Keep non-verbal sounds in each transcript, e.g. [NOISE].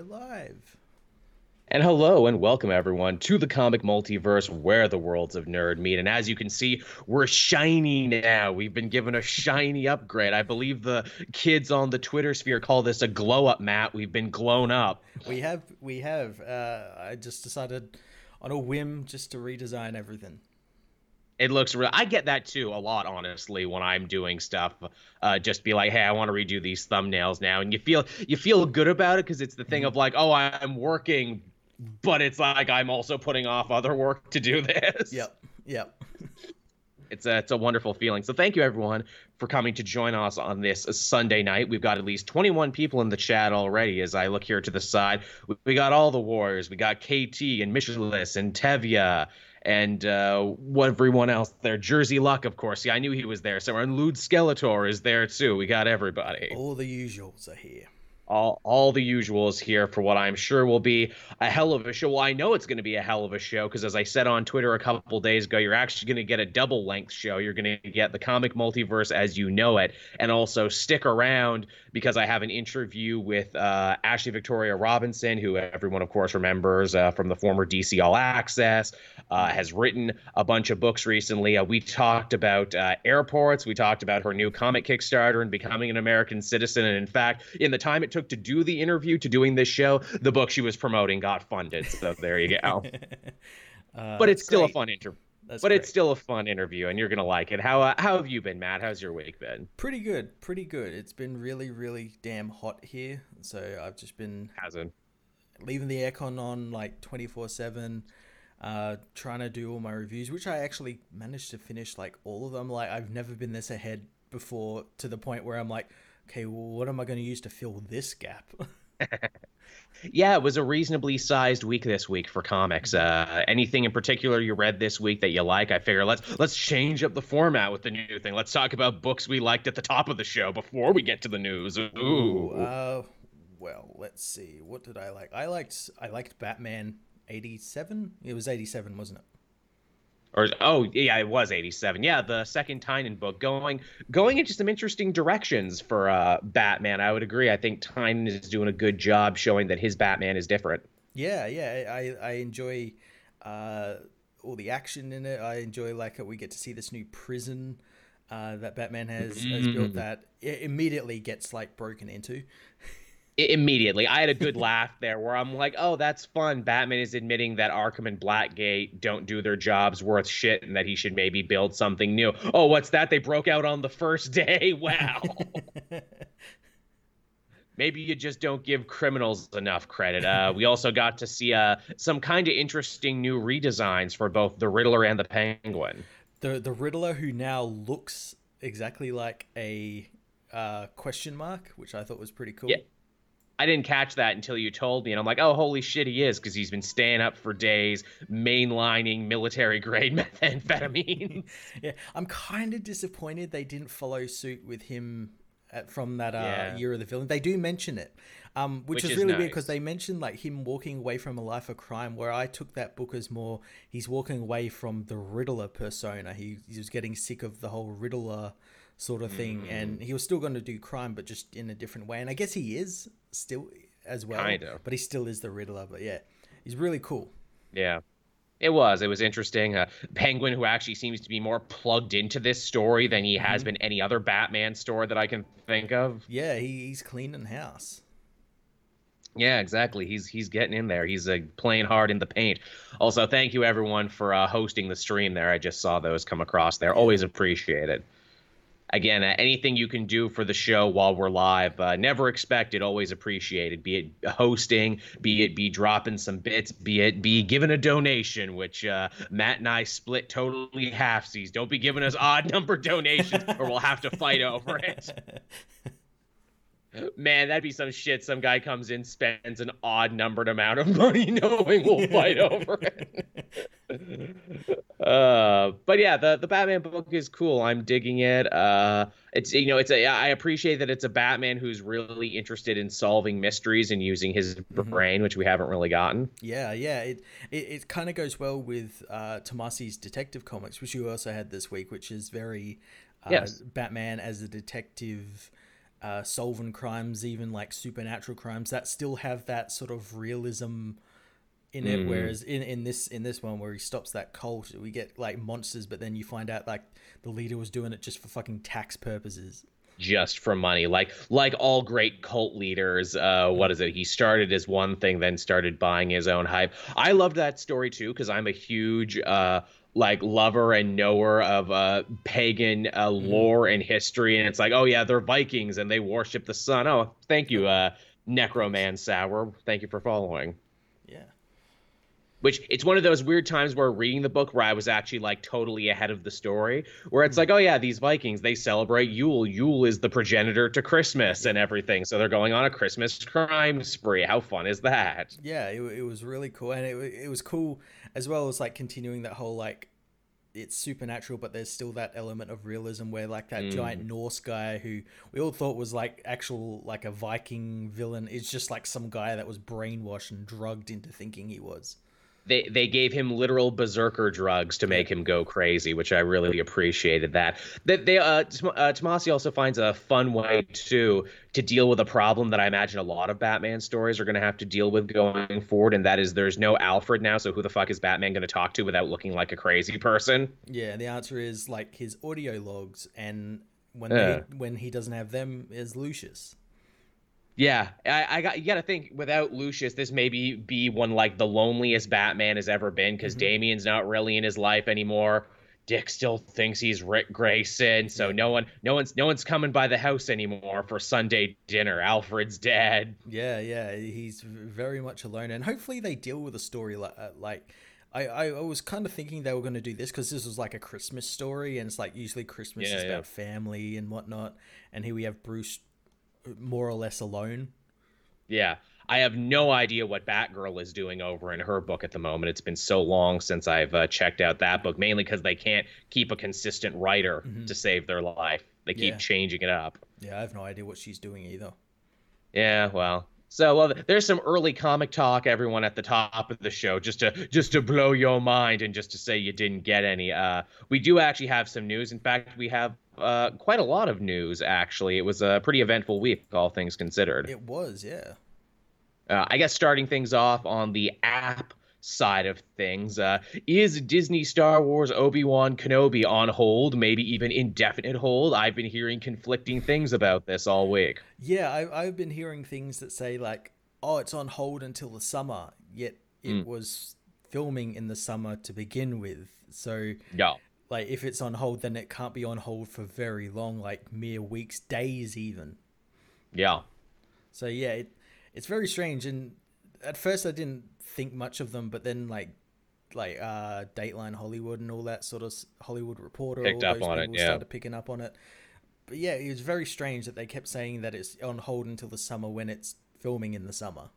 We're live. And hello and welcome everyone to the comic multiverse where the worlds of nerd meet. And as you can see, we're shiny now. We've been given a shiny upgrade. I believe the kids on the Twitter sphere call this a glow up, Matt. We've been glown up. We have, we have. Uh, I just decided on a whim just to redesign everything. It looks real. I get that too a lot, honestly, when I'm doing stuff. Uh, just be like, hey, I want to redo these thumbnails now, and you feel you feel good about it because it's the thing mm-hmm. of like, oh, I'm working, but it's like I'm also putting off other work to do this. Yep. Yep. it's a it's a wonderful feeling. So thank you everyone for coming to join us on this Sunday night. We've got at least 21 people in the chat already. As I look here to the side, we got all the warriors. We got KT and Michelis and Tevya and uh, everyone else there. Jersey Luck, of course. Yeah, I knew he was there somewhere. And Lude Skeletor is there too. We got everybody. All the usuals are here all all the usuals here for what I'm sure will be a hell of a show. Well, I know it's going to be a hell of a show because as I said on Twitter a couple days ago, you're actually going to get a double length show. You're going to get the comic multiverse as you know it, and also stick around because I have an interview with uh, Ashley Victoria Robinson, who everyone of course remembers uh, from the former DC All Access, uh, has written a bunch of books recently. Uh, we talked about uh, airports. We talked about her new comic Kickstarter and becoming an American citizen. And in fact, in the time it took took to do the interview to doing this show, the book she was promoting got funded. So there you go. [LAUGHS] uh, but it's still great. a fun interview. That's but great. it's still a fun interview, and you're gonna like it. How uh, how have you been, Matt? How's your week been? Pretty good, pretty good. It's been really, really damn hot here, so I've just been hasn't leaving the aircon on like twenty four seven. Uh, trying to do all my reviews, which I actually managed to finish like all of them. Like I've never been this ahead before to the point where I'm like, okay, well, what am I going to use to fill this gap? [LAUGHS] yeah, it was a reasonably sized week this week for comics. Uh, anything in particular you read this week that you like? I figure let's let's change up the format with the new thing. Let's talk about books we liked at the top of the show before we get to the news. Ooh. Uh, well, let's see. What did I like? I liked I liked Batman 87. It was 87, wasn't it? Or oh yeah it was 87 yeah the second tynion book going going into some interesting directions for uh batman i would agree i think tynion is doing a good job showing that his batman is different yeah yeah i i enjoy uh all the action in it i enjoy like we get to see this new prison uh, that Batman has, mm-hmm. has built that it immediately gets like broken into. Immediately. I had a good laugh there where I'm like, oh, that's fun. Batman is admitting that Arkham and Blackgate don't do their jobs worth shit and that he should maybe build something new. Oh, what's that? They broke out on the first [LAUGHS] day? Wow. maybe you just don't give criminals enough credit. Uh, we also got to see uh, some kind of interesting new redesigns for both the Riddler and the Penguin. The the Riddler who now looks exactly like a uh, question mark, which I thought was pretty cool. Yeah. I didn't catch that until you told me, and I'm like, oh, holy shit, he is, because he's been staying up for days, mainlining military grade [LAUGHS] methamphetamine. [LAUGHS] yeah, I'm kind of disappointed they didn't follow suit with him at, from that uh, yeah. year of the villain. They do mention it, um, which, which is, is really nice. weird because they mentioned like him walking away from a life of crime. Where I took that book as more he's walking away from the Riddler persona. He, he was getting sick of the whole Riddler sort of thing, mm. and he was still going to do crime, but just in a different way. And I guess he is still as well, kind of. but he still is the Riddler. But yeah, he's really cool. Yeah. It was. It was interesting. Uh, Penguin, who actually seems to be more plugged into this story than he has mm-hmm. been any other Batman story that I can think of. Yeah, he, he's cleaning house. Yeah, exactly. He's he's getting in there. He's uh, playing hard in the paint. Also, thank you everyone for uh, hosting the stream there. I just saw those come across there. Always appreciated again, uh, anything you can do for the show while we're live, uh, never expected, always appreciated. Be it hosting, be it be dropping some bits, be it be giving a donation, which uh, Matt and I split totally halfsies. Don't be giving us odd [LAUGHS] number donations, or we'll have to fight over it. [LAUGHS] Man, that'd be some shit. Some guy comes in, spends an odd numbered amount of [LAUGHS] money, knowing we'll fight [LAUGHS] over it. [LAUGHS] uh, but yeah, the the Batman book is cool. I'm digging it. Uh, it's you know, it's a I appreciate that it's a Batman who's really interested in solving mysteries and using his mm-hmm. brain, which we haven't really gotten. Yeah, yeah. It it, it kind of goes well with uh, Tomasi's Detective Comics, which you also had this week, which is very uh, yes. Batman as a detective uh, solving crimes, even like supernatural crimes that still have that sort of realism in it. Mm. Whereas in, in this in this one where he stops that cult, we get like monsters, but then you find out like the leader was doing it just for fucking tax purposes. Just for money, like like all great cult leaders. Uh, what is it? He started as one thing, then started buying his own hype. I loved that story too because I'm a huge uh, like lover and knower of uh, pagan uh, mm-hmm. lore and history, and it's like, oh yeah, they're Vikings and they worship the sun. Oh, thank you, uh, Necromancer. Thank you for following Yeah. which it's one of those weird times where reading the book where I was actually like totally ahead of the story, where it's hmm. like, oh yeah, these Vikings they celebrate Yule. Yule is the progenitor to Christmas and everything, so they're going on a Christmas crime spree. How fun is that? Yeah, it, it was really cool, and it it was cool as well as like continuing that whole like it's supernatural, but there's still that element of realism where like that mm. giant Norse guy who we all thought was like actual like a Viking villain is just like some guy that was brainwashed and drugged into thinking he was they they gave him literal berserker drugs to make him go crazy, which I really appreciated. That that they uh, uh Tomasi also finds a fun way to to deal with a problem that I imagine a lot of Batman stories are going to have to deal with going forward, and that is there's no Alfred now. So who the fuck is Batman going to talk to without looking like a crazy person? Yeah, the answer is like his audio logs, and when they, when he doesn't have them, is Lucius. Yeah, I, I, got you. Got to think without Lucius, this maybe be be one like the loneliest Batman has ever been because mm-hmm. Damian's not really in his life anymore. Dick still thinks he's Ric Grayson, so no one, no one's, no one's coming by the house anymore for Sunday dinner. Alfred's dead. Yeah, yeah, he's very much alone, and hopefully they deal with a story like, uh, like. I, I was kind of thinking they were going to do this because this was like a Christmas story, and it's like usually Christmas yeah, is yeah. about family and whatnot. And here we have Bruce more or less alone. Yeah. I have no idea what Batgirl is doing over in her book at the moment. It's been so long since I've uh, checked out that book, mainly because they can't keep a consistent writer mm-hmm. to save their life. They keep yeah. changing it up. Yeah, I have no idea what she's doing either. Yeah, well, so well, there's some early comic talk, everyone at the top of the show, just to just to blow your mind and just to say you didn't get any. Uh, we do actually have some news. In fact, we have uh, quite a lot of news. Actually, it was a pretty eventful week, all things considered. It was, yeah. Uh, I guess starting things off on the app side of things. Uh, is Disney Star Wars Obi Wan Kenobi on hold, maybe even indefinite hold? I've been hearing conflicting things about this all week. Yeah, I, I've been hearing things that say, like, oh, it's on hold until the summer, yet it mm. was filming in the summer to begin with. So, yeah. Like, if it's on hold, then it can't be on hold for very long, like mere weeks, days, even. Yeah. So, yeah, it, it's very strange. And at first, I didn't think much of them, but then like like uh Deadline Hollywood and all that sort of Hollywood Reporter picked all up on it. Yeah, started picking up on it. But yeah, it was very strange that they kept saying that it's on hold until the summer when it's filming in the summer.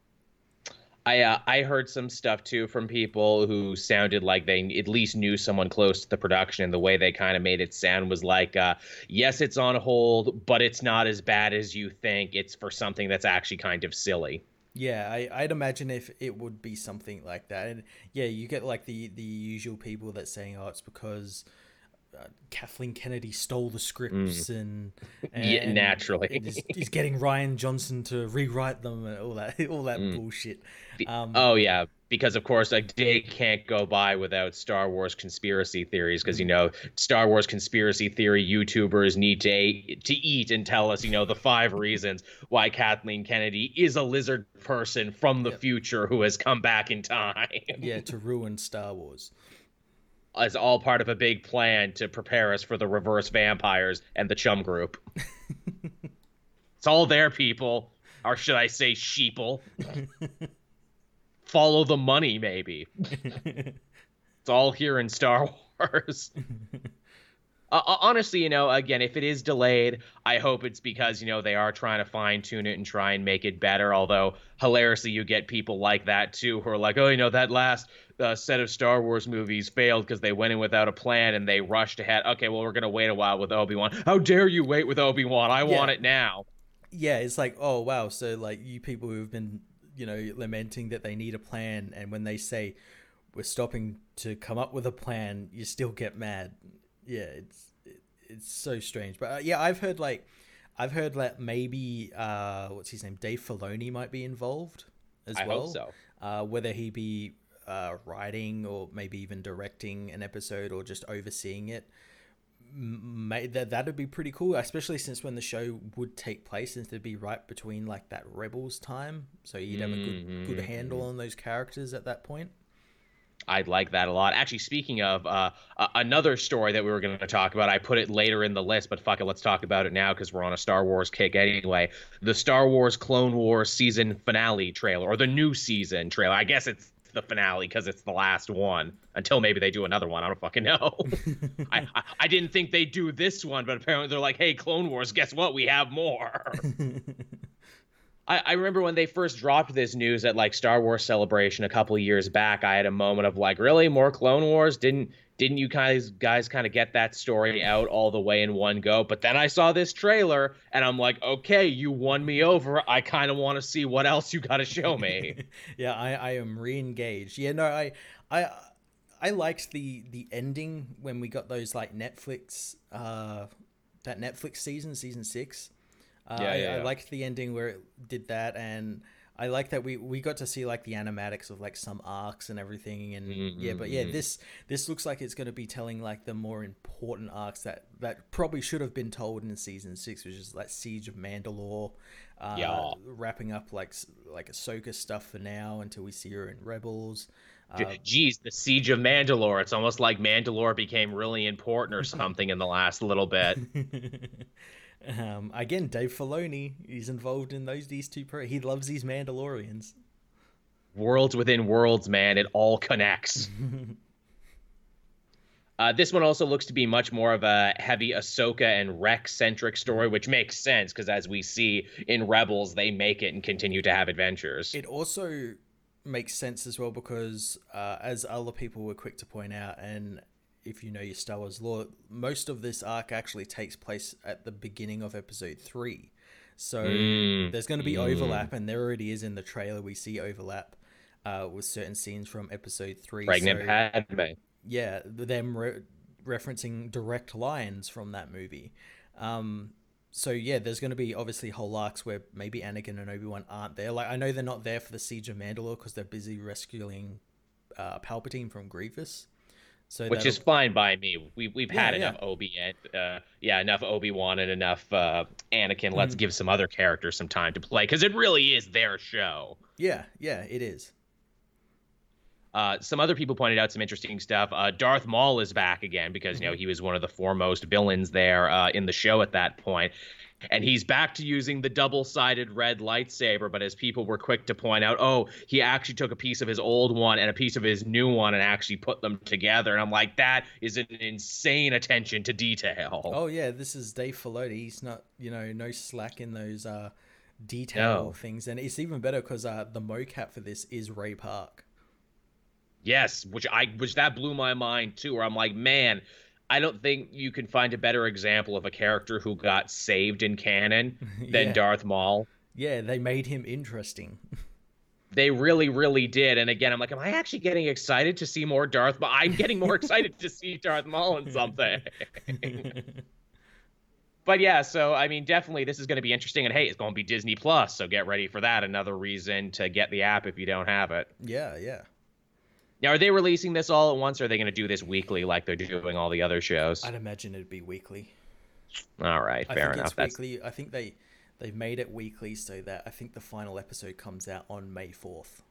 I uh, I heard some stuff too from people who sounded like they at least knew someone close to the production, and the way they kind of made it sound was like, uh, yes, it's on hold, but it's not as bad as you think. It's for something that's actually kind of silly. Yeah, I, I'd imagine if it would be something like that. And yeah, you get like the the usual people that saying, "Oh, it's because uh, Kathleen Kennedy stole the scripts mm. and, [LAUGHS] and, yeah, naturally he's, getting Rian Johnson to rewrite them and all that [LAUGHS] all that mm. bullshit. Um, oh yeah, because of course a day can't go by without Star Wars conspiracy theories because you mm. know Star Wars conspiracy theory YouTubers need to to eat and tell us you know the five [LAUGHS] reasons why Kathleen Kennedy is a lizard person from the yep. future who has come back in time. yeah, to ruin Star Wars as all part of a big plan to prepare us for the reverse vampires and the chum group. [LAUGHS] it's all there, people. Or should I say, sheeple? [LAUGHS] Follow the money, maybe. [LAUGHS] it's all here in Star Wars. Uh, uh, honestly, you know, again, if it is delayed, I hope it's because, you know, they are trying to fine tune it and try and make it better. Although, hilariously, you get people like that too who are like, oh, you know, that last uh, set of Star Wars movies failed because they went in without a plan and they rushed ahead. Okay, well, we're going to wait a while with Obi Wan. How dare you wait with Obi Wan? I yeah. want it now. Yeah, it's like, oh, wow. So, like, you people who've been, you know, lamenting that they need a plan, and when they say, we're stopping to come up with a plan, you still get mad yeah, it's it's so strange. But uh, yeah, I've heard like I've heard that maybe uh, what's his name, Dave Filoni might be involved as I well. Hope so. Uh, whether he be uh, writing or maybe even directing an episode or just overseeing it. May, that that'd be pretty cool, especially since when the show would take place, since it'd be right between like that Rebels time, so you'd have a good mm-hmm. good handle on those characters at that point. I'd like that a lot. Actually, speaking of uh, another story that we were going to talk about, I put it later in the list, but fuck it, let's talk about it now because we're on a Star Wars kick anyway. The Star Wars Clone Wars season finale trailer, or the new season trailer. I guess it's the finale because it's the last one. Until maybe they do another one. I don't fucking know. [LAUGHS] I, I, I didn't think they'd do this one, but apparently they're like, hey, Clone Wars, guess what? We have more. [LAUGHS] I, I remember when they first dropped this news at like Star Wars Celebration a couple years back. I had a moment of like, really, more Clone Wars? Didn't didn't you guys guys kind of get that story out all the way in one go? But then I saw this trailer and I'm like, okay, you won me over. I kind of want to see what else you got to show me. [LAUGHS] yeah, I, I am re-engaged. Yeah, no, I I I liked the the ending when we got those like Netflix uh that Netflix season, season six. Uh, yeah, yeah, I, I liked the ending where it did that, and I like that we we got to see like the animatics of like some arcs and everything, and mm-hmm, yeah, but yeah, mm-hmm. this this looks like it's going to be telling like the more important arcs that that probably should have been told in season six, which is like Siege of Mandalore, uh, yeah, wrapping up like like Ahsoka stuff for now until we see her in Rebels. Uh, Geez, the Siege of Mandalore. It's almost like Mandalore became really important or something in the last little bit. [LAUGHS] Um, again, Dave Filoni is involved in those these two. Pro- he loves these Mandalorians. Worlds within worlds, man. It all connects. [LAUGHS] uh, this one also looks to be much more of a heavy Ahsoka and Rex centric story, which makes sense because as we see in Rebels, they make it and continue to have adventures. It also makes sense as well because, uh, as other people were quick to point out, and if you know your Star Wars lore, most of this arc actually takes place at the beginning of episode three. So mm. there's going to be mm. overlap, and there already is in the trailer. We see overlap uh, with certain scenes from episode three. Pregnant so, Padme. Yeah, them re- referencing direct lines from that movie. Um, so yeah, there's going to be obviously whole arcs where maybe Anakin and Obi Wan aren't there. Like I know they're not there for the siege of Mandalore because they're busy rescuing uh, Palpatine from Grievous. So which is fine by me. We we've yeah, had enough Obi and uh, yeah, enough Obi Wan and enough uh, Anakin. Let's mm. give some other characters some time to play because it really is their show. Yeah, yeah, it is. Uh, some other people pointed out some interesting stuff. Uh, Darth Maul is back again because you know mm-hmm. he was one of the foremost villains there uh, in the show at that point, and he's back to using the double-sided red lightsaber but as people were quick to point out oh he actually took a piece of his old one and a piece of his new one and actually put them together. And i'm like that is an insane attention to detail. Oh yeah this is dave filoni. He's not you know no slack in those uh detail no. things. And it's even better because uh the mocap for this is ray park. Yes which i which that blew my mind too where i'm like man I don't think you can find a better example of a character who got saved in canon [LAUGHS] than yeah. Darth Maul. Yeah, they made him interesting. [LAUGHS] They really, really did. And again, I'm like, am I actually getting excited to see more Darth Maul? I'm getting more [LAUGHS] excited to see Darth Maul in something. but yeah, so I mean, definitely this is going to be interesting. And hey, it's going to be Disney Plus, so get ready for that. Another reason to get the app if you don't have it. Yeah, yeah. Now, are they releasing this all at once, or are they going to do this weekly like they're doing all the other shows? I'd imagine it'd be weekly. All right, fair I think enough. It's weekly. I think they they've made it weekly so that I think the final episode comes out on May fourth.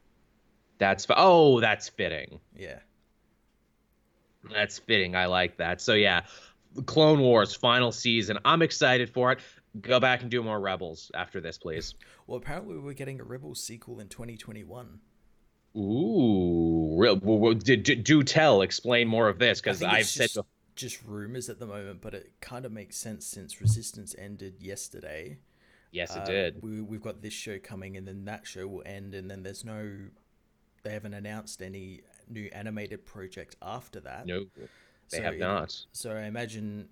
That's oh, that's fitting. Yeah, that's fitting. I like that. So yeah, Clone Wars final season. I'm excited for it. Go back and do more Rebels after this, please. Well, apparently we're getting a Rebels sequel in 2021. Ooh, real, well, do, do, tell. Explain more of this because I've said just, just rumors at the moment, but it kind of makes sense since Resistance ended yesterday. Yes, it uh, did. We, we've got this show coming, and then that show will end, and then there's no. They haven't announced any new animated project after that. No, they so have not. so I imagine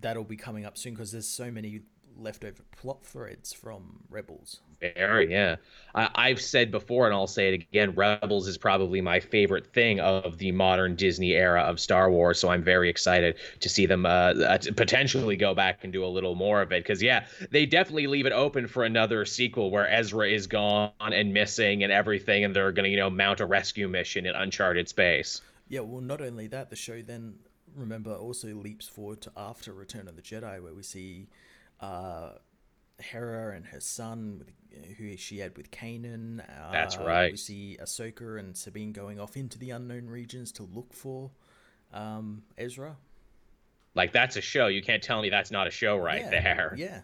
that'll be coming up soon because there's so many leftover plot threads from Rebels. Very, yeah. I, have said before, and I'll say it again Rebels is probably my favorite thing of the modern Disney era of Star Wars. So I'm very excited to see them uh, uh potentially go back and do a little more of it. Because, yeah, they definitely leave it open for another sequel where Ezra is gone and missing and everything, and they're going to, you know, mount a rescue mission in uncharted space. Yeah, well, not only that, the show then, remember, also leaps forward to after Return of the Jedi, where we see. Uh, Hera and her son, who she had with Kanan. Uh, That's right. We see Ahsoka and Sabine going off into the unknown regions to look for um, Ezra. Like that's a show. You can't tell me that's not a show right yeah, there. Yeah.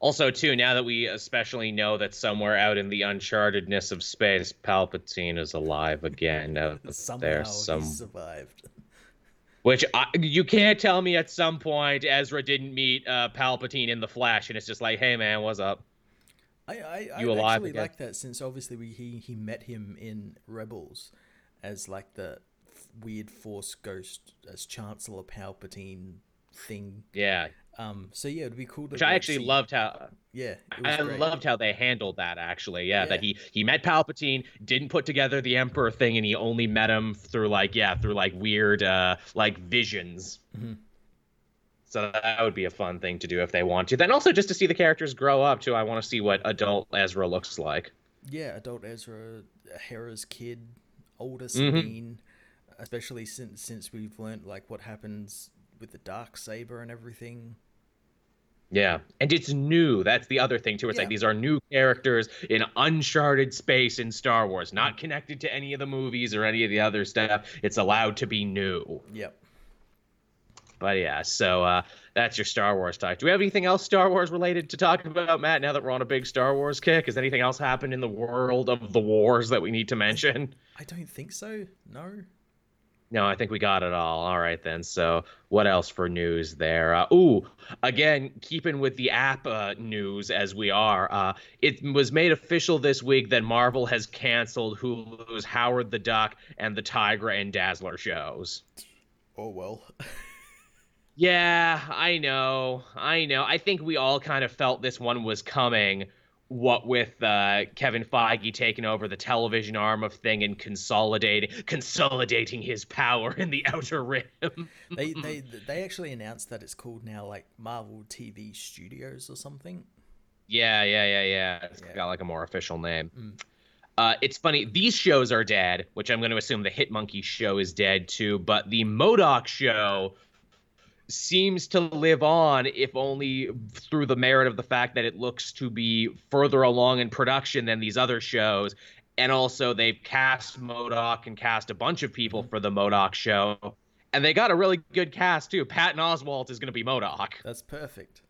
Also, too, now that we especially know that somewhere out in the unchartedness of space, Palpatine is alive again. [LAUGHS] Somehow there, some... he survived. Which I, you can't tell me at some point Ezra didn't meet uh, Palpatine in the Flash, and it's just like, hey man, what's up? I I, you I actually again? like that since obviously we, he he met him in Rebels as like the weird Force ghost as Chancellor Palpatine thing. Yeah, um, so yeah, it'd be cool to. Which I actually see. loved how. Yeah, I great. loved how they handled that. Actually, yeah, yeah, that he he met Palpatine, didn't put together the Emperor thing, and he only met him through like yeah, through like weird uh like visions. Mm-hmm. So that would be a fun thing to do if they want to. Then also just to see the characters grow up too. I want to see what adult Ezra looks like. Yeah, adult Ezra, Hera's kid, older Sabine, mm-hmm. especially since since we've learned like what happens with the dark saber and everything. Yeah, and it's new. That's the other thing too. It's yeah. like these are new characters in uncharted space in Star Wars, not connected to any of the movies or any of the other stuff. It's allowed to be new. Yep. But yeah, so uh, that's your Star Wars talk. Do we have anything else Star Wars related to talk about, Matt? Now that we're on a big Star Wars kick, has anything else happened in the world of the wars that we need to mention? I don't think so. No. No, I think we got it all. All right then. So, what else for news there? Uh, ooh, again, keeping with the app uh, news as we are, uh, it was made official this week that Marvel has canceled Hulu's Howard the Duck and the Tigra and Dazzler shows. Oh well. [LAUGHS] yeah, I know. I know. I think we all kind of felt this one was coming what with uh, Kevin Feige taking over the television arm of thing and consolidating consolidating his power in the outer rim. [LAUGHS] they they they actually announced that it's called now like Marvel TV Studios or something. Yeah, yeah, yeah, yeah. It's yeah. got like a more official name. Mm. Uh, it's funny. These shows are dead, which I'm going to assume the Hit Monkey show is dead too. But the MODOK show seems to live on, if only through the merit of the fact that it looks to be further along in production than these other shows. And also, they've cast MODOK and cast a bunch of people for the MODOK show. And they got a really good cast, too. Patton Oswalt is going to be MODOK. That's perfect.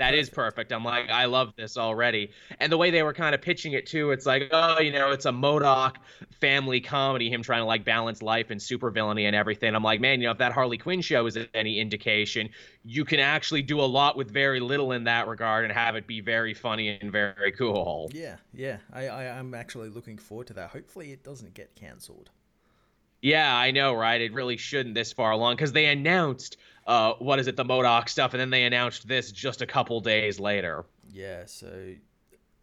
That is perfect. I'm like, I love this already. And the way they were kind of pitching it too, it's like, oh, you know, it's a MODOK family comedy, him trying to like balance life and supervillainy and everything. I'm like, man, you know, if that Harley Quinn show is any indication, you can actually do a lot with very little in that regard and have it be very funny and very cool. Yeah, yeah. I, I I'm actually looking forward to that. Hopefully it doesn't get cancelled. Yeah, I know, right? It really shouldn't this far along because they announced uh, what is it, the MODOK stuff, and then they announced this just a couple days later. Yeah, so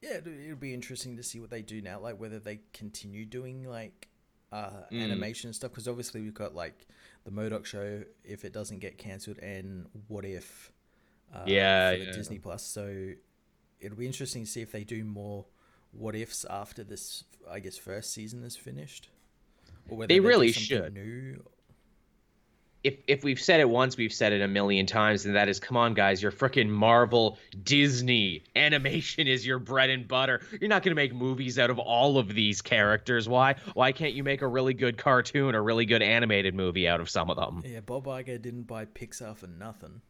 yeah, it'll be interesting to see what they do now, like whether they continue doing like uh, mm. animation stuff, because obviously we've got like the MODOK show if it doesn't get cancelled, and what if uh, yeah, yeah. Disney Plus. So it'll be interesting to see if they do more what ifs after this, I guess, first season is finished, or whether they, they really should. New if if we've said it once, we've said it a million times, and that is, come on, guys, you're freaking Marvel, Disney, animation is your bread and butter. You're not gonna make movies out of all of these characters. Why? Why can't you make a really good cartoon, a really good animated movie out of some of them? Yeah, Bob Iger didn't buy Pixar for nothing.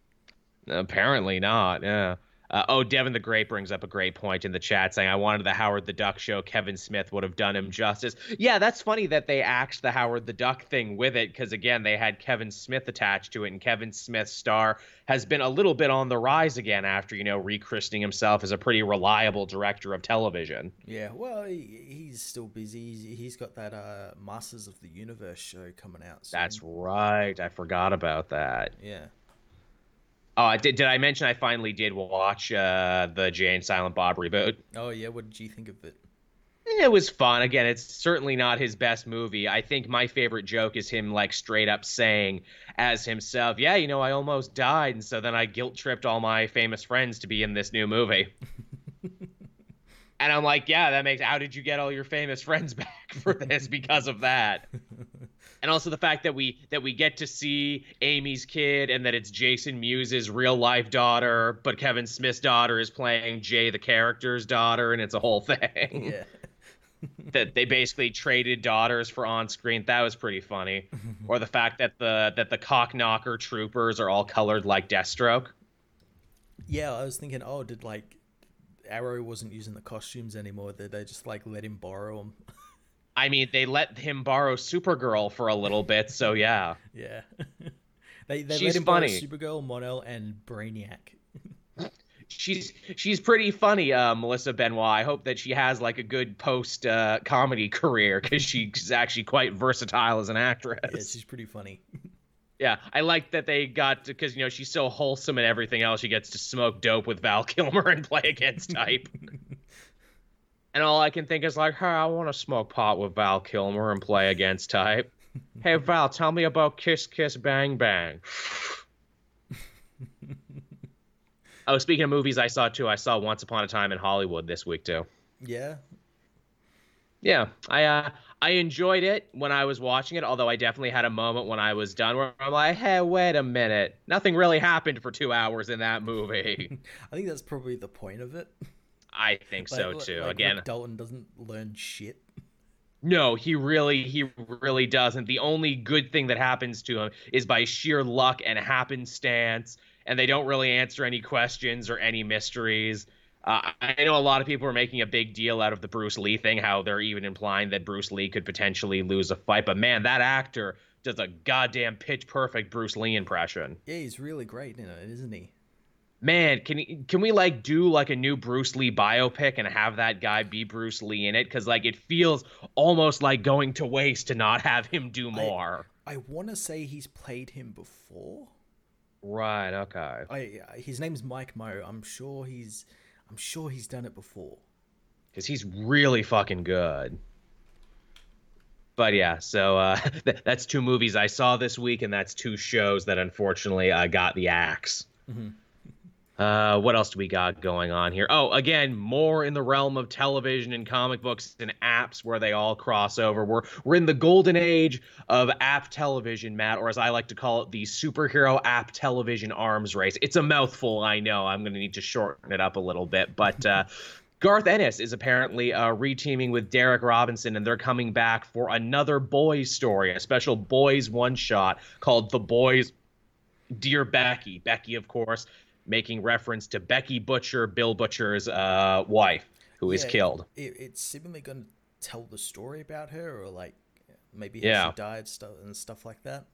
Apparently not. Yeah. Uh, oh, Devin the Great brings up a great point in the chat saying, I wanted the Howard the Duck show. Kevin Smith would have done him justice. Yeah, that's funny that they axed the Howard the Duck thing with it because, again, they had Kevin Smith attached to it, and Kevin Smith's star has been a little bit on the rise again after, you know, rechristening himself as a pretty reliable director of television. Yeah, well, he, he's still busy. He's, he's got that uh, Masters of the Universe show coming out. Soon. That's right. I forgot about that. Yeah. Oh, did did I mention I finally did watch uh, the Jay and Silent Bob reboot? Oh yeah, what did you think of it? It was fun. Again, it's certainly not his best movie. I think my favorite joke is him like straight up saying as himself, "Yeah, you know, I almost died, and so then I guilt tripped all my famous friends to be in this new movie." [LAUGHS] and I'm like, "Yeah, that makes. How did you get all your famous friends [LAUGHS] back for this because of that?" [LAUGHS] and also the fact that we that we get to see Amy's kid and that it's Jason Mewes' real life daughter, but Kevin Smith's daughter is playing Jay the character's daughter, and it's a whole thing. Yeah. [LAUGHS] that they basically traded daughters for on screen. That was pretty funny. [LAUGHS] or the fact that the that the cock knocker troopers are all colored like Deathstroke. Yeah, I was thinking, oh, did like Arrow wasn't using the costumes anymore? Did they just like let him borrow them? [LAUGHS] I mean, they let him borrow Supergirl for a little bit, so yeah. Yeah. [LAUGHS] they they She's let him funny. borrow Supergirl, Mon-El, and Brainiac. [LAUGHS] she's she's pretty funny, uh, Melissa Benoist. I hope that she has like a good post uh, comedy career because [LAUGHS] she's actually quite versatile as an actress. Yeah, she's pretty funny. Yeah, I like that they got because you know she's so wholesome and everything else. She gets to smoke dope with Val Kilmer and play against type. And all I can think is like, hey, I want to smoke pot with Val Kilmer and play against type. [LAUGHS] hey Val, tell me about Kiss Kiss Bang Bang. [LAUGHS] Oh, speaking of movies, I saw too. I saw Once Upon a Time in Hollywood this week too. Yeah. Yeah, I uh, I enjoyed it when I was watching it. Although I definitely had a moment when I was done where I'm like, "Hey, wait a minute! Nothing really happened for two hours in that movie." [LAUGHS] I think that's probably the point of it. I think like, so too. Like Again, Rick Dalton doesn't learn shit. No, he really he really doesn't. The only good thing that happens to him is by sheer luck and happenstance and they don't really answer any questions or any mysteries. Uh, I know a lot of people are making a big deal out of the Bruce Lee thing, how they're even implying that Bruce Lee could potentially lose a fight. But man, that actor does a goddamn pitch perfect Bruce Lee impression. Yeah, he's really great in it, isn't he? Man, can can we like do like a new Bruce Lee biopic and have that guy be Bruce Lee in it? Because like it feels almost like going to waste to not have him do more. I, I want to say he's played him before. Right. Okay. I his name's Mike Moh. I'm sure he's I'm sure he's done it before. Because he's really fucking good. But yeah, so uh, [LAUGHS] that's two movies I saw this week, and that's two shows that unfortunately I got the axe. Mm-hmm. Uh, what else do we got going on here? Oh, again, more in the realm of television and comic books and apps where they all cross over. We're we're in the golden age of app television, Matt, or as I like to call it, the superhero app television arms race. It's a mouthful, I know. I'm going to need to shorten it up a little bit, but. Uh, [LAUGHS] Garth Ennis is apparently uh, reteaming with Darick Robertson, and they're coming back for another boys story, a special boys one shot called The Boys Dear Becky. Becky, of course, making reference to Becky Butcher, Bill Butcher's uh, wife, who yeah, is killed. It, it's seemingly going to tell the story about her, or like maybe yeah. she died stuff and stuff like that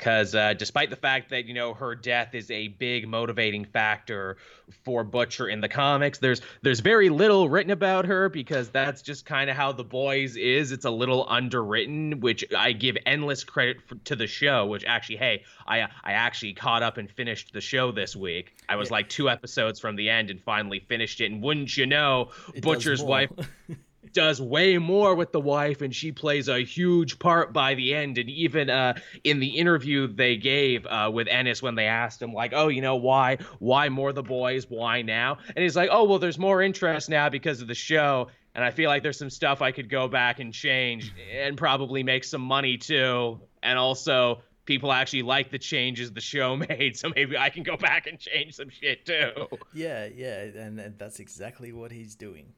because uh, despite the fact that you know her death is a big motivating factor for Butcher in the comics, there's there's very little written about her because that's just kind of how the boys is. It's a little underwritten, which I give endless credit for, to the show. Which actually, hey, I I actually caught up and finished the show this week. I was yeah. like two episodes from the end and finally finished it. And wouldn't you know, it Butcher's wife. [LAUGHS] does way more with the wife and she plays a huge part by the end. And even uh, in the interview they gave uh, with ennis when they asked him like oh you know why why more the boys? Why now? And he's like oh well there's more interest now because of the show and i feel like there's some stuff i could go back and change and probably make some money too. And also people actually like the changes the show [LAUGHS] made so maybe i can go back and change some shit too. Yeah yeah and, and that's exactly what he's doing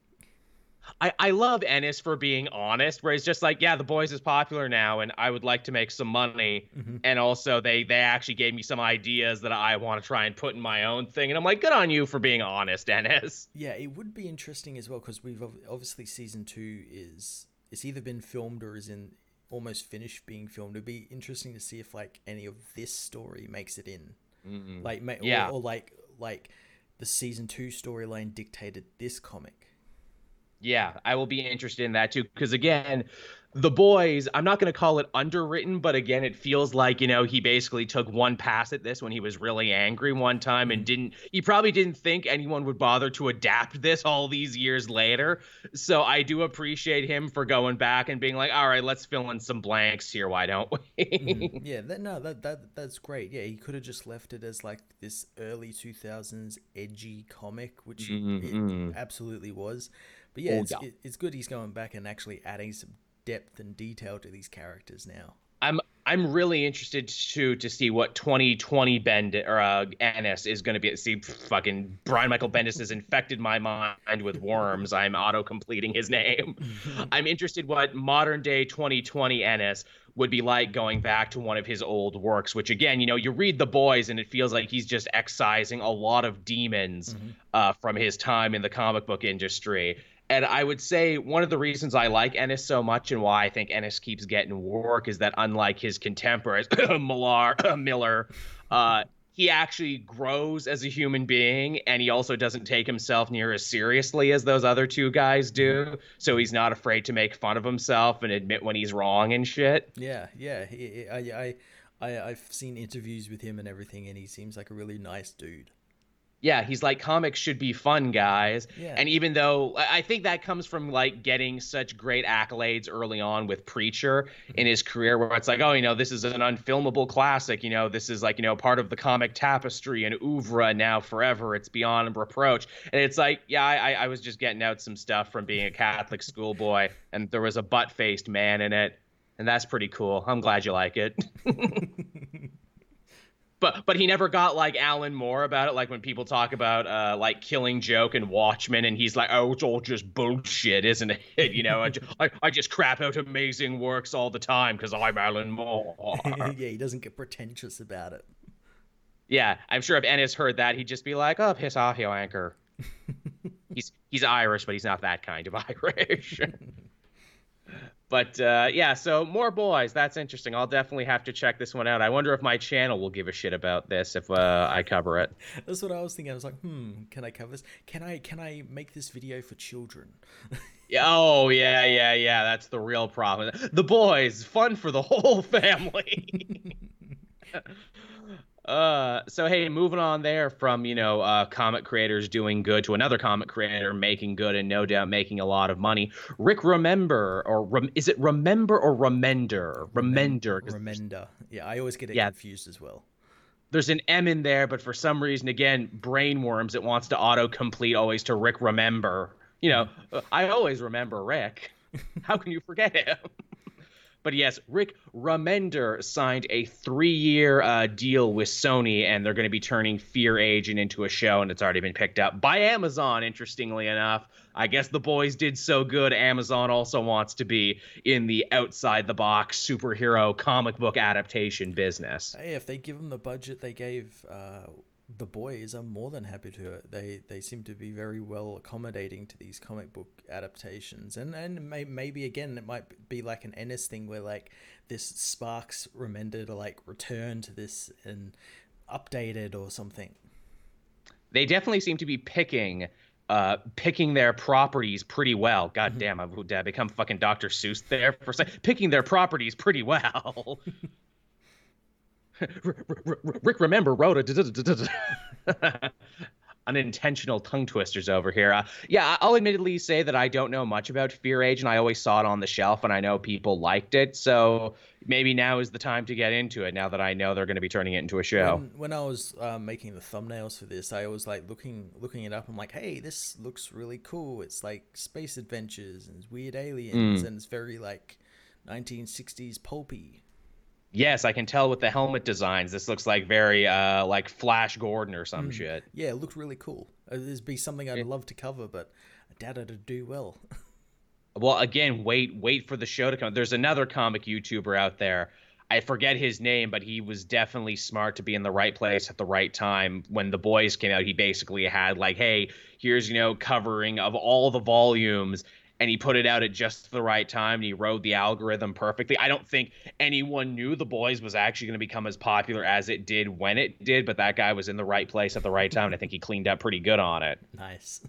I, I love Ennis for being honest, where he's just like, yeah, the boys is popular now, and I would like to make some money. Mm-hmm. And also, they they actually gave me some ideas that I want to try and put in my own thing. And I'm like, good on you for being honest, Ennis. [LAUGHS] Yeah, it would be interesting as well because we've obviously season two is it's either been filmed or is in almost finished being filmed. It'd be interesting to see if like any of this story makes it in, mm-hmm. like yeah, or, or like like the season two storyline dictated this comic Yeah, I will be interested in that too. Because again, the boys i'm not going to call it underwritten but again it feels like you know he basically took one pass at this when he was really angry one time and mm-hmm. didn't he probably didn't think anyone would bother to adapt this all these years later so i do appreciate him for going back and being like all right let's fill in some blanks here why don't we mm-hmm. [LAUGHS] yeah that, no that, that that's great yeah he could have just left it as like this early 2000s edgy comic which mm-hmm. it absolutely was but yeah, it's, yeah. it's good he's going back and actually adding some depth and detail to these characters now. I'm I'm really interested to to see what 2020 Bend or uh, Ennis is going to be. See, fucking Brian Michael Bendis has infected my mind with worms. I'm auto completing his name. [LAUGHS] I'm interested what modern day 2020 Ennis would be like going back to one of his old works. Which again, you know, you read The Boys and it feels like he's just excising a lot of demons mm-hmm. uh, from his time in the comic book industry. And I would say one of the reasons I like Ennis so much and why I think Ennis keeps getting work is that unlike his contemporaries, [COUGHS] Millar, [COUGHS] Miller, uh, he actually grows as a human being and he also doesn't take himself near as seriously as those other two guys do. So he's not afraid to make fun of himself and admit when he's wrong and shit. Yeah, yeah. I, I, I, I've seen interviews with him and everything, and he seems like a really nice dude yeah, he's like comics should be fun, guys. Yeah. And even though I think that comes from like getting such great accolades early on with Preacher mm-hmm. in his career, where it's like, oh, you know, this is an unfilmable classic. You know, this is like you know part of the comic tapestry and oeuvre now forever. It's beyond reproach. And it's like, yeah, I, I was just getting out some stuff from being a Catholic schoolboy, and there was a butt faced man in it, and that's pretty cool. I'm glad you like it. [LAUGHS] [LAUGHS] but but he never got like Alan Moore about it. Like when people talk about uh, like Killing Joke and Watchmen, and he's like, "Oh, it's all just bullshit, isn't it?" [LAUGHS] You know, I, just, I, I just crap out amazing works all the time because I'm Alan Moore. [LAUGHS] yeah, he doesn't get pretentious about it. Yeah, I'm sure if Ennis heard that, he'd just be like, "Oh, piss off, you anchor." [LAUGHS] he's he's Irish, but he's not that kind of Irish. But uh, yeah, so more boys. That's interesting. I'll definitely have to check this one out. I wonder if my channel will give a shit about this if uh, I cover it. That's what I was thinking. I was like, hmm, can I cover this? Can I can I make this video for children? [LAUGHS] yeah, oh yeah, yeah, yeah. That's the real problem. The boys, fun for the whole [LAUGHS] family. [LAUGHS] Uh, so hey, moving on there from you know uh, comic creators doing good to another comic creator making good and no doubt making a lot of money. Rick Remember or rem- is it Remember or Remender? Remender. Remender. Yeah, I always get it yeah. confused as well. There's an M in there, but for some reason, again, brain worms. It wants to auto complete always to Rick Remember. You know, I always remember Rick. [LAUGHS] How can you forget him? But yes, Rick Remender signed a three-year uh, deal with Sony, and they're going to be turning Fear Agent into a show, and it's already been picked up by Amazon. Interestingly enough, I guess the boys did so good. Amazon also wants to be in the outside-the-box superhero comic book adaptation business. Hey, if they give them the budget they gave. Uh the boys are more than happy to. They they seem to be very well accommodating to these comic book adaptations, and and may, maybe again it might be like an Ennis thing where like this sparks Remender to like return to this and update it or something. They definitely seem to be picking uh, picking their properties pretty well. God mm-hmm. damn, I would uh, become fucking Dr. Seuss there for a second. Picking their properties pretty well. [LAUGHS] [LAUGHS] Rick Remember wrote a [LAUGHS] unintentional tongue twisters over here. Uh, yeah, I'll admittedly say that I don't know much about Fear Age, and I always saw it on the shelf, and I know people liked it. So maybe now is the time to get into it. Now that I know they're going to be turning it into a show. When, when I was uh, making the thumbnails for this, I was like looking looking it up. I'm like, hey, this looks really cool. It's like space adventures and weird aliens, mm. and it's very like 1960s pulpy. Yes, I can tell with the helmet designs. This looks like very uh like Flash Gordon or some mm. shit. Yeah, it looked really cool. Uh, It'd be something I'd love to cover, but I doubt it'd do well. [LAUGHS] well, again, wait, wait for the show to come. There's another comic YouTuber out there. I forget his name, but he was definitely smart to be in the right place at the right time. When the boys came out, he basically had like, "Hey, here's you know covering of all the volumes." And he put it out at just the right time and he rode the algorithm perfectly. I don't think anyone knew The Boys was actually going to become as popular as it did when it did, but that guy was in the right place at the right time and I think he cleaned up pretty good on it. Nice.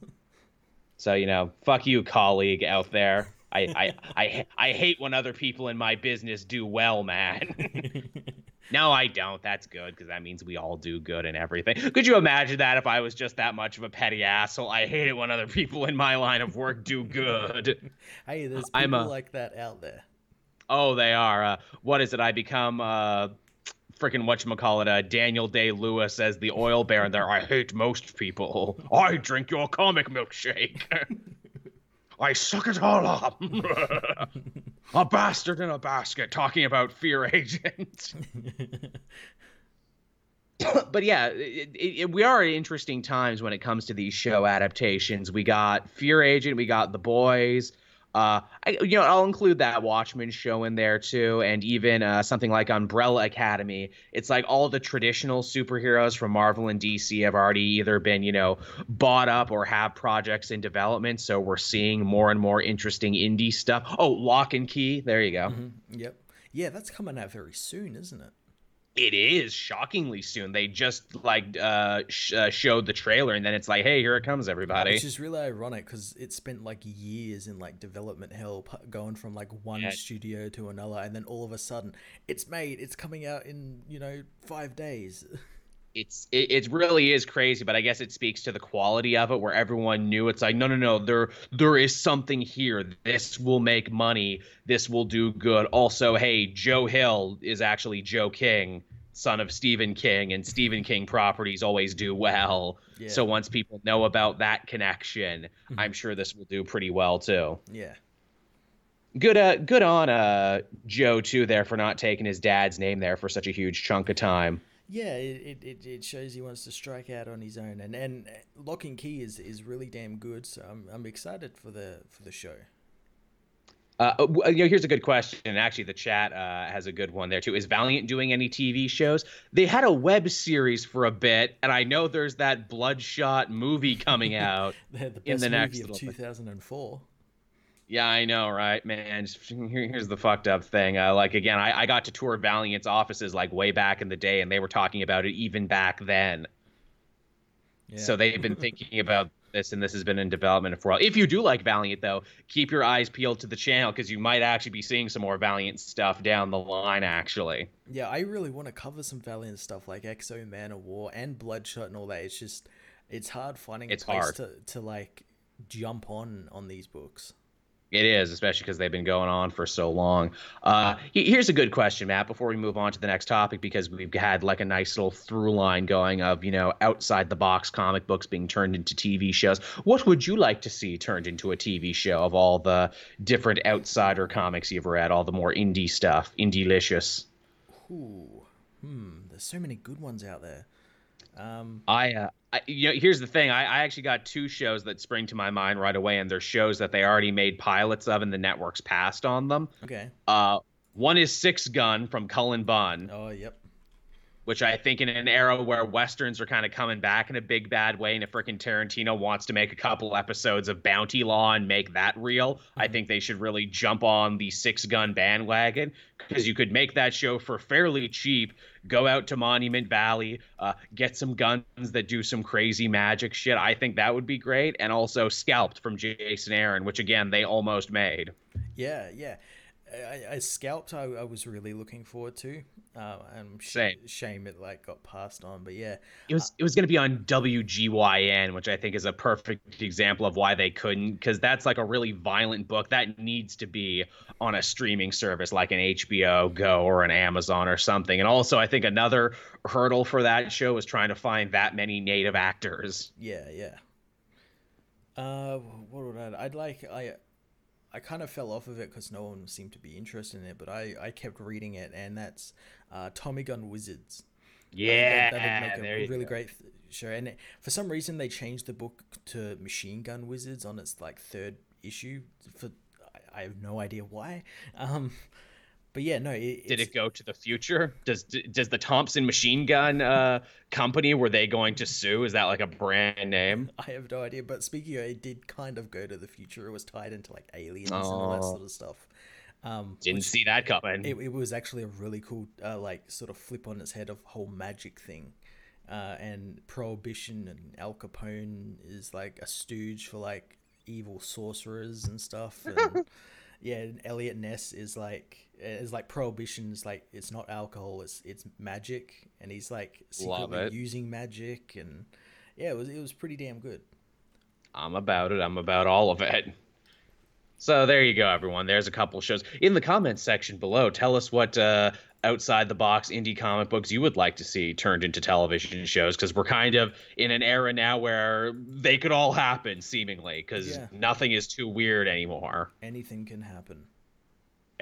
So you know, fuck you, colleague out there. I I I, I hate when other people in my business do well, man. [LAUGHS] no, I don't. That's good because that means we all do good and everything. Could you imagine that if I was just that much of a petty asshole? I hate it when other people in my line of work do good. [LAUGHS] hey, there's people I'm a, like that out there. Oh, they are. Uh, what is it? I become uh, freaking whatchamacallit, uh, Daniel Day Lewis as the oil baron there. I hate most people. I drink your comic milkshake. [LAUGHS] I suck it all up. [LAUGHS] a bastard in a basket talking about Fear Agent. [LAUGHS] but yeah, it, it, we are at interesting times when it comes to these show adaptations. We got Fear Agent, we got The Boys, uh, I, you know, I'll include that Watchmen show in there too, and even uh, something like Umbrella Academy. It's like all the traditional superheroes from Marvel and DC have already either been, you know, bought up or have projects in development. So we're seeing more and more interesting indie stuff. Oh, Locke and Key. There you go. Mm-hmm. Yep. Yeah, that's coming out very soon, isn't it? It is shockingly soon. They just like uh, sh- uh, showed the trailer, and then it's like, hey, here it comes, everybody. Which is really ironic because it spent like years in like development hell, going from like one yeah. studio to another, and then all of a sudden, it's made. It's coming out in you know five days. [LAUGHS] it's it, it really is crazy but i guess it speaks to the quality of it where everyone knew it's like no no no there there is something here. This will make money. This will do good. Also hey joe hill is actually joe king son of stephen king and stephen king properties always do well. Yeah. so once people know about that connection mm-hmm. i'm sure this will do pretty well too. Yeah. Good uh good on uh joe too there for not taking his dad's name there for such a huge chunk of time yeah, it, it, it shows he wants to strike out on his own, and and Locke and Key is, is really damn good. So I'm I'm excited for the for the show. Uh, uh you know, here's a good question. And actually, the chat uh, has a good one there too. Is Valiant doing any TV shows? They had a web series for a bit, and I know there's that Bloodshot movie coming [LAUGHS] out the in the next of 2004. Yeah, I know, right, man. [LAUGHS] Here's the fucked up thing. Uh, like again, I, I got to tour Valiant's offices like way back in the day, and they were talking about it even back then. Yeah. So they've been [LAUGHS] thinking about this, and this has been in development for a while. If you do like Valiant, though, keep your eyes peeled to the channel because you might actually be seeing some more Valiant stuff down the line. Actually, yeah, I really want to cover some Valiant stuff like X-O Manowar and Bloodshot and all that. It's just it's hard finding it's a place hard. to to like jump on on these books. It is, especially because they've been going on for so long. Uh, here's a good question, Matt, before we move on to the next topic, because we've had like a nice little through line going of, you know, outside the box comic books being turned into TV shows. What would you like to see turned into a TV show of all the different outsider comics you've read, all the more indie stuff, indie-licious? Ooh, hmm, there's so many good ones out there. Um, I, uh, I, you know, here's the thing. I, I actually got two shows that spring to my mind right away, and they're shows that they already made pilots of, and the networks passed on them. Okay. Uh, one is Six Gun from Cullen Bunn. Oh, yep which I think in an era where westerns are kind of coming back in a big bad way, and if freaking Tarantino wants to make a couple episodes of Bounty Law and make that real, mm-hmm. I think they should really jump on the six gun bandwagon because you could make that show for fairly cheap. Go out to Monument Valley, uh, get some guns that do some crazy magic shit. I think that would be great, and also Scalped from Jason Aaron, which again they almost made. Yeah, yeah. I, I scalped. I, I, was really looking forward to. Uh, and sh- Same. shame it like got passed on, but yeah, it was it was going to be on WGN, which I think is a perfect example of why they couldn't, because that's like a really violent book that needs to be on a streaming service like an HBO Go or an Amazon or something. And also, I think another hurdle for that show was trying to find that many native actors. Yeah, yeah. Uh, what would I? I'd like I I kind of fell off of it because no one seemed to be interested in it, but I, I kept reading it, and that's uh, Tommy Gun Wizards. Yeah, that, that make a really go. great show. And for some reason, they changed the book to Machine Gun Wizards on its like third issue. For I, I have no idea why. Um, but yeah, no. It, Did it go to the future? Does does the Thompson Machine Gun uh, company were they going to sue? Is that like a brand name? [LAUGHS] I have no idea. But speaking of, it did kind of go to the future. It was tied into like aliens oh. and all that sort of stuff. Um, Didn't which, see that coming. It, it, was actually a really cool, uh, like, sort of flip on its head of whole magic thing. Uh, and Prohibition and Al Capone is like a stooge for like evil sorcerers and stuff. And, [LAUGHS] yeah, and Eliot Ness is like is like prohibition is like it's not alcohol, it's it's magic, and he's like secretly using magic, and yeah, it was it was pretty damn good. I'm about it. I'm about all of it. So there you go, everyone. There's a couple shows in the comments section below. Tell us what uh, outside the box indie comic books you would like to see turned into television shows because we're kind of in an era now where they could all happen seemingly because yeah. nothing is too weird anymore. Anything can happen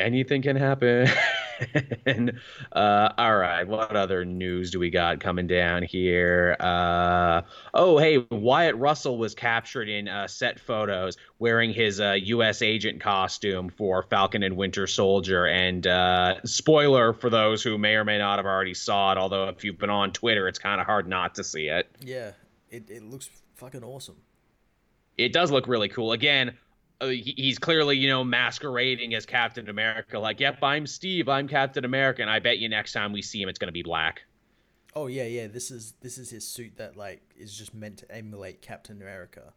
anything can happen. [LAUGHS] uh, all right, what other news do we got coming down here? Uh, oh, hey, Wyatt Russell was captured in uh, set photos wearing his U.S. Uh, agent costume for Falcon and Winter Soldier. And uh, spoiler for those who may or may not have already saw it, although if you've been on Twitter, it's kind of hard not to see it. Yeah, it, it looks fucking awesome. It does look really cool. Again, he's clearly you know masquerading as Captain America. Like, yep, I'm Steve. I'm Captain America, and I bet you next time we see him, it's gonna be black. Oh yeah, yeah. This is this is his suit that like is just meant to emulate Captain America.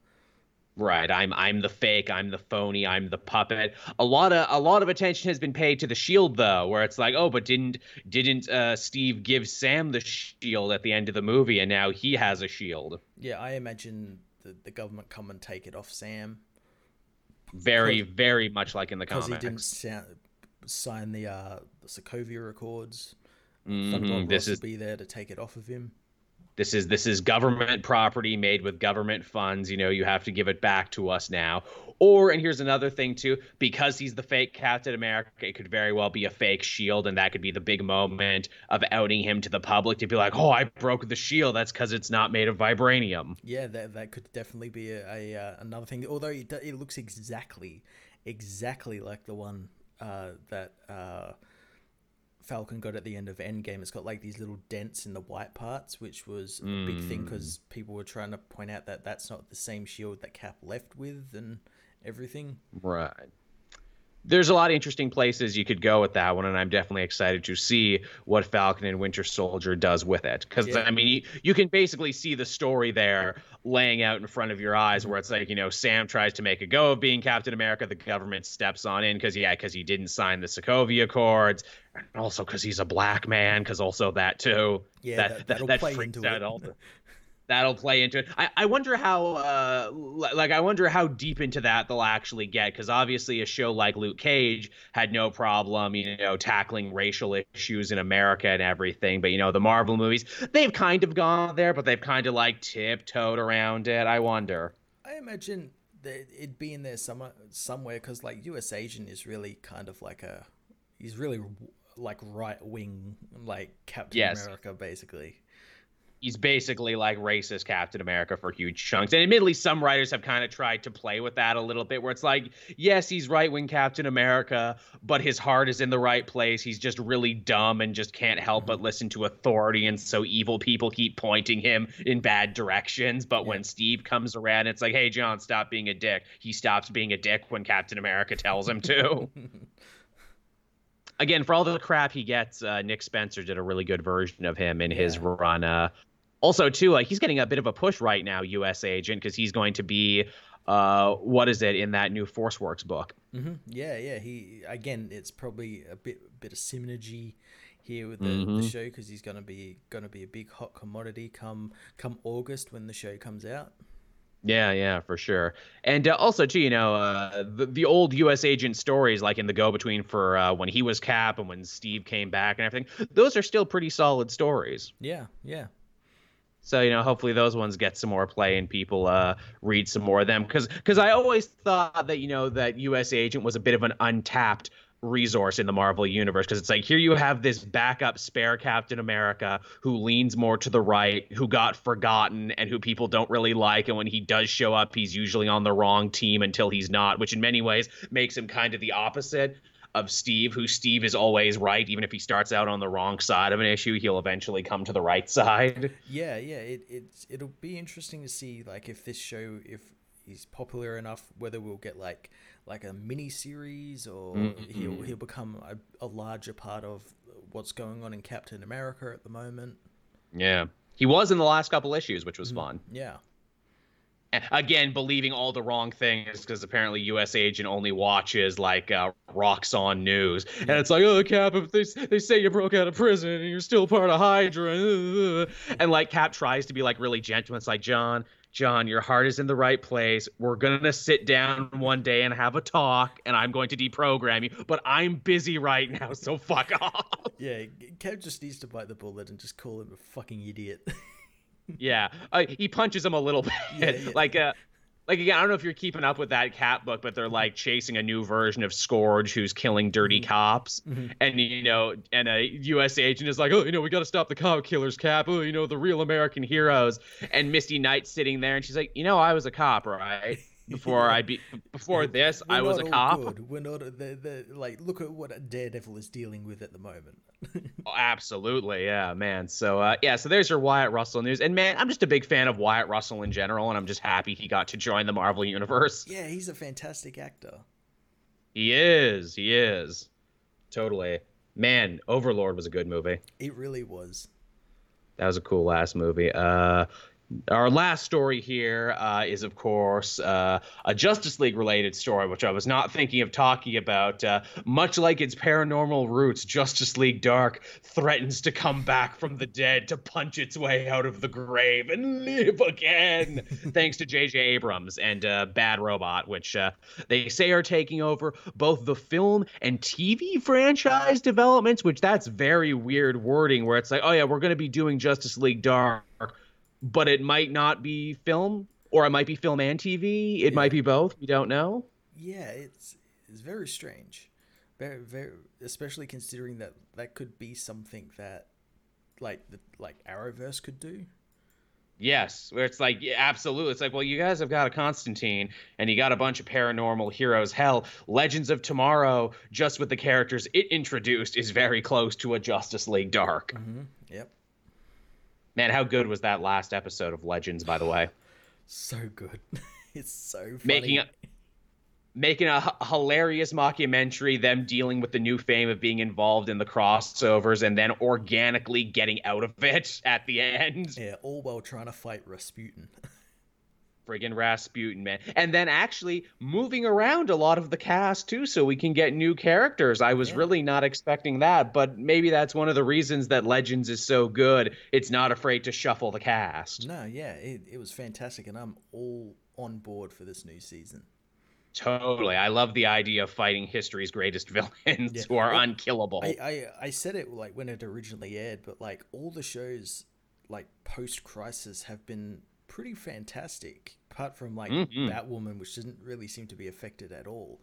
Right. I'm I'm the fake. I'm the phony. I'm the puppet. A lot of a lot of attention has been paid to the shield though, where it's like, oh, but didn't didn't uh, Steve give Sam the shield at the end of the movie, and now he has a shield. Yeah, I imagine the the government come and take it off Sam very, very much like in the comics. Because he didn't sound, sign the uh, the Sokovia Accords. Mm-hmm. This is be there to take it off of him. This is this is government property made with government funds. You know, you have to give it back to us now. Or, and here's another thing too, because he's the fake Captain America, it could very well be a fake shield, and that could be the big moment of outing him to the public to be like, oh, I broke the shield. That's because it's not made of vibranium. Yeah, that that could definitely be a, a uh, another thing. Although it, it looks exactly, exactly like the one uh, that. Uh, Falcon got at the end of Endgame. It's got like these little dents in the white parts, which was a mm. big thing because mm. people were trying to point out that that's not the same shield that Cap left with, and everything. Right. There's a lot of interesting places you could go with that one, and I'm definitely excited to see what Falcon and Winter Soldier does with it. Because yeah. I mean, you, you, can basically see the story there laying out in front of your eyes, where it's like you know Sam tries to make a go of being Captain America, the government steps on in because yeah, because he didn't sign the Sokovia Accords, and also because he's a black man, because also that too. Yeah, that that, that, that freaks out all the that'll play into it. I, I wonder how uh like I wonder how deep into that they'll actually get because obviously a show like Luke Cage had no problem you know tackling racial issues in America and everything, but you know the Marvel movies they've kind of gone there, but they've kind of like tiptoed around it. I wonder. I imagine that it being there somewhere somewhere because like U.S. Agent is really kind of like a he's really like right wing like Captain yes. America basically he's basically like racist Captain America for huge chunks. And admittedly, some writers have kind of tried to play with that a little bit, where it's like, yes, he's right wing Captain America, but his heart is in the right place. He's just really dumb and just can't help but listen to authority. And so evil people keep pointing him in bad directions. But yeah. when Steve comes around, it's like, hey, John, stop being a dick. He stops being a dick when Captain America tells him to. [LAUGHS] Again, for all the crap he gets, uh, Nick Spencer did a really good version of him in yeah. his run uh, also too uh, he's getting a bit of a push right now us agent because he's going to be uh, what is it in that new force works book mm-hmm. yeah yeah he again it's probably a bit bit of synergy here with the, mm-hmm. the show because he's going to be going to be a big hot commodity come come august when the show comes out yeah, yeah, for sure. And uh, also, too, you know, uh, the, the old U.S. agent stories, like in the go between for uh, when he was Cap and when Steve came back and everything, those are still pretty solid stories. Yeah, yeah. So you know, hopefully those ones get some more play and people uh, read some more of them. Because because I always thought that you know that U.S. Agent was a bit of an untapped resource in the Marvel universe because it's like here you have this backup spare Captain America who leans more to the right, who got forgotten and who people don't really like and when he does show up he's usually on the wrong team until he's not, which in many ways makes him kind of the opposite of Steve, who Steve is always right. Even if he starts out on the wrong side of an issue, he'll eventually come to the right side. Yeah, yeah. It, it's it'll be interesting to see like if this show if he's popular enough, whether we'll get like like a mini series or mm-hmm. he'll he'll become a, a larger part of what's going on in Captain America at the moment. Yeah, he was in the last couple issues, which was mm, fun. Yeah [LAUGHS] again believing all the wrong things because apparently U.S. agent only watches like uh, rocks on news, and it's like, oh, Cap, if they they say you broke out of prison and you're still part of Hydra, [LAUGHS] and like Cap tries to be like really gentle. It's like John. John, your heart is in the right place. We're gonna sit down one day and have a talk, and I'm going to deprogram you. But I'm busy right now, so fuck [LAUGHS] off. Yeah, Cap just needs to bite the bullet and just call him a fucking idiot. Yeah, uh, he punches him a little [LAUGHS] bit, yeah, yeah. like uh, like again, I don't know if you're keeping up with that cat book, but they're like chasing a new version of Scourge who's killing dirty mm-hmm. cops, mm-hmm. and you know, and a U.S. agent is like, oh, you know, we got to stop the cop killers, Cap. Oh, you know, the real American heroes, and Misty Knight's sitting there, and she's like, you know, I was a cop, right? Before I be before [LAUGHS] this, We're I was a cop. Good. We're not the, the like look at what Daredevil is dealing with at the moment. [LAUGHS] oh, absolutely, yeah, man. So uh, yeah, so there's your Wyatt Russell news, and man, I'm just a big fan of Wyatt Russell in general, and I'm just happy he got to join the Marvel universe. Yeah, he's a fantastic actor. He is. He is. Totally. Man, Overlord was a good movie. It really was. That was a cool last movie. Uh, our last story here uh, is, of course, uh, a Justice League related story, which I was not thinking of talking about. Uh, much like its paranormal roots, Justice League Dark threatens to come back from the dead to punch its way out of the grave and live again, [LAUGHS] thanks to J.J. Abrams and uh, Bad Robot, which uh, they say are taking over both the film and TV franchise developments, which that's very weird wording, where it's like, oh, yeah, we're going to be doing Justice League Dark but it might not be film or it might be film and TV. It yeah. might be both. We don't know. Yeah, it's it's very strange. Very very especially considering that that could be something that like the like Arrowverse could do. Yes, where it's like yeah, absolutely. It's like, well, you guys have got a Constantine and you got a bunch of paranormal heroes. Hell, Legends of Tomorrow, just with the characters it introduced, is very close to a Justice League Dark. Mm-hmm. Man, how good was that last episode of Legends, by the way? so good. [LAUGHS] it's so funny. Making a, making a h- hilarious mockumentary, them dealing with the new fame of being involved in the crossovers and then organically getting out of it [LAUGHS] at the end. Yeah, all while trying to fight Rasputin. [LAUGHS] friggin' Rasputin, man. And then actually moving around a lot of the cast too, so we can get new characters. I was yeah. really not expecting that, but maybe that's one of the reasons that Legends is so good. It's not afraid to shuffle the cast. No, yeah, it, it was fantastic, and I'm all on board for this new season. Totally. I love the idea of fighting history's greatest [LAUGHS] villains yeah. who are well, unkillable. I, I, I said it like when it originally aired, but like all the shows like post crisis have been pretty fantastic, apart from like mm-hmm. Batwoman, which doesn't really seem to be affected at all.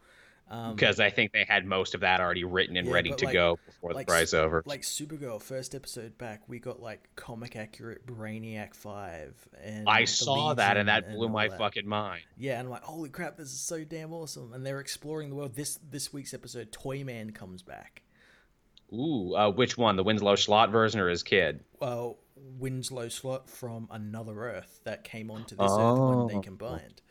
Because um, I think they had most of that already written and yeah, ready to like, go before like, the prize over. Like Supergirl, first episode back, we got like comic accurate Brainiac Five, and I saw that, and that blew my that. fucking mind. Yeah, and I'm like, holy crap, this is so damn awesome! And they're exploring the world. This this week's episode, Toyman comes back. Ooh, uh, which one? The Winslow Schott version or his kid? Well, Winslow Schott from Another Earth that came onto this oh. Earth when they oh. combined.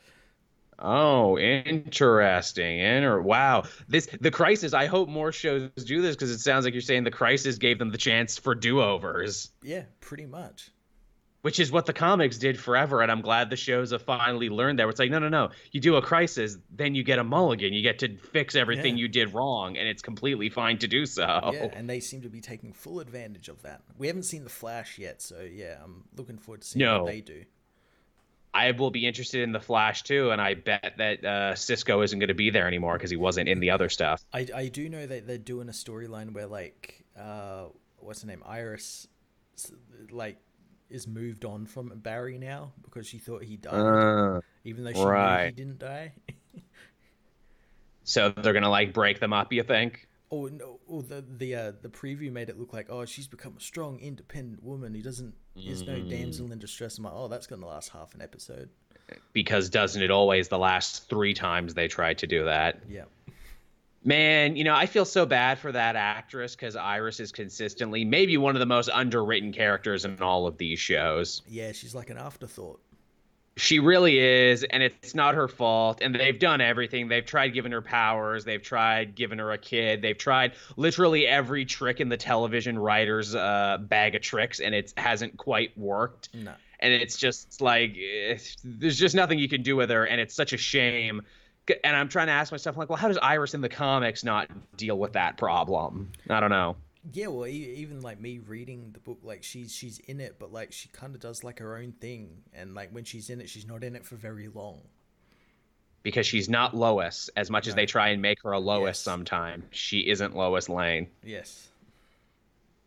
Oh, interesting. Inter- wow. This the crisis. I hope more shows do this because it sounds like you're saying the crisis gave them the chance for do-overs. Yeah, pretty much which is what the comics did forever. And I'm glad the shows have finally learned that. It's like, no, no, no. You do a crisis, then you get a mulligan. You get to fix everything yeah. you did wrong, and it's completely fine to do so. Yeah, and they seem to be taking full advantage of that. We haven't seen the Flash yet, so yeah, I'm looking forward to seeing no. what they do. I will be interested in the Flash too, and I bet that uh, Cisco isn't going to be there anymore because he wasn't in the other stuff. I, I do know that they're doing a storyline where like uh, what's her name Iris like is moved on from Barry now because she thought he died, uh, even though she right. knew he didn't die. [LAUGHS] so they're gonna like break them up, you think? Oh no! Oh, the the uh, the preview made it look like oh she's become a strong, independent woman He doesn't is no damsel in distress. I'm like oh that's gonna last half an episode. Because doesn't it always the last three times they tried to do that? Yeah. Man, you know, I feel so bad for that actress because Iris is consistently maybe one of the most underwritten characters in all of these shows. Yeah, she's like an afterthought. She really is, and it's not her fault. And they've done everything. They've tried giving her powers. They've tried giving her a kid. They've tried literally every trick in the television writer's uh, bag of tricks, and it hasn't quite worked. No and it's just like it's, there's just nothing you can do with her, and it's such a shame. And I'm trying to ask myself, like, well, how does Iris in the comics not deal with that problem? I don't know. Yeah, well, even like me reading the book, like she's she's in it, but like she kind of does like her own thing, and like when she's in it, she's not in it for very long. Because she's not Lois, as much no. as they try and make her a Lois yes. sometime. She isn't Lois Lane. Yes.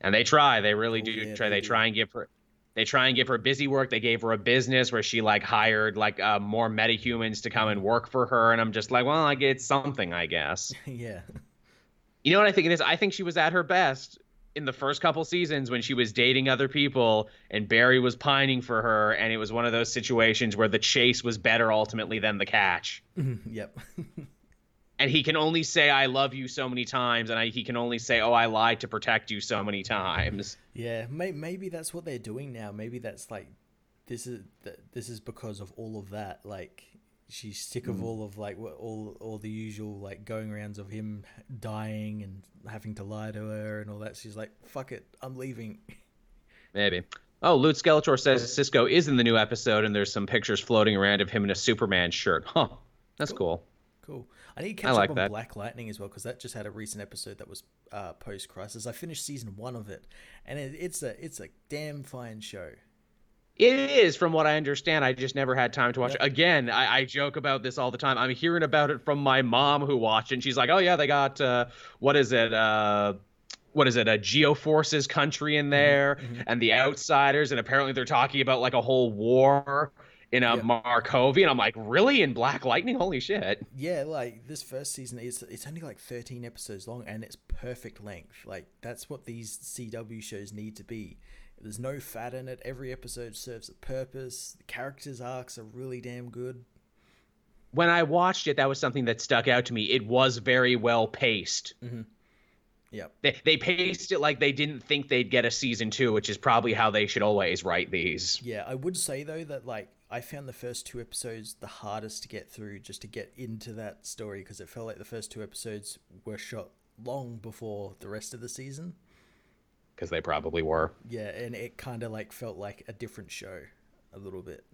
And they try, they really oh, do yeah, try. They, they try and give her they try and give her busy work. They gave her a business where she like hired like uh, more metahumans to come and work for her, and I'm just like, well, like it's something, I guess. [LAUGHS] yeah. You know what I think it is? I think she was at her best in the first couple seasons when she was dating other people and Barry was pining for her, and it was one of those situations where the chase was better ultimately than the catch. yep. [LAUGHS] and he can only say "I love you" so many times, and I, he can only say "Oh, I lied to protect you" so many times. Yeah, may, maybe that's what they're doing now. Maybe that's like this is this is because of all of that. Like she's sick of mm. all of like all all the usual like going rounds of him dying and having to lie to her and all that. She's like, "Fuck it, I'm leaving." Maybe. Oh, Loot Skeletor says Cisco is in the new episode, and there's some pictures floating around of him in a Superman shirt. Huh, that's cool. Cool. cool. I need to catch like up on that. Black Lightning as well because that just had a recent episode that was uh, post Crisis. I finished season one of it, and it, it's a it's a damn fine show. It is, from what I understand. I just never had time to watch it. Again, I, I, joke about this all the time. I'm hearing about it from my mom who watched it, and she's like, "Oh yeah, they got uh, what is it? Uh, what is it? A Geoforces country in mm-hmm. there, mm-hmm. and the Outsiders, and apparently they're talking about like a whole war in a yep. Markovia, and I'm like, really? In Black Lightning? Holy shit! Yeah, like this first season is it's only like 13 episodes long, and it's perfect length. Like that's what these CW shows need to be. There's no fat in it. Every episode serves a purpose. The characters' arcs are really damn good. When I watched it, that was something that stuck out to me. It was very well paced. Mm-hmm. Yep. They, they paced it like they didn't think they'd get a season two, which is probably how they should always write these. Yeah, I would say though that like I found the first two episodes the hardest to get through just to get into that story because it felt like the first two episodes were shot long before the rest of the season. Because they probably were. Yeah, and it kind of like felt like a different show a little bit.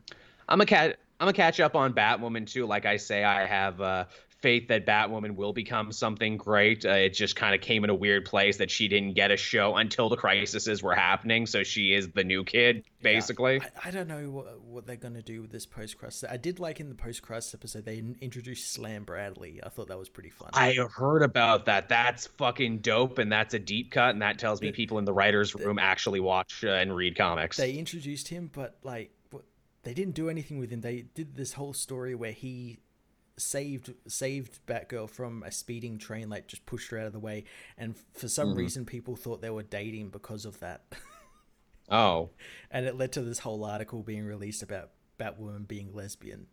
I'm a cat. I'm a catch up on Batwoman too. Like I say, I have uh, faith that Batwoman will become something great. Uh, it just kind of came in a weird place that she didn't get a show until the crises were happening. So she is the new kid, basically. Yeah, I, I, don't know what, what they're going to do with this post crisis. I did like in the post crisis episode, they introduced Slam Bradley. I thought that was pretty fun. I heard about that. That's fucking dope. And that's a deep cut. And that tells me people in the writer's room actually watch uh, and read comics. They introduced him, but like, they didn't do anything with him. They did this whole story where he saved saved Batgirl from a speeding train, like just pushed her out of the way, and for some mm-hmm. reason people thought they were dating because of that. [LAUGHS] oh, and it led to this whole article being released about Batwoman being lesbian.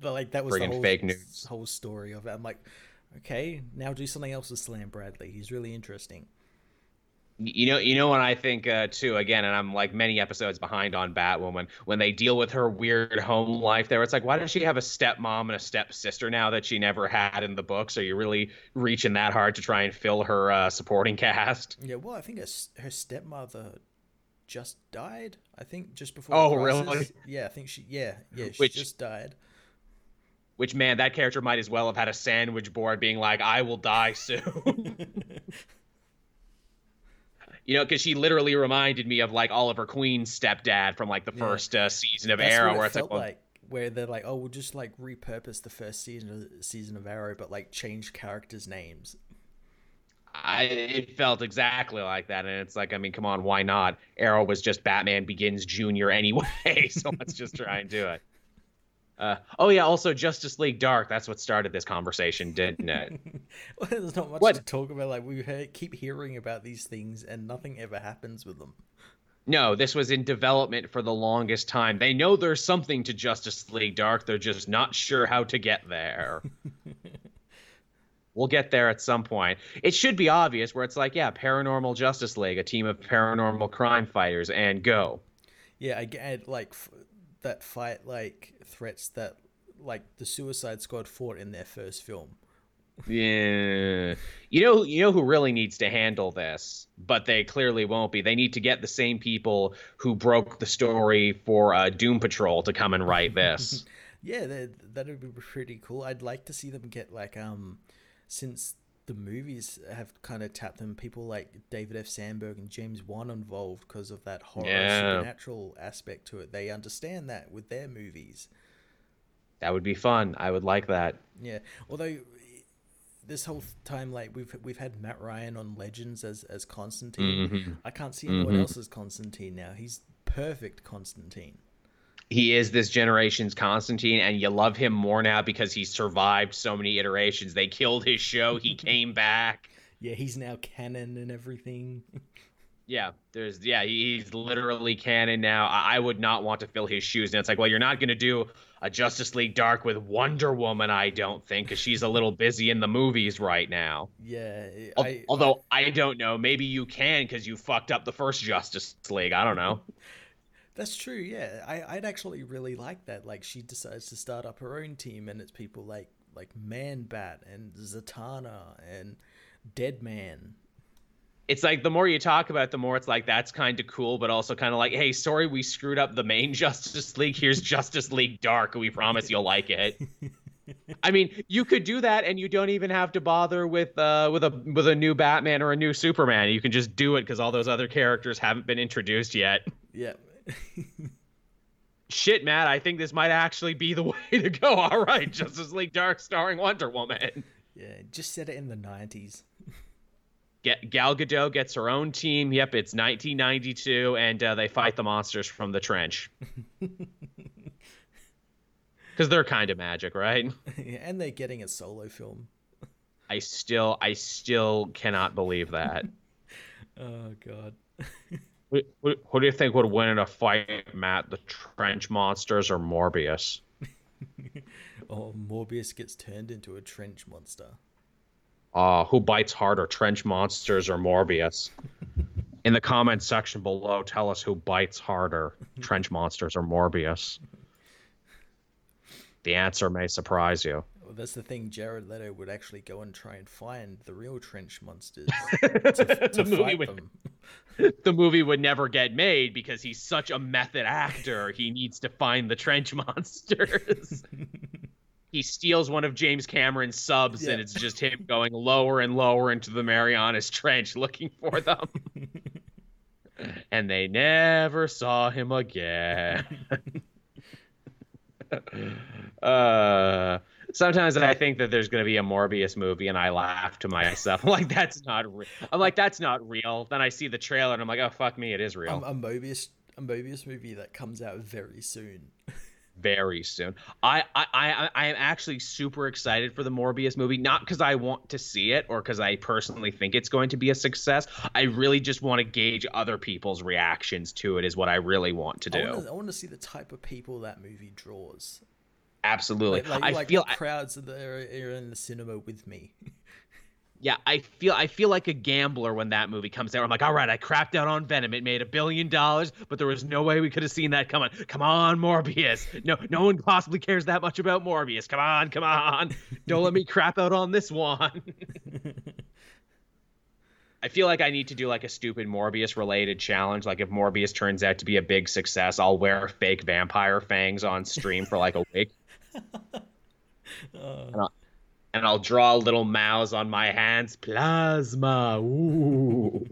But like that was the whole fake news. whole story of it. I'm like, okay, now do something else with Slam Bradley. He's really interesting. You know, you know what I think uh, too. Again, and I'm like many episodes behind on Batwoman when they deal with her weird home life. There, it's like, why does she have a stepmom and a stepsister now that she never had in the books? Are you really reaching that hard to try and fill her uh, supporting cast? Yeah, well, I think her, her stepmother just died. I think just before. Oh, really? Yeah, I think she. Yeah, yeah, she Which, just died. Which man, that character might as well have had a sandwich board being like, "I will die soon." [LAUGHS] you know, because she literally reminded me of like Oliver Queen's stepdad from like the yeah. first uh, season of That's Arrow, it where it's like, well, like, where they're like, oh, we'll just like repurpose the first season of season of Arrow, but like change characters' names. I it felt exactly like that, and it's like, I mean, come on, why not? Arrow was just Batman Begins Junior anyway, [LAUGHS] so let's just try and do it. Uh, oh yeah, also Justice League Dark. That's what started this conversation, didn't it? [LAUGHS] well, there's not much what? to talk about. Like we heard, keep hearing about these things, and nothing ever happens with them. No, this was in development for the longest time. They know there's something to Justice League Dark. They're just not sure how to get there. [LAUGHS] we'll get there at some point. It should be obvious where it's like, yeah, Paranormal Justice League, a team of paranormal crime fighters, and go. Yeah, I get like that fight like threats that like the Suicide Squad fought in their first film. Yeah. You know, you know who really needs to handle this, but they clearly won't be. They need to get the same people who broke the story for uh, Doom Patrol to come and write this. [LAUGHS] yeah, that would be pretty cool. I'd like to see them get like um, since the movies have kind of tapped them, people like David F. Sandberg and James Wan involved because of that horror yeah. supernatural aspect to it. They understand that with their movies. That would be fun. I would like that. Yeah. Although this whole time, like we've we've had Matt Ryan on Legends as as Constantine. Mm-hmm. I can't see anyone mm-hmm. else as Constantine now. He's perfect Constantine. He is this generation's Constantine, and you love him more now because he survived so many iterations. They killed his show. He [LAUGHS] came back. Yeah, he's now canon and everything. Yeah, there's yeah, he's literally canon now. I would not want to fill his shoes. And it's like, well, you're not gonna do a Justice League Dark with Wonder Woman, I don't think, because she's a little busy in the movies right now. Yeah. I, Although I, I don't know, maybe you can because you fucked up the first Justice League. I don't know. [LAUGHS] That's true. Yeah, I, I'd actually really like that. Like she decides to start up her own team, and it's people like like Man Bat and Zatanna and Deadman it's like the more you talk about it, the more it's like that's kind of cool, but also kind of like, hey, sorry, we screwed up the main [LAUGHS] Justice League. Here's Justice League Dark. We promise you'll like it. [LAUGHS] I mean, you could do that, and you don't even have to bother with uh, with a with a new Batman or a new Superman. You can just do it because all those other characters haven't been introduced yet. Yeah. Shit, Matt, I think this might actually be the [LAUGHS] way to go. All right, Justice League Dark starring Wonder Woman. Yeah, just set it in the nineties. Gal Gadot gets her own team. Yep, it's 1992, and uh, they fight the monsters from the trench. [LAUGHS] Because they're kind of magic, right? and they're getting a solo film. I still, I still cannot believe that. [LAUGHS] oh God. Who, do you think would win in a fight, Matt? The trench monsters or Morbius? [LAUGHS] oh, Morbius gets turned into a trench monster. Uh, who bites harder, trench monsters or Morbius? [LAUGHS] In the comments section below, tell us who bites harder, trench monsters or Morbius. [LAUGHS] The answer may surprise you. Well, that's the thing. Jared Leto would actually go and try and find the real trench monsters [LAUGHS] to, to the fight would, them. [LAUGHS] The movie would never get made because he's such a method actor. he needs to find the trench [LAUGHS] monsters he steals one of James Cameron's subs, yeah. and it's just him going lower and lower into the Marianas Trench looking for them. and they never saw him again. uh, sometimes I think that there's going to be a Morbius movie, and I laugh to myself. [LAUGHS] I'm like, that's not real. I'm like, that's not real. Then I see the trailer, and I'm like, oh fuck me, it is real. a Mobius, a Mobius movie that comes out very soon [LAUGHS] very soon. I, I, I, I am actually super excited for the Morbius movie, not because I want to see it or because I personally think it's going to be a success. I really just want to gauge other people's reactions to it, is what I really want to do. I want to, I want to see the type of people that movie draws. Absolutely. Like, like, I like feel crowds that are in the cinema with me. [LAUGHS] yeah, I feel I feel like a gambler when that movie comes out. I'm like, all right, I crapped out on Venom. It made a billion dollars, but there was no way we could have seen that coming. Come on, Morbius. No, no one possibly cares that much about Morbius. Come on, come on. Don't let me crap out on this one. [LAUGHS] I feel like I need to do like a stupid Morbius related challenge. Like if Morbius turns out to be a big success, I'll wear fake vampire fangs on stream for like a week. [LAUGHS] Uh and I'll draw little mouths on my hands. Plasma. Ooh.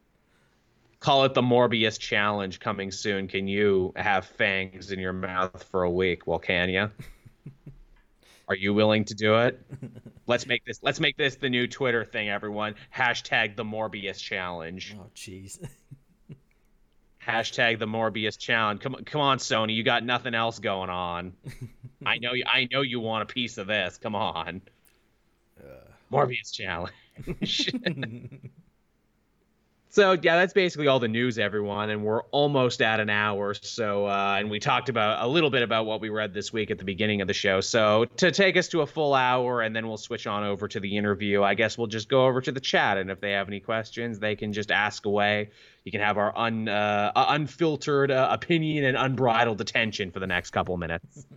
[LAUGHS] Call it the Morbius challenge coming soon. Can you have fangs in your mouth for a week? Well, can you? [LAUGHS] Are you willing to do it? Let's make this. Let's make this the new Twitter thing, everyone. Hashtag the Morbius challenge. Oh, jeez. Hashtag the Morbius challenge. Come, come on, Sony. You got nothing else going on. [LAUGHS] I know. You, I know you want a piece of this. Come on. Uh, Morbius challenge. [LAUGHS] So yeah, that's basically all the news, everyone, and we're almost at an hour. So uh, and we talked about a little bit about what we read this week at the beginning of the show. So to take us to a full hour, and then we'll switch on over to the interview. I guess we'll just go over to the chat, and if they have any questions, they can just ask away. You can have our un, uh, unfiltered uh, opinion and unbridled attention for the next couple minutes. [LAUGHS]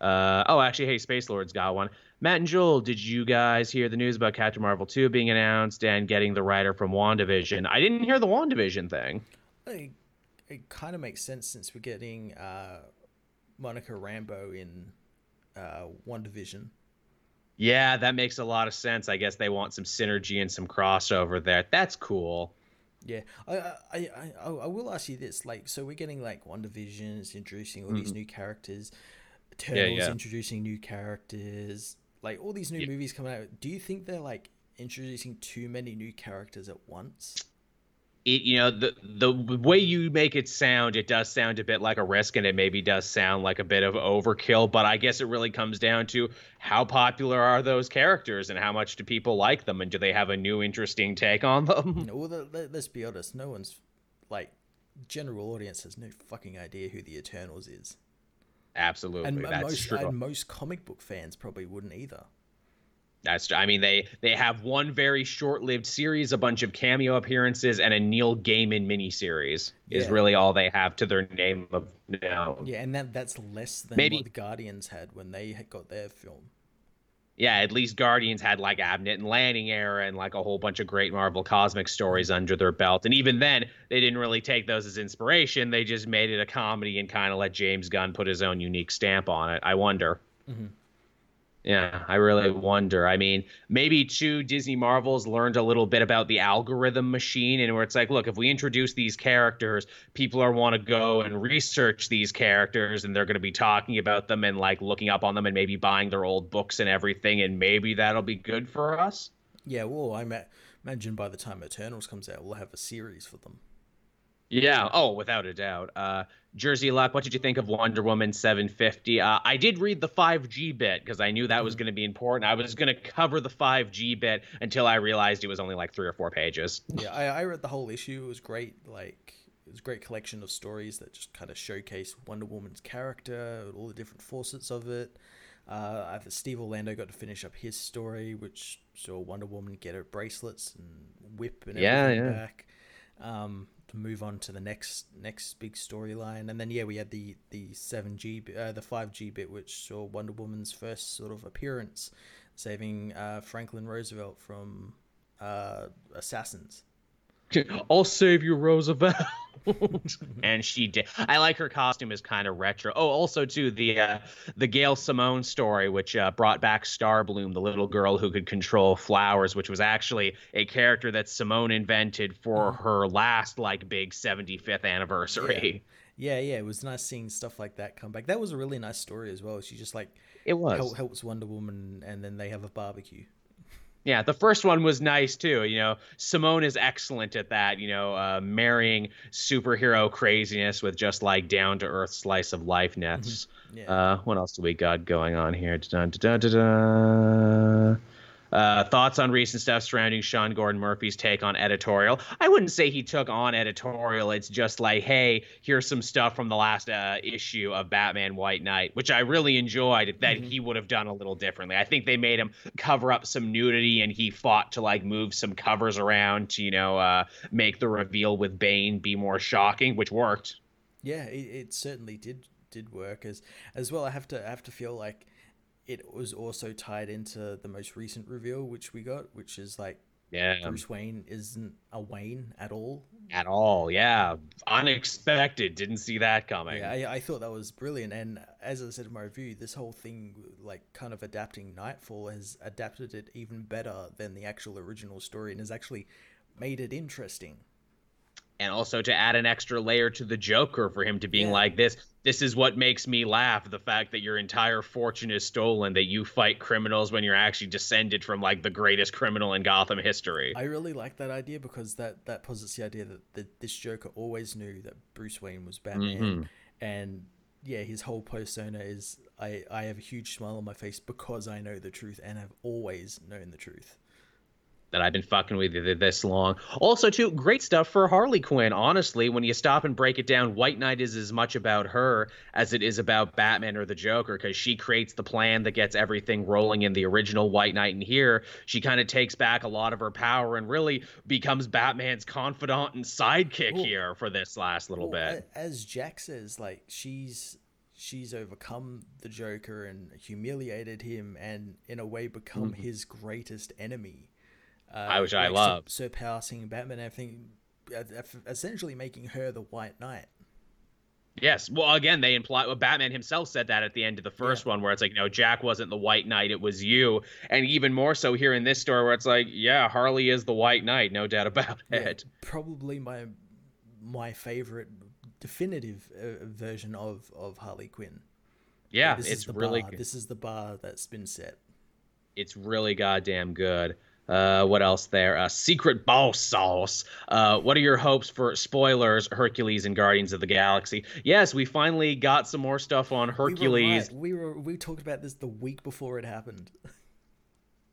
Uh, oh, actually, hey, Space Lords got one. Matt and Joel, did you guys hear the news about Captain Marvel 2 being announced and getting the writer from WandaVision? I didn't hear the WandaVision thing. It, it kind of makes sense since we're getting uh, Monica Rambeau in uh, WandaVision. Yeah, that makes a lot of sense. I guess they want some synergy and some crossover there. That's cool. Yeah, I I, I, I will ask you this. Like, so we're getting like WandaVision is introducing all mm-hmm. these new characters. Turtles yeah, yeah. introducing new characters. Like all these new yeah. movies coming out. Do you think they're like introducing too many new characters at once? It, you know the the way you make it sound it does sound a bit like a risk and it maybe does sound like a bit of overkill but i guess it really comes down to how popular are those characters and how much do people like them and do they have a new interesting take on them? [LAUGHS] Well let's be honest no one's like general audience has no fucking idea who the eternals is. Absolutely and, and most, and most comic book fans probably wouldn't either that's I mean they they have one very short-lived series, a bunch of cameo appearances, and a Neil Gaiman miniseries yeah. is really all they have to their name of now. Yeah, and that that's less than Maybe, what the Guardians had when they had got their film. Yeah, at least Guardians had like Abnett and Lanning era and like a whole bunch of great Marvel cosmic stories under their belt. And even then, they didn't really take those as inspiration. They just made it a comedy and kind of let James Gunn put his own unique stamp on it. I wonder. Mm-hmm. Yeah, I really wonder. I mean, maybe too Disney Marvels learned a little bit about the algorithm machine and where it's like, look, if we introduce these characters, people are want to go and research these characters and they're going to be talking about them and like looking up on them and maybe buying their old books and everything and maybe that'll be good for us. Yeah, well, I imagine by the time Eternals comes out, we'll have a series for them. Yeah. Oh, without a doubt. Uh, Jersey Luck, what did you think of Wonder Woman 750? Uh, I did read the 5G bit because I knew that was mm-hmm. going to be important. I was going to cover the 5G bit until I realized it was only like three or four pages. Yeah, I, I read the whole issue. It was great. Like, it was a great collection of stories that just kind of showcase Wonder Woman's character, all the different facets of it. Uh, Steve Orlando got to finish up his story, which saw Wonder Woman get her bracelets and whip and everything yeah, yeah. back. Um, to move on to the next next big storyline. And then yeah, we had the the seven G uh, the five G bit, which saw Wonder Woman's first sort of appearance, saving uh, Franklin Roosevelt from uh, assassins. [LAUGHS] I'll save you, Roosevelt. [LAUGHS] and she did. I like her costume is kind of retro. Oh, also too the uh, the Gail Simone story, which uh, brought back Starbloom, the little girl who could control flowers, which was actually a character that Simone invented for mm. her last like big 75th anniversary. Yeah. yeah, yeah, it was nice seeing stuff like that come back. That was a really nice story as well. She just like it was helps Wonder Woman, and then they have a barbecue. Yeah, the first one was nice too. You know, Simone is excellent at that. You know, uh, marrying superhero craziness with just like down to earth slice of lifeness. Mm-hmm. Yeah. Uh, what else do we got going on here? Da-da-da-da-da. Uh, thoughts on recent stuff surrounding Sean Gordon Murphy's take on editorial? I wouldn't say he took on editorial. It's just like, hey, here's some stuff from the last uh, issue of Batman White Knight, which I really enjoyed that mm-hmm. he would have done a little differently. I think they made him cover up some nudity and he fought to like move some covers around to, you know, uh, make the reveal with Bane be more shocking, which worked. Yeah, it, it certainly did did work as as well. I have to I have to feel like it was also tied into the most recent reveal which we got, which is like yeah, Bruce Wayne isn't a Wayne at all. At all, yeah, unexpected. Didn't see that coming. Yeah, I, I thought that was brilliant. And as I said in my review, this whole thing, like kind of adapting Nightfall, has adapted it even better than the actual original story, and has actually made it interesting and also to add an extra layer to the Joker for him to being yeah. like this. This is what makes me laugh: the fact that your entire fortune is stolen, that you fight criminals when you're actually descended from like the greatest criminal in Gotham history. I really like that idea because that that posits the idea that, that this Joker always knew that Bruce Wayne was Batman, mm-hmm. and yeah, his whole persona is I I have a huge smile on my face because I know the truth and have always known the truth that I've been fucking with you this long. Also, too, great stuff for Harley Quinn. Honestly, when you stop and break it down, White Knight is as much about her as it is about Batman or the Joker because she creates the plan that gets everything rolling in the original White Knight. And here, she kind of takes back a lot of her power and really becomes Batman's confidant and sidekick well, here for this last little well, bit. As Jack says, like she's she's overcome the Joker and humiliated him, and in a way become mm-hmm. his greatest enemy. Uh, which I love, surpassing Batman. I think essentially making her the White Knight. Yes. Well, again, they imply well, Batman himself said that at the end of the first yeah. one, where it's like, no, Jack wasn't the White Knight, it was you. And even more so here in this story, where it's like, yeah, Harley is the White Knight, no doubt [LAUGHS] about yeah, it. Probably my my favorite definitive uh, version of of Harley Quinn. Yeah, it's really bar. this is the bar that's been set. It's really goddamn good. Uh, what else there? Uh, Secret Boss Sauce. Uh, what are your hopes for spoilers, Hercules and Guardians of the Galaxy? Yes, we finally got some more stuff on Hercules. We were, right. we, were we talked about this the week before it happened. [LAUGHS]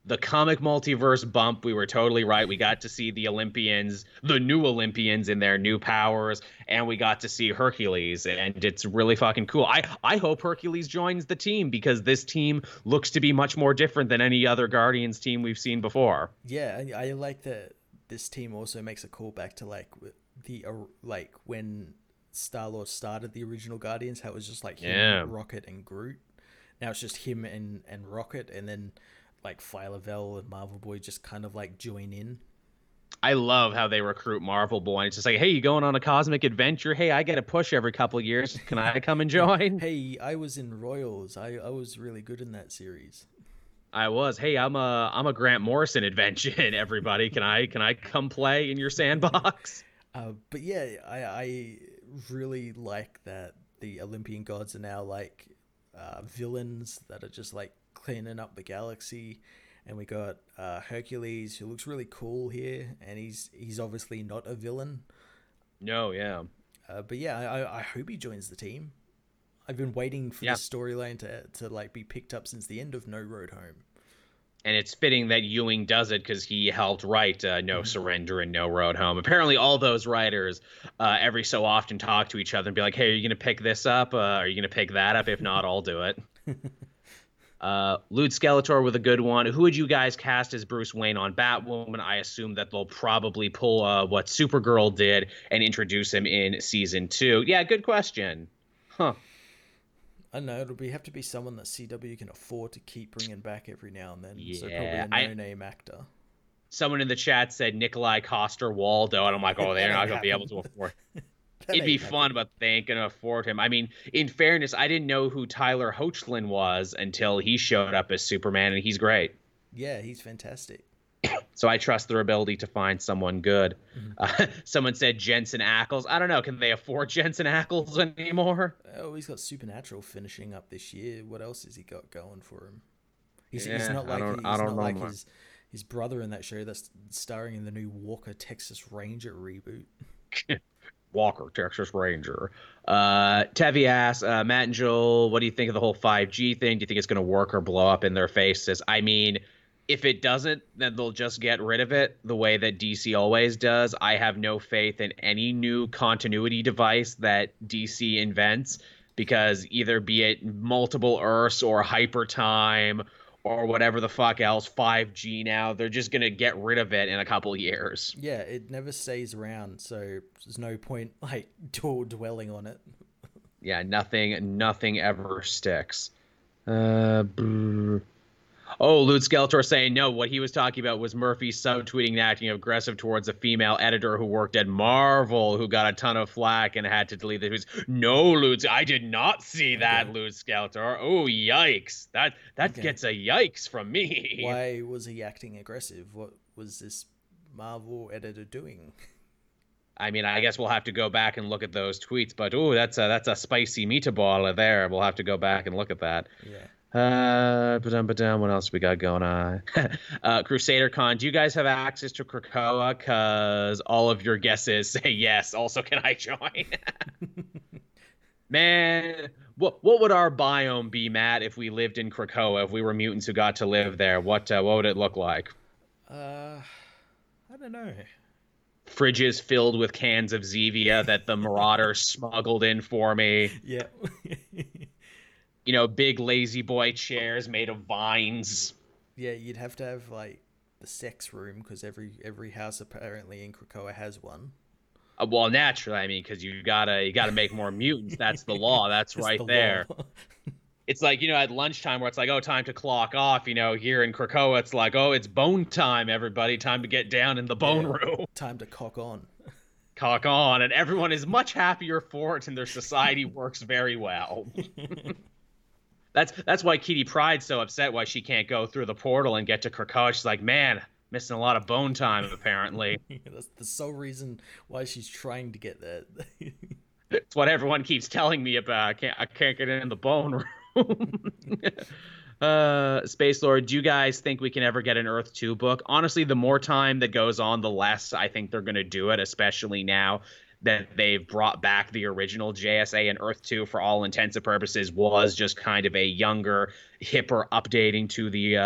the comic multiverse bump. We were totally right. We got to see the Olympians, the new Olympians in their new powers, and we got to see Hercules, and it's really fucking cool. I I hope Hercules joins the team because this team looks to be much more different than any other Guardians team we've seen before. Yeah, I, I like that this team also makes a callback to like the uh, like when Star Lord started the original Guardians, how it was just like him, yeah. Rocket, and Groot. Now it's just him and and Rocket, and then like Phyla-Vell and Marvel Boy just kind of like join in. I love how they recruit Marvel Boy. It's just like, hey, you going on a cosmic adventure? Hey, I get a push every couple of years. Can I come and join? [LAUGHS] hey, I was in Royals. I, I was really good in that series. I was. Hey, I'm a I'm a Grant Morrison invention. [LAUGHS] Everybody, can I can I come play in your sandbox? [LAUGHS] Uh, but yeah, I I really like that the Olympian gods are now like uh, villains that are just like cleaning up the galaxy. And we got uh, Hercules, who looks really cool here, and he's he's obviously not a villain. No, yeah. Uh, but yeah, I, I hope he joins the team. I've been waiting for yeah. this storyline to to like be picked up since the end of No Road Home. And it's fitting that Ewing does it because he helped write uh, No mm-hmm. Surrender and No Road Home. Apparently, all those writers uh, every so often talk to each other and be like, "Hey, are you gonna pick this up? Uh, are you gonna pick that up? If not, I'll do it." [LAUGHS] Uh, Lute Skeletor with a good one. Who would you guys cast as Bruce Wayne on Batwoman? I assume that they'll probably pull uh, what Supergirl did and introduce him in season two. Yeah, good question. Huh. I know it'll be have to be someone that CW can afford to keep bringing back every now and then. Yeah, so probably a no-name actor. Someone in the chat said Nikolaj Coster-Waldau, and I'm like, oh, they're not gonna be able to [LAUGHS] afford. It'd be fun, but they ain't gonna afford him. I mean, in fairness, I didn't know who Tyler Hoechlin was until he showed up as Superman, and he's great. Yeah, he's fantastic. [COUGHS] so I trust their ability to find someone good. Mm-hmm. Uh, [LAUGHS] someone said Jensen Ackles. I don't know. Can they afford [LAUGHS] Jensen Ackles anymore? Oh, he's got Supernatural finishing up this year. What else has he got going for him? He's, yeah, he's not like he's not like his his brother in that show that's starring in the new Walker Texas Ranger reboot. [LAUGHS] Walker, Texas Ranger. Uh, Tevi asks, uh, Matt and Joel, what do you think of the whole 5G thing? Do you think it's going to work or blow up in their faces? I mean, if it doesn't, then they'll just get rid of it the way that DC always does. I have no faith in any new continuity device that DC invents because either be it multiple Earths or hyper time or whatever the fuck else 5G now. They're just going to get rid of it in a couple years. Yeah, it never stays around, so there's no point [LAUGHS] like dwelling on it. yeah, nothing nothing ever sticks. Uh. Oh, Lute Skeletor saying no. What he was talking about was Murphy subtweeting and acting aggressive towards a female editor who worked at Marvel, who got a ton of flack and had to delete the tweets. No, Lute, I did not see that, okay. Lute Skeletor. Oh, yikes! That that okay. gets a yikes from me. [LAUGHS] Why was he acting aggressive? What was this Marvel editor doing? I mean, I guess we'll have to go back and look at those tweets. But oh, that's a that's a spicy meatball there. We'll have to go back and look at that. Yeah. Uh, ba what else we got going on? [LAUGHS] uh, Crusader Con, do you guys have access to Krakoa? Cause all of your guesses say yes. Also, can I join? [LAUGHS] Man, what what would our biome be, Matt, if we lived in Krakoa? If we were mutants who got to live there, what uh, what would it look like? Uh, I don't know. Fridges filled with cans of Zevia that the Marauders [LAUGHS] smuggled in for me. Yeah. You know, big lazy boy chairs made of vines. Yeah, you'd have to have like the sex room because every every house apparently in Krakoa has one. Uh, well, naturally, I mean, because you gotta you gotta make more mutants. That's the law. [LAUGHS] That's right the there. [LAUGHS] it's like you know at lunchtime where it's like oh time to clock off. You know here in Krakoa it's like oh it's bone time. Everybody, time to get down in the bone yeah, room. [LAUGHS] Time to cock on. Cock on, and everyone is much happier for it, and their society works very well. That's that's why Kitty Pryde's so upset why she can't go through the portal and get to Krakoa. She's like, man, missing a lot of bone time apparently. [LAUGHS] That's the sole reason why she's trying to get there. [LAUGHS] it's what everyone keeps telling me about. I can't I can't get in the bone room. [LAUGHS] uh space lord do you guys think we can ever get an earth 2 book honestly the more time that goes on the less i think they're going to do it especially now that they've brought back the original JSA and Earth 2 for all intents and purposes was just kind of a younger, hipper updating to the uh,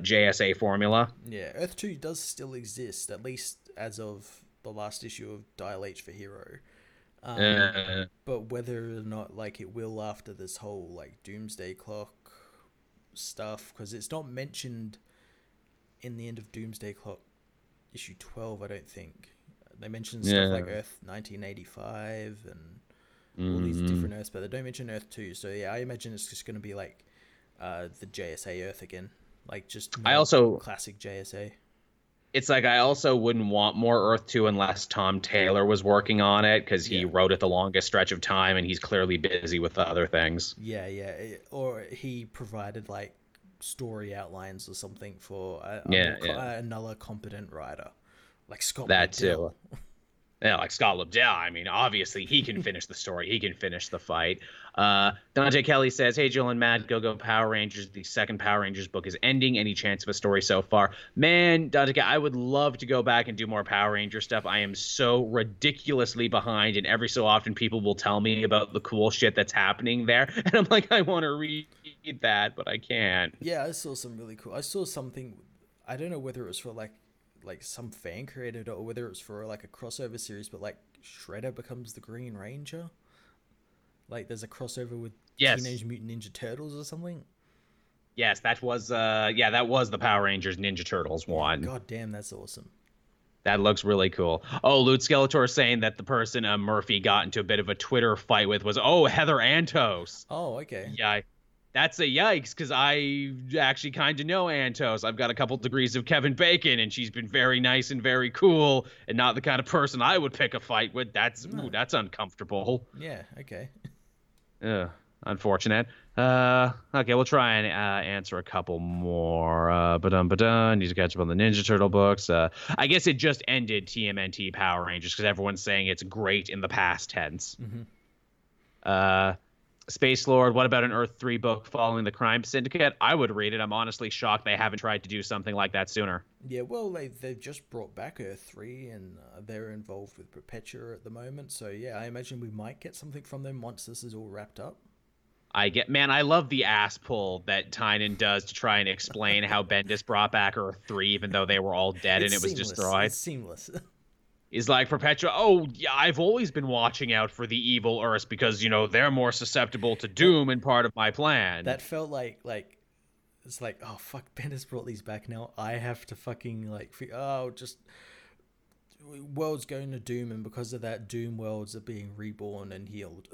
JSA formula. Yeah, Earth 2 does still exist, at least as of the last issue of Dial H for Hero. Um, uh, but whether or not like it will after this whole like Doomsday Clock stuff, because it's not mentioned in the end of Doomsday Clock issue 12, I don't think. They mention stuff yeah. like Earth 1985 and mm-hmm. all these mm-hmm. different Earths, but they don't mention Earth 2. So yeah, I imagine it's just going to be like uh, the JSA Earth again, like just I also classic JSA. It's like I also wouldn't want more Earth 2 unless Tom Taylor was working on it because he yeah. wrote it the longest stretch of time and he's clearly busy with other things. Yeah, yeah, or he provided like story outlines or something for a, yeah, a, yeah. another competent writer like Scott. That too. Yeah, like Scott Lobdell. I mean, obviously he can finish the story. He can finish the fight. Uh, Dante Kelly says, "Hey, Jill and Matt, go go Power Rangers. The second Power Rangers book is ending. Any chance of a story so far? Man, Dante, I would love to go back and do more Power Ranger stuff. I am so ridiculously behind, and every so often people will tell me about the cool shit that's happening there, [LAUGHS] and I'm like, I want to read that, but I can't. Yeah, I saw some really cool. I saw something. I don't know whether it was for like like some fan created or whether it's for like a crossover series, but like Shredder becomes the Green Ranger. Like there's a crossover with yes. Teenage Mutant Ninja Turtles or something. Yes, that was uh yeah, that was the Power Rangers Ninja Turtles one. God damn, that's awesome. That looks really cool. Oh, Loot Skeletor saying that the person uh, Murphy got into a bit of a Twitter fight with was oh Heather Antos. Oh, okay. Yeah, that's a yikes because I actually kind of know Antos. I've got a couple degrees of Kevin Bacon, and she's been very nice and very cool, and not the kind of person I would pick a fight with. That's no. ooh, that's uncomfortable. Yeah. Okay. [LAUGHS] Yeah. Unfortunate. Uh, okay, we'll try and uh, answer a couple more. Uh, but um, but need to catch up on the Ninja Turtle books. Uh, I guess it just ended TMNT Power Rangers because everyone's saying it's great in the past tense. Mm-hmm. Uh Space Lord, what about an Earth 3 book following the crime syndicate? I would read it. I'm honestly shocked they haven't tried to do something like that sooner. Yeah, well, they, they've just brought back Earth 3 and uh, they're involved with Perpetua at the moment. So, yeah, I imagine we might get something from them once this is all wrapped up. I get, man, I love the ass pull that Tynion does to try and explain how Bendis brought back Earth 3, even though they were all dead it's and it was seamless. destroyed. It's seamless. [LAUGHS] is like Perpetua. Oh, yeah, I've always been watching out for the evil Earths because you know they're more susceptible to doom and part of my plan. That felt like like it's like oh fuck, [LAUGHS] Bendis brought these back now. I have to fucking like oh just worlds going to doom and because of that doom worlds are being reborn and healed.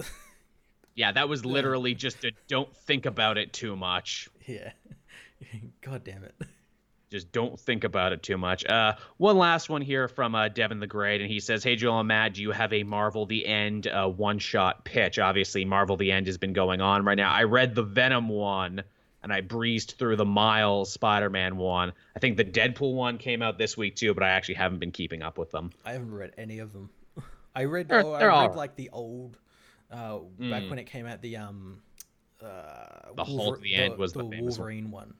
[LAUGHS] yeah, that was literally just a don't think about it too much. Yeah. [LAUGHS] God damn it just don't think about it too much. Uh, one last one here from uh, Devin the Great, and he says, "Hey Joel and Matt, do you have a Marvel the End uh, one shot pitch? Obviously, Marvel the End has been going on right now. I read the Venom one." And I breezed through the Miles Spider-Man one. I think the Deadpool one came out this week too, but I actually haven't been keeping up with them. I haven't read any of them. [LAUGHS] I read, they're, oh, I read all... like the old, uh, mm. back when it came out. The um, uh, the Hulk. The, the end was the, the Wolverine one. one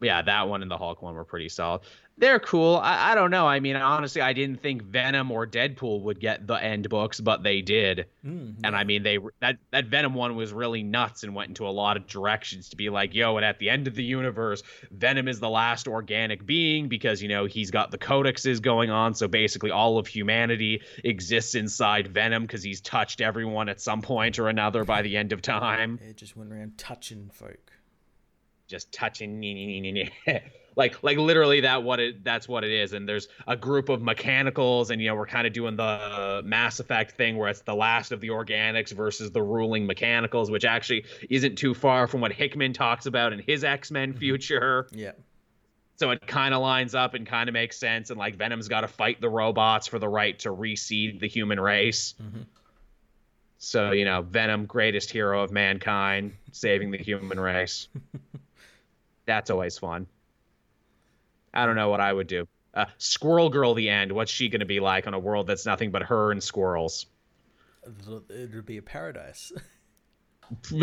yeah, that one and the Hulk one were pretty solid. They're cool. I, I don't know. I mean, honestly, I didn't think Venom or Deadpool would get the end books, but they did. Mm, yeah. And I mean, they that that Venom one was really nuts and went into a lot of directions to be like, yo, and at the end of the universe, Venom is the last organic being because you know he's got the codexes going on. So basically, all of humanity exists inside Venom because he's touched everyone at some point or another by the end of time. It just went around touching folk just touching. [LAUGHS] like like literally that what it that's what it is and there's a group of mechanicals and you know we're kind of doing the mass effect thing where it's the last of the organics versus the ruling mechanicals which actually isn't too far from what hickman talks about in his x-men mm-hmm. future yeah so it kind of lines up and kind of makes sense and like venom's got to fight the robots for the right to reseed the human race mm-hmm. so you know venom greatest hero of mankind saving the human race [LAUGHS] that's always fun I don't know what I would do. Uh, Squirrel Girl, the end. What's she going to be like on a world that's nothing but her and squirrels? It would be a paradise. [LAUGHS]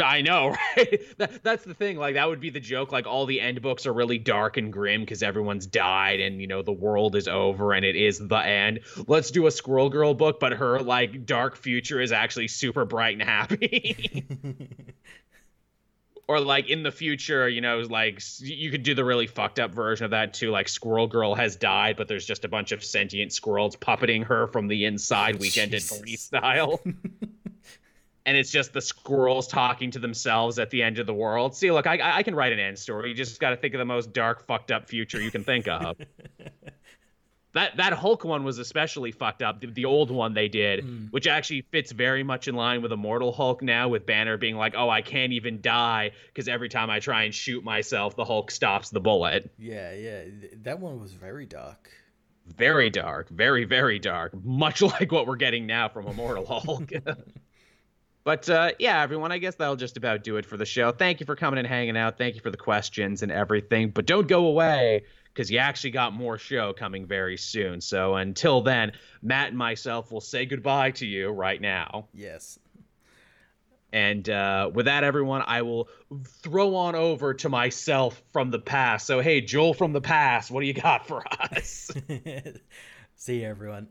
I know, right? [LAUGHS] That, that's the thing. Like that would be the joke. Like all the end books are really dark and grim because everyone's died and you know the world is over and it is the end. Let's do a Squirrel Girl book, but her like dark future is actually super bright and happy. [LAUGHS] or like in the future, you know, like you could do the really fucked up version of that too. Like Squirrel Girl has died, but there's just a bunch of sentient squirrels puppeting her from the inside, weekend at Bernie style. and it's just the squirrels talking to themselves at the end of the world. See, look, I I can write an end story. You just got to think of the most dark, fucked up future you can think of. [LAUGHS] that that Hulk one was especially fucked up. The, the old one they did, mm. which actually fits very much in line with Immortal Hulk now, with Banner being like, "Oh, I can't even die because every time I try and shoot myself, the Hulk stops the bullet." Yeah, yeah, that one was very dark. Very dark, very very dark, much [LAUGHS] like what we're getting now from Immortal Hulk. [LAUGHS] But uh, yeah, everyone, I guess that'll just about do it for the show. Thank you for coming and hanging out. Thank you for the questions and everything. But don't go away because you actually got more show coming very soon. So until then, Matt and myself will say goodbye to you right now. Yes. And uh, with that, everyone, I will throw on over to myself from the past. So, hey, Joel from the past, what do you got for us? [LAUGHS] See you, everyone.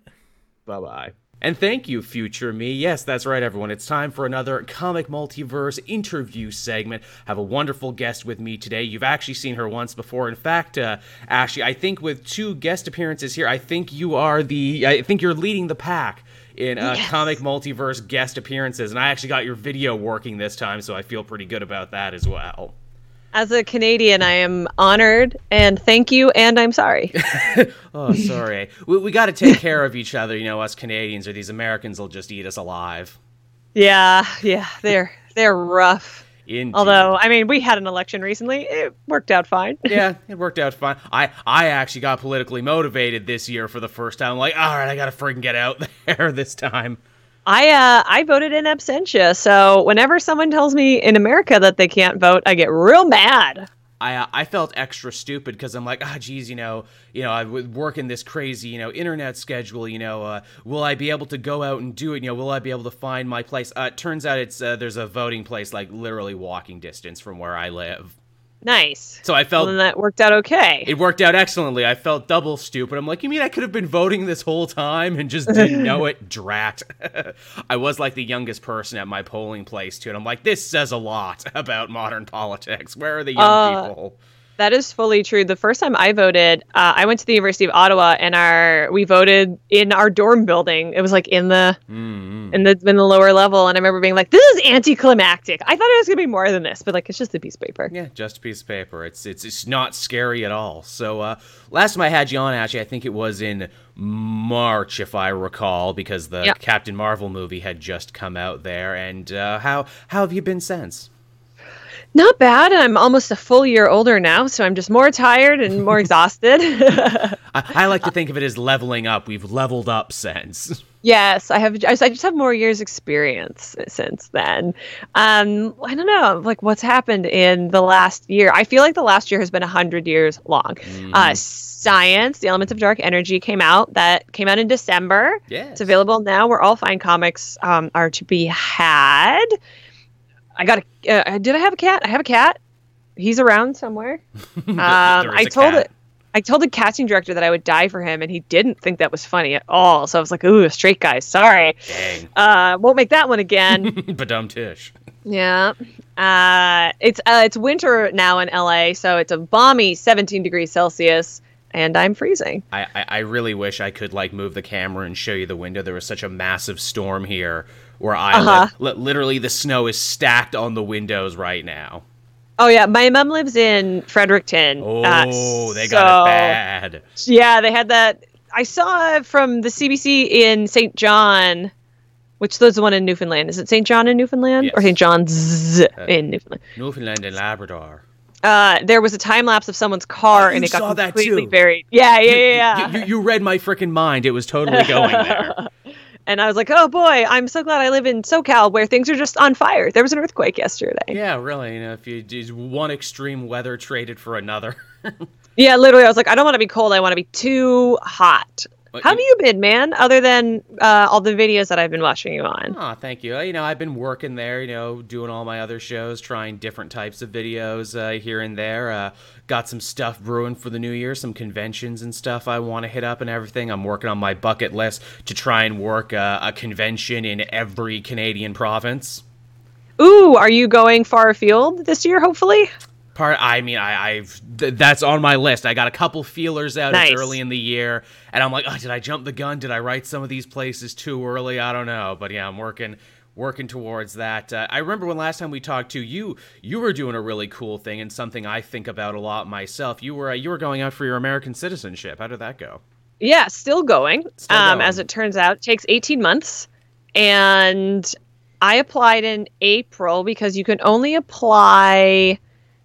Bye bye. And thank you, future me. Yes, that's right, everyone. It's time for another Comic Multiverse interview segment. Have a wonderful guest with me today. You've actually seen her once before. In fact, uh, Ashley, I think with two guest appearances here, I think you are the. I think you're leading the pack in uh, yes. comic multiverse guest appearances, and I actually got your video working this time, so I feel pretty good about that as well. As a Canadian, I am honored and thank you, and I'm sorry. [LAUGHS] oh, sorry. we, we got to take care of each other, you know, us Canadians, or these Americans will just eat us alive. Yeah, yeah, they're they're rough. Indeed. Although, I mean, we had an election recently; it worked out fine. [LAUGHS] yeah, it worked out fine. I I actually got politically motivated this year for the first time. I'm like, all right, I got to freaking get out [LAUGHS] there this time. I uh, I voted in absentia, so whenever someone tells me in America that they can't vote, I get real mad. I uh, I felt extra stupid because I'm like, ah, oh, geez, you know, you know, I would work in this crazy, you know, internet schedule. You know, uh, will I be able to go out and do it? You know, will I be able to find my place? Uh, it turns out it's uh, there's a voting place like literally walking distance from where I live. Nice. So I felt well, that worked out okay. It worked out excellently. I felt double stupid. I'm like, you mean I could have been voting this whole time and just didn't know it? [LAUGHS] Drat. [LAUGHS] I was like the youngest person at my polling place too, and I'm like, this says a lot [LAUGHS] about modern politics. Where are the young uh, people? That is fully true. The first time I voted, uh, I went to the University of Ottawa, and our we voted in our dorm building. It was like in the mm-hmm. in the in the lower level, and I remember being like, "This is anticlimactic." I thought it was gonna be more than this, but like it's just a piece of paper. Yeah, just a piece of paper. It's it's it's not scary at all. So uh, last time I had you on, actually, I think it was in March, if I recall, because the yep. Captain Marvel movie had just come out there. And uh, how how have you been since? Not bad. I'm almost a full year older now, so I'm just more tired and more [LAUGHS] exhausted. I, I, like to [LAUGHS] think of it as leveling up. We've leveled up since. [LAUGHS] Yes, I have. I just have more years experience since then. Um, I don't know, like what's happened in the last year. I feel like the last year has been a hundred years long. Mm. Uh, Science, the Elements of Dark Energy came out. That came out in December. Yeah, it's available now. Where all fine comics um, are to be had. I got a. Uh, did I have a cat? I have a cat. He's around somewhere. [LAUGHS] um, I told it. I told the casting director that I would die for him, and he didn't think that was funny at all. So I was like, "Ooh, a straight guy. Sorry. Dang. Uh, won't make that one again." [LAUGHS] but dumb tish. Yeah. Uh, it's uh, it's winter now in LA, so it's a balmy 17 degrees Celsius, and I'm freezing. I, I, I really wish I could like move the camera and show you the window. There was such a massive storm here where I uh-huh. live. Literally, the snow is stacked on the windows right now. Oh yeah, my mom lives in Fredericton. Oh, uh, they got so, it bad. Yeah, they had that. I saw from the CBC in St. John, which was the one in Newfoundland. Is it St. John in Newfoundland yes. or St. John's uh, in Newfoundland? Newfoundland and Labrador. Uh, there was a time lapse of someone's car oh, and it got completely buried. Yeah, yeah, yeah. yeah. You, you, you read my freaking mind. It was totally going there. [LAUGHS] And I was like, oh boy, I'm so glad I live in SoCal where things are just on fire. There was an earthquake yesterday. Yeah, really. You know, if you do one extreme weather traded for another. [LAUGHS] yeah, literally, I was like, I don't want to be cold. I want to be too hot. How have you been, man? Other than uh, all the videos that I've been watching you on. Oh, thank you. You know, I've been working there. You know, doing all my other shows, trying different types of videos uh, here and there. Uh, got some stuff brewing for the new year, some conventions and stuff I want to hit up and everything. I'm working on my bucket list to try and work uh, a convention in every Canadian province. Ooh, are you going far afield this year? Hopefully part i mean I, i've th- that's on my list. I got a couple feelers out nice. early in the year and i'm like oh did i jump the gun? Did i write some of these places too early? I don't know. But yeah i'm working working towards that. Uh, i remember when last time we talked to you you were doing a really cool thing and something i think about a lot myself. You were uh, you were going out for your american citizenship. How did that go? Yeah still going, still um, going. as it turns out it takes 18 months and i applied in april because you can only apply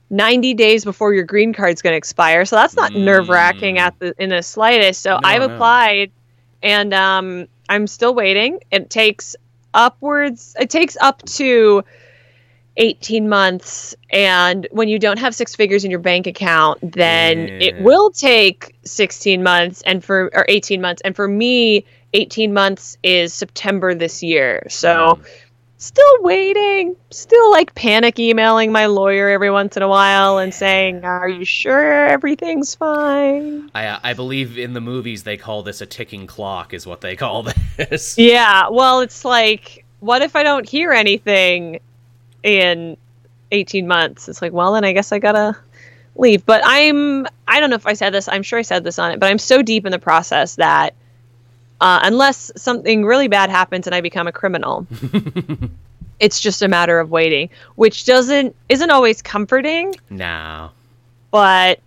90 days before your green card's going to expire. So that's not mm. nerve wracking at the in the slightest. So no, I've no. applied and um, I'm still waiting. It takes upwards, it takes up to 18 months. And when you don't have six figures in your bank account, then yeah. it will take 16 months and for, or 18 months. And for me, 18 months is September this year. So, mm still waiting, still like panic emailing my lawyer every once in a while and saying, "Are you sure everything's fine?" I uh, I believe in the movies they call this a ticking clock is what they call [LAUGHS] this. Yeah, well, it's like what if I don't hear anything in 18 months? It's like, well, then I guess I got to leave. But I'm I don't know if I said this. I'm sure I said this on it, but I'm so deep in the process that uh, unless something really bad happens and I become a criminal. [LAUGHS] it's just a matter of waiting, which doesn't isn't always comforting. No. But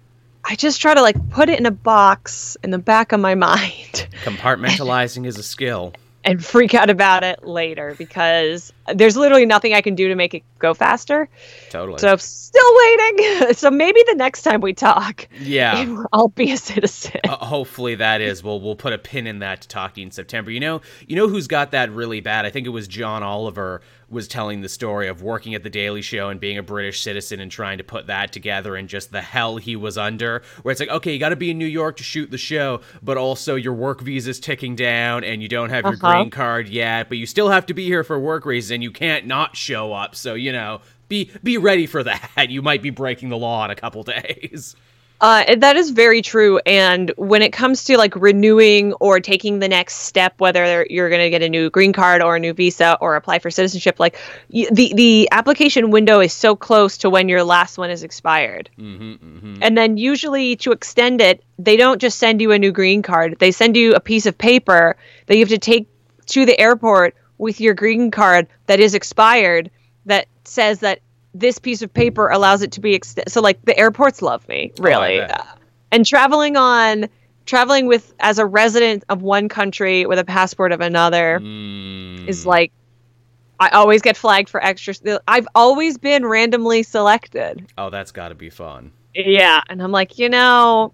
I just try to like put it in a box in the back of my [LAUGHS] mind. Compartmentalizing is a skill and freak out about it later because there's literally nothing I can do to make it go faster. Totally. So still waiting. [LAUGHS] so maybe the next time we talk, yeah, [LAUGHS] I'll be a citizen. Uh, hopefully that is. We'll we'll put a pin in that to talk in September. You know, you know who's got that really bad? I think it was John Oliver was telling the story of working at the Daily Show and being a British citizen and trying to put that together and just the hell he was under. Where it's like, okay, you got to be in New York to shoot the show, but also your work visa's ticking down and you don't have your uh-huh. green card yet, but you still have to be here for work reasons and you can't not show up. So you know, be be ready for that. [LAUGHS] You might be breaking the law in a couple [LAUGHS] days. Uh, that is very true. And when it comes to like renewing or taking the next step, whether you're going to get a new green card or a new visa or apply for citizenship, like y- the the application window is so close to when your last one is expired. Mm-hmm, mm-hmm. And then usually to extend it, they don't just send you a new green card; they send you a piece of paper that you have to take to the airport with your green card that is expired that says that this piece of paper allows it to be extended. So like the airports love me, oh, really. Oh, and traveling on traveling with as a resident of one country with a passport of another mm. is like I always get flagged for extra. I've always been randomly selected. Oh, that's got to be fun. Yeah, and I'm like, you know,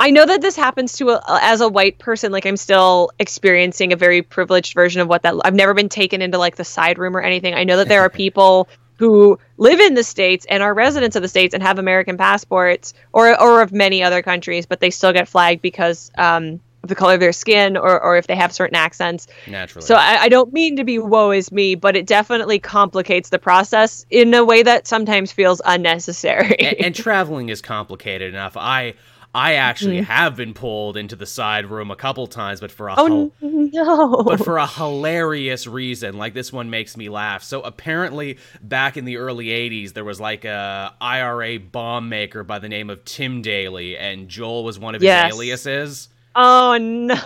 I know that this happens to a, as a white person. Like I'm still experiencing a very privileged version of what that. I've never been taken into like the side room or anything. I know that there are [LAUGHS] people who live in the states and are residents of the states and have American passports or or of many other countries, but they still get flagged because um, of the color of their skin or or if they have certain accents. Naturally. So I, I don't mean to be woe is me, but it definitely complicates the process in a way that sometimes feels unnecessary. and, and [LAUGHS] traveling is complicated enough. I I actually mm. have been pulled into the side room a couple times, but for a oh no, but for a hilarious reason. Like this one makes me laugh. So apparently, back in the early '80s, there was like a IRA bomb maker by the name of Tim Daly, and Joel was one of his yes. aliases. Oh no!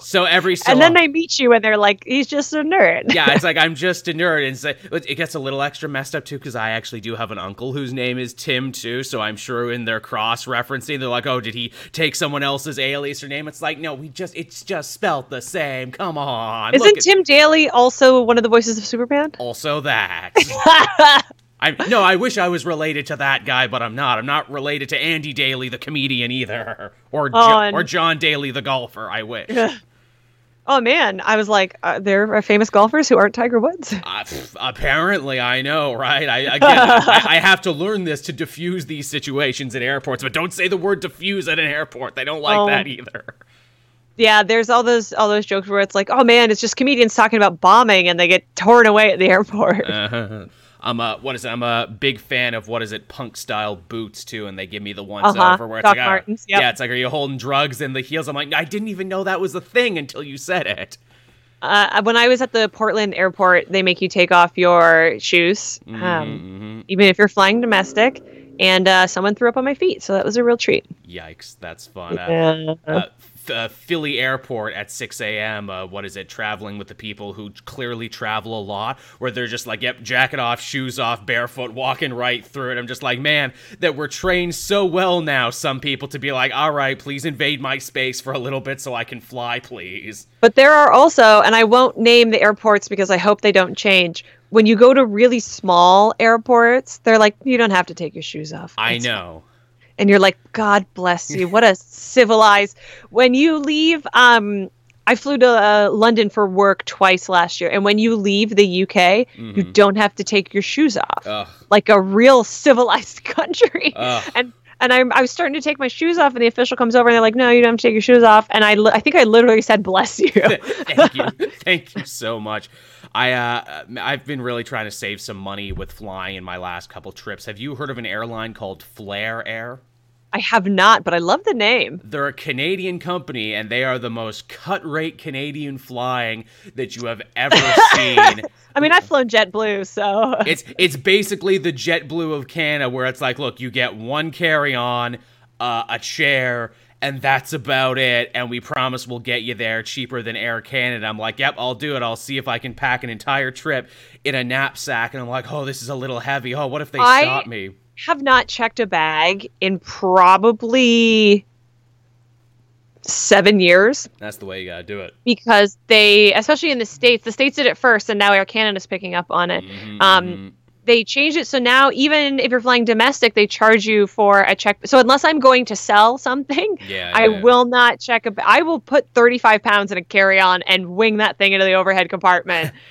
So every so and then they meet you and they're like, "He's just a nerd." yeah, it's like [LAUGHS] I'm just a nerd, and so, it gets a little extra messed up too because I actually do have an uncle whose name is Tim too. So I'm sure in their cross referencing, they're like, "Oh, did he take someone else's alias or name?" It's like, no, we just it's just spelt the same. Come on. Isn't Tim Daly also one of the voices of Superman? Also that. [LAUGHS] I no, I wish I was related to that guy, but I'm not. I'm not related to Andy Daly, the comedian, either, or oh, jo- and... or John Daly, the golfer. I wish. [LAUGHS] oh man, I was like, uh, there are famous golfers who aren't Tiger Woods. Uh, apparently, I know, right? I [LAUGHS] again, I, I, have to learn this to diffuse these situations at airports, but don't say the word diffuse at an airport. They don't like oh. that either. Yeah, there's all those all those jokes where it's like, oh man, it's just comedians talking about bombing, and they get torn away at the airport. Uh-huh. I'm a what is it? I'm a big fan of what is it punk style boots too, and they give me the ones uh-huh. over where it's Doc like, ah, yep. yeah, it's like, are you holding drugs in the heels? I'm like, I didn't even know that was a thing until you said it. Uh, when I was at the Portland airport, they make you take off your shoes, mm-hmm, um, mm-hmm. even if you're flying domestic. And uh, someone threw up on my feet, so that was a real treat. Yikes, that's fun. Yeah. Uh, uh, Philly airport at 6 a.m. Uh, what is it? Traveling with the people who clearly travel a lot, where they're just like, yep, jacket off, shoes off, barefoot, walking right through it. I'm just like, man, that we're trained so well now, some people, to be like, all right, please invade my space for a little bit so I can fly, please. But there are also, and I won't name the airports because I hope they don't change. When you go to really small airports, they're like, you don't have to take your shoes off. I know and you're like, God bless you. What a civilized. When you leave, um, I flew to uh, London for work twice last year, and when you leave the UK, mm-hmm. you don't have to take your shoes off, Ugh. like a real civilized [LAUGHS] country. Ugh. And and I, I was starting to take my shoes off, and the official comes over and they're like, "No, you don't have to take your shoes off." And I, I think I literally said, "Bless you." [LAUGHS] Thank [LAUGHS] you, thank you so much. I uh, I've been really trying to save some money with flying in my last couple trips. Have you heard of an airline called Flair Air? I have not, but I love the name. They're a Canadian company, and they are the most cut rate Canadian flying that you have ever [LAUGHS] seen. I mean, I've flown JetBlue, so it's it's basically the JetBlue of Canada, where it's like, look, you get one carry on, uh, a chair, and that's about it. And we promise we'll get you there cheaper than Air Canada. I'm like, yep, I'll do it. I'll see if I can pack an entire trip in a knapsack. And I'm like, oh, this is a little heavy. Oh, what if they I... stop me? Have not checked a bag in probably seven years. That's the way you gotta do it. Because they, especially in the states, the states did it first, and now Air Canada's picking up on it. Mm-hmm, um, mm-hmm. They changed it so now even if you're flying domestic, they charge you for a check. So unless I'm going to sell something, [LAUGHS] yeah, I yeah. will not check a. I will put 35 pounds in a carry-on and wing that thing into the overhead compartment. [LAUGHS]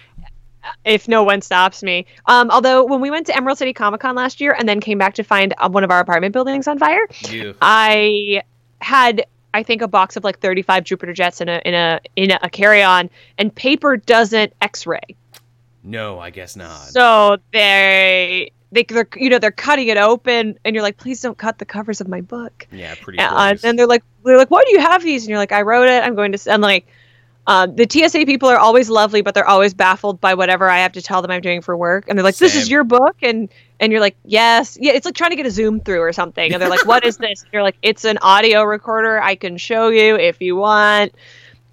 if no one stops me. Um, although when we went to Emerald City Comic Con last year and then came back to find uh, one of our apartment buildings on fire, yeah. I had I think a box of like 35 Jupiter jets in a in a in a, carry-on and paper doesn't x-ray. No, I guess not. So they they they're you know they're cutting it open and you're like please don't cut the covers of my book. Yeah, pretty. And, and they're like they're like why do you have these? And you're like I wrote it. I'm going to and like uh, the TSA people are always lovely, but they're always baffled by whatever I have to tell them I'm doing for work. And they're like, "This is your book," and and you're like, "Yes, yeah." It's like trying to get a Zoom through or something. And they're like, "What is [LAUGHS] this?" And you're like, "It's an audio recorder. I can show you if you want."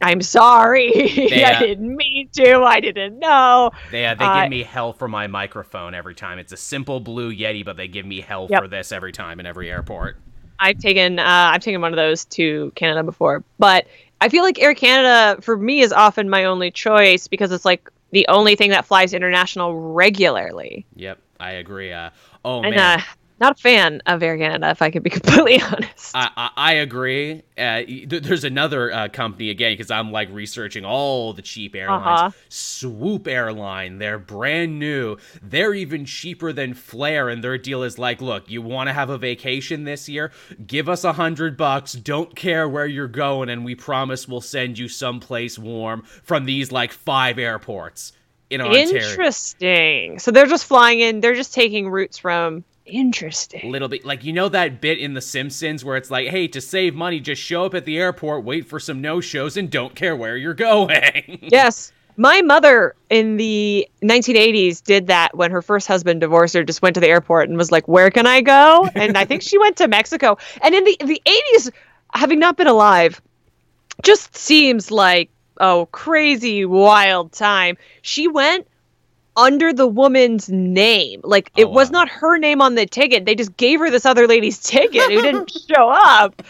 I'm sorry. Uh, [LAUGHS] I didn't mean to. I didn't know. They uh, they uh, give me hell for my microphone every time. It's a simple blue Yeti, but they give me hell yep. for this every time in every airport. I've taken uh, I've taken one of those to Canada before, but I feel like Air Canada for me is often my only choice because it's like the only thing that flies international regularly. Yep, I agree. Uh, oh and, man, uh, not a fan of Air Canada, if I can be [LAUGHS] completely honest. I, I, I agree. Uh, there's another uh, company again because I'm like researching all the cheap airlines. Uh-huh. Swoop Airline, they're brand new. They're even cheaper than Flair, and their deal is like, look, you want to have a vacation this year? Give us a hundred bucks. Don't care where you're going, and we promise we'll send you someplace warm from these like five airports. In Ontario. Interesting. So they're just flying in. They're just taking routes from Interesting. Little bit like you know that bit in The Simpsons where it's like, hey, to save money, just show up at the airport, wait for some no shows, and don't care where you're going. [LAUGHS] yes. My mother in the 1980s did that when her first husband divorced her, just went to the airport and was like, Where can I go? And I think she went to Mexico. And in the, the 80s, having not been alive, just seems like a crazy wild time. She went under the woman's name. Like it oh, was not her name on the ticket. They just gave her this other lady's ticket who didn't [LAUGHS] show up.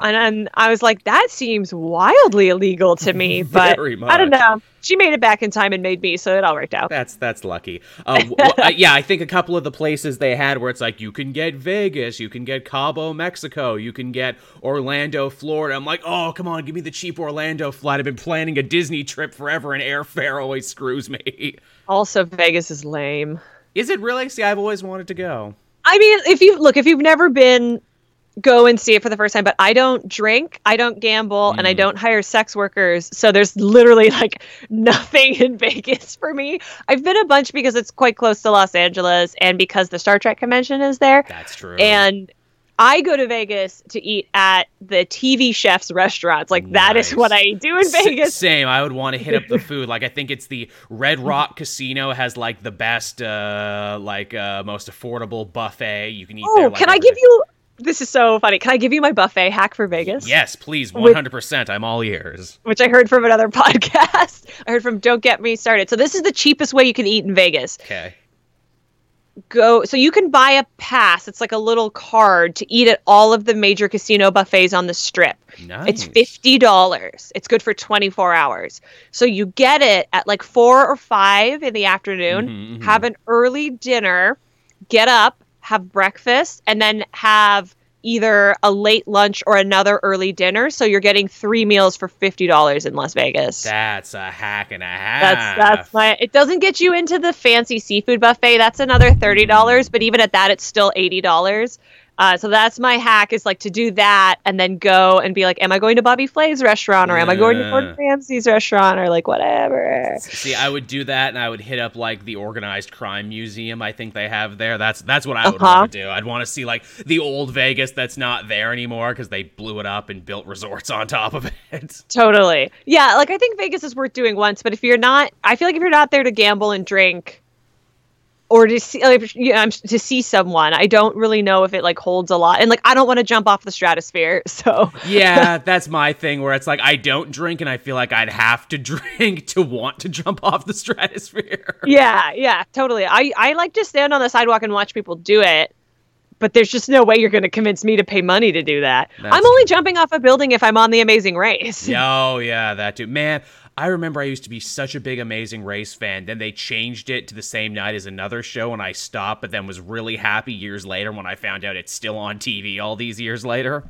And then I was like, that seems wildly illegal to me. [LAUGHS] But I don't know. She made it back in time and made me, so it all worked out. That's that's lucky. [LAUGHS] Uh, well, uh, yeah, I think a couple of the places they had where it's like you can get Vegas, you can get Cabo, Mexico, you can get Orlando, Florida. I'm like, oh come on, give me the cheap Orlando flight. I've been planning a Disney trip forever, and airfare always screws me. Also, Vegas is lame. Is it really? See, I've always wanted to go. I mean, if you look, if you've never been, go and see it for the first time. But I don't drink, I don't gamble, mm. and I mm. don't hire sex workers. So there's literally like [LAUGHS] nothing in Vegas for me. I've been a bunch because it's quite close to Los Angeles and because the Star Trek convention is there. That's true. And I go to Vegas to eat at the TV chef's restaurants. Like nice. that is what I do in Vegas. same. I would want to hit up the [LAUGHS] food. Like I think it's the Red Rock Casino has like the best, uh, like uh, most affordable buffet you can eat. Oh, there, like, can I give you? This is so funny. Can I give you my buffet hack for Vegas? Yes, please. One hundred percent. I'm all ears. Which I heard from another [LAUGHS] podcast. I heard from Don't Get Me Started. So this is the cheapest way you can eat in Vegas. Okay go so you can buy a pass. It's like a little card to eat at all of the major casino buffets on the strip. Nice. it's $50 it's good for 24 hours. So you get it at like 4 or 5 in the afternoon. Mm-hmm, mm-hmm. have an early dinner get up have breakfast and then have either a late lunch or another early dinner. So you're getting three meals for fifty dollars in Las Vegas. That's a hack and a half. That's that's my. It doesn't get you into the fancy seafood buffet. That's another thirty dollars. But even at that, it's still eighty dollars. Uh, so that's my hack is like to do that and then go and be like, am I going to Bobby Flay's restaurant or am I going to Gordon Ramsay's restaurant or like whatever. See, I would do that and I would hit up like the organized crime museum I think they have there. That's that's what I would uh-huh. want to do. I'd want to see like the old Vegas that's not there anymore because they blew it up and built resorts on top of [LAUGHS] it. Totally. Yeah, like I think Vegas is worth doing once, but if you're not, I feel like if you're not there to gamble and drink or to see like, you know, to see someone i don't really know if it like holds a lot and like i don't want to jump off the stratosphere [LAUGHS] so yeah that's my thing where it's like i don't drink and i feel like i'd have to [LAUGHS] drink to want to jump off the stratosphere yeah yeah totally i i like to stand on the sidewalk and watch people do it but there's just no way you're going to convince me to pay money to do that. That's I'm only jumping off a building if I'm on the Amazing Race. Oh yeah, that too. Man, I remember I used to be such a big Amazing Race fan. Then they changed it to the same night as another show, and I stopped. But then was really happy years later when I found out it's still on TV all these years later.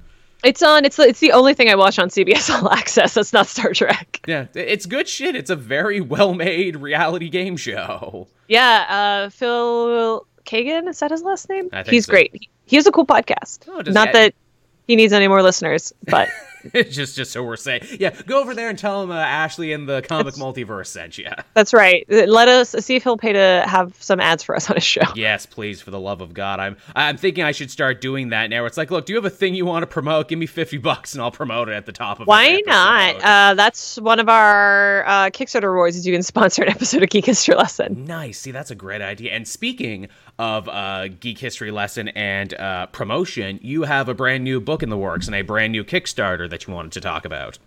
It's on. It's it's the only thing I watch on CBS All Access. That's not Star Trek. Yeah, it's good shit. It's a very well made reality game show. Yeah, uh, Phil Keoghan is that his last name? He's so. great. He has a cool podcast. Oh, not that he needs any more listeners, but [LAUGHS] [LAUGHS] just just so we're saying, yeah, go over there and tell him uh, Ashley and the comic that's, multiverse sent you. That's right. Let us see if he'll pay to have some ads for us on his show. [LAUGHS] Yes, please, for the love of God. I'm I'm thinking I should start doing that now. It's like, look, do you have a thing you want to promote? Give me fifty bucks and I'll promote it at the top of. Why not? Uh, that's one of our uh, Kickstarter rewards. Is you can sponsor an [LAUGHS] episode of Geek History Lesson. Nice. See, that's a great idea. And speaking of uh, Geek History Lesson and uh, promotion, you have a brand new book in the works and a brand new Kickstarter that you wanted to talk about.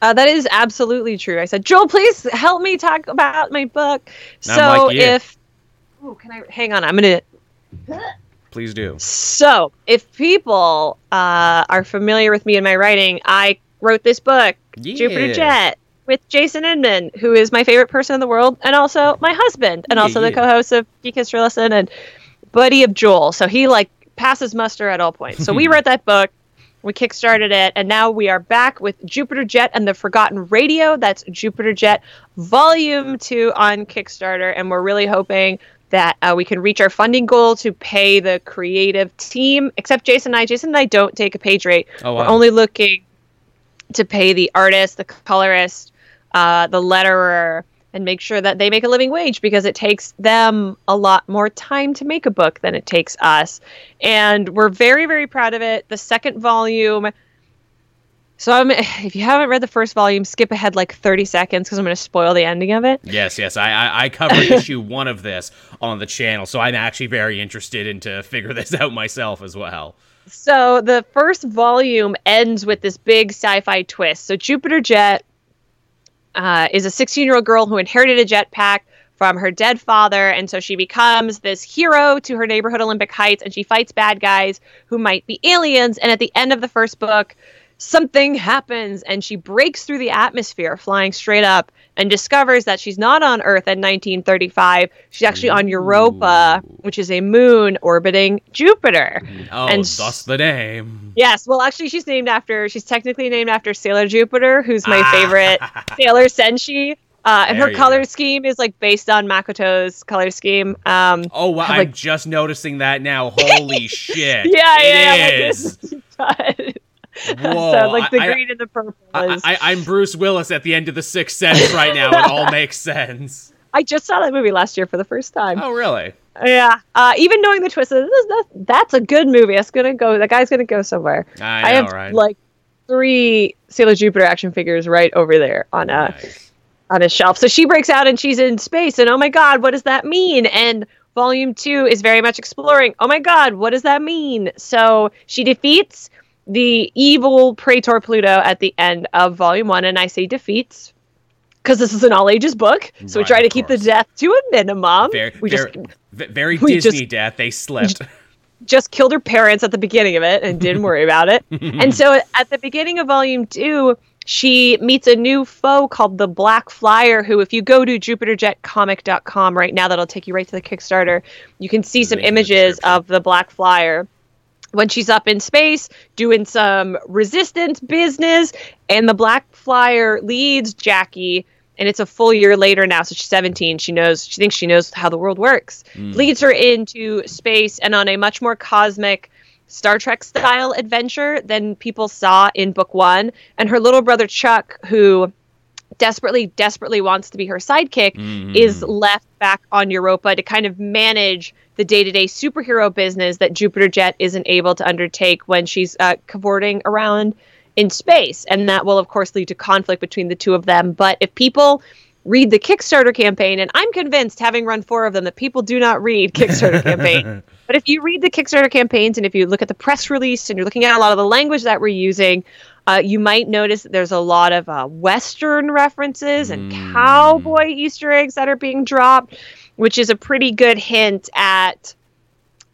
Uh, that is absolutely true. I said, Joel, please help me talk about my book. so like if, oh, can I hang on? I'm gonna. [LAUGHS] Please do. So if people uh, are familiar with me and my writing, I wrote this book, yeah. Jupiter Jet, with Jason Inman, who is my favorite person in the world, and also my husband, and yeah, also yeah. the co-host of Geek History Lesson and buddy of Joel. So he like passes muster at all points. So we [LAUGHS] read that book. We kickstarted it, and now we are back with Jupiter Jet and the Forgotten Radio. That's Jupiter Jet Volume 2 on Kickstarter, and we're really hoping that uh, we can reach our funding goal to pay the creative team. Except Jason and I. Jason and I don't take a page rate. Oh, wow. We're only looking to pay the artist, the colorist, uh, the letterer, and make sure that they make a living wage because it takes them a lot more time to make a book than it takes us. And we're very, very proud of it. The second volume. So I'm, [LAUGHS] if you haven't read the first volume, skip ahead like 30 seconds because I'm going to spoil the ending of it. Yes, yes. I, I, I covered [LAUGHS] issue one of this on the channel, so I'm actually very interested in to figure [LAUGHS] this out myself as well. So the first volume ends with this big sci-fi twist. So Jupiter Jet uh, is a 16-year-old girl who inherited a jetpack from her dead father, and so she becomes this hero to her neighborhood Olympic Heights, and she fights bad guys who might be aliens. And at the end of the first book, something happens and she breaks through the atmosphere flying straight up and discovers that she's not on earth in 1935 she's actually on europa which is a moon orbiting jupiter oh and thus the name yes well actually she's named after she's technically named after sailor jupiter who's my ah. favorite [LAUGHS] sailor senshi uh, and there her color go. scheme is like based on Makoto's color scheme. Um, oh, wow, I'm just noticing that now. [LAUGHS] Holy shit! yeah, it yeah, [LAUGHS] is. Whoa, [LAUGHS] so like the I, green and the purple is. I, am Bruce Willis at the end of the Sixth Sense right now. it all [LAUGHS] makes sense. I just saw that movie last year for the first time. Oh, really? Yeah. Uh, even knowing the twist, that, that's a good movie. It's gonna go. That guy's gonna go somewhere. I, know, I have right? like three Sailor Jupiter action figures right over there on a nice. on a shelf. So she breaks out and she's in space, and oh my god, what does that mean? And volume two is very much exploring. Oh my god, what does that mean? So she defeats the evil Praetor Pluto at the end of volume one, and I say defeats because this is an all ages book, so right, we try to keep the death to a minimum. Very, we very, just very we Disney just, death. They slept. [LAUGHS] Just killed her parents at the beginning of it and didn't worry about it. [LAUGHS] and so at the beginning of volume two, she meets a new foe called the Black Flyer, who, if you go to jupiterjetcomic.com right now, that'll take you right to the Kickstarter. You can see some images of the Black Flyer when she's up in space doing some resistance business and the black flyer leads jackie and it's a full year later now so she's 17 she knows she thinks she knows how the world works mm. leads her into space and on a much more cosmic star trek style adventure than people saw in book one and her little brother chuck who desperately desperately wants to be her sidekick mm. is left back on europa to kind of manage the day-to-day superhero business that Jupiter Jet isn't able to undertake when she's uh, cavorting around in space, and that will of course lead to conflict between the two of them. But if people read the Kickstarter campaign, and I'm convinced, having run four of them, that people do not read Kickstarter campaign. [LAUGHS] But if you read the Kickstarter campaigns and if you look at the press release and you're looking at a lot of the language that we're using, uh, you might notice that there's a lot of uh, Western references and mm. cowboy Easter eggs that are being dropped which is a pretty good hint at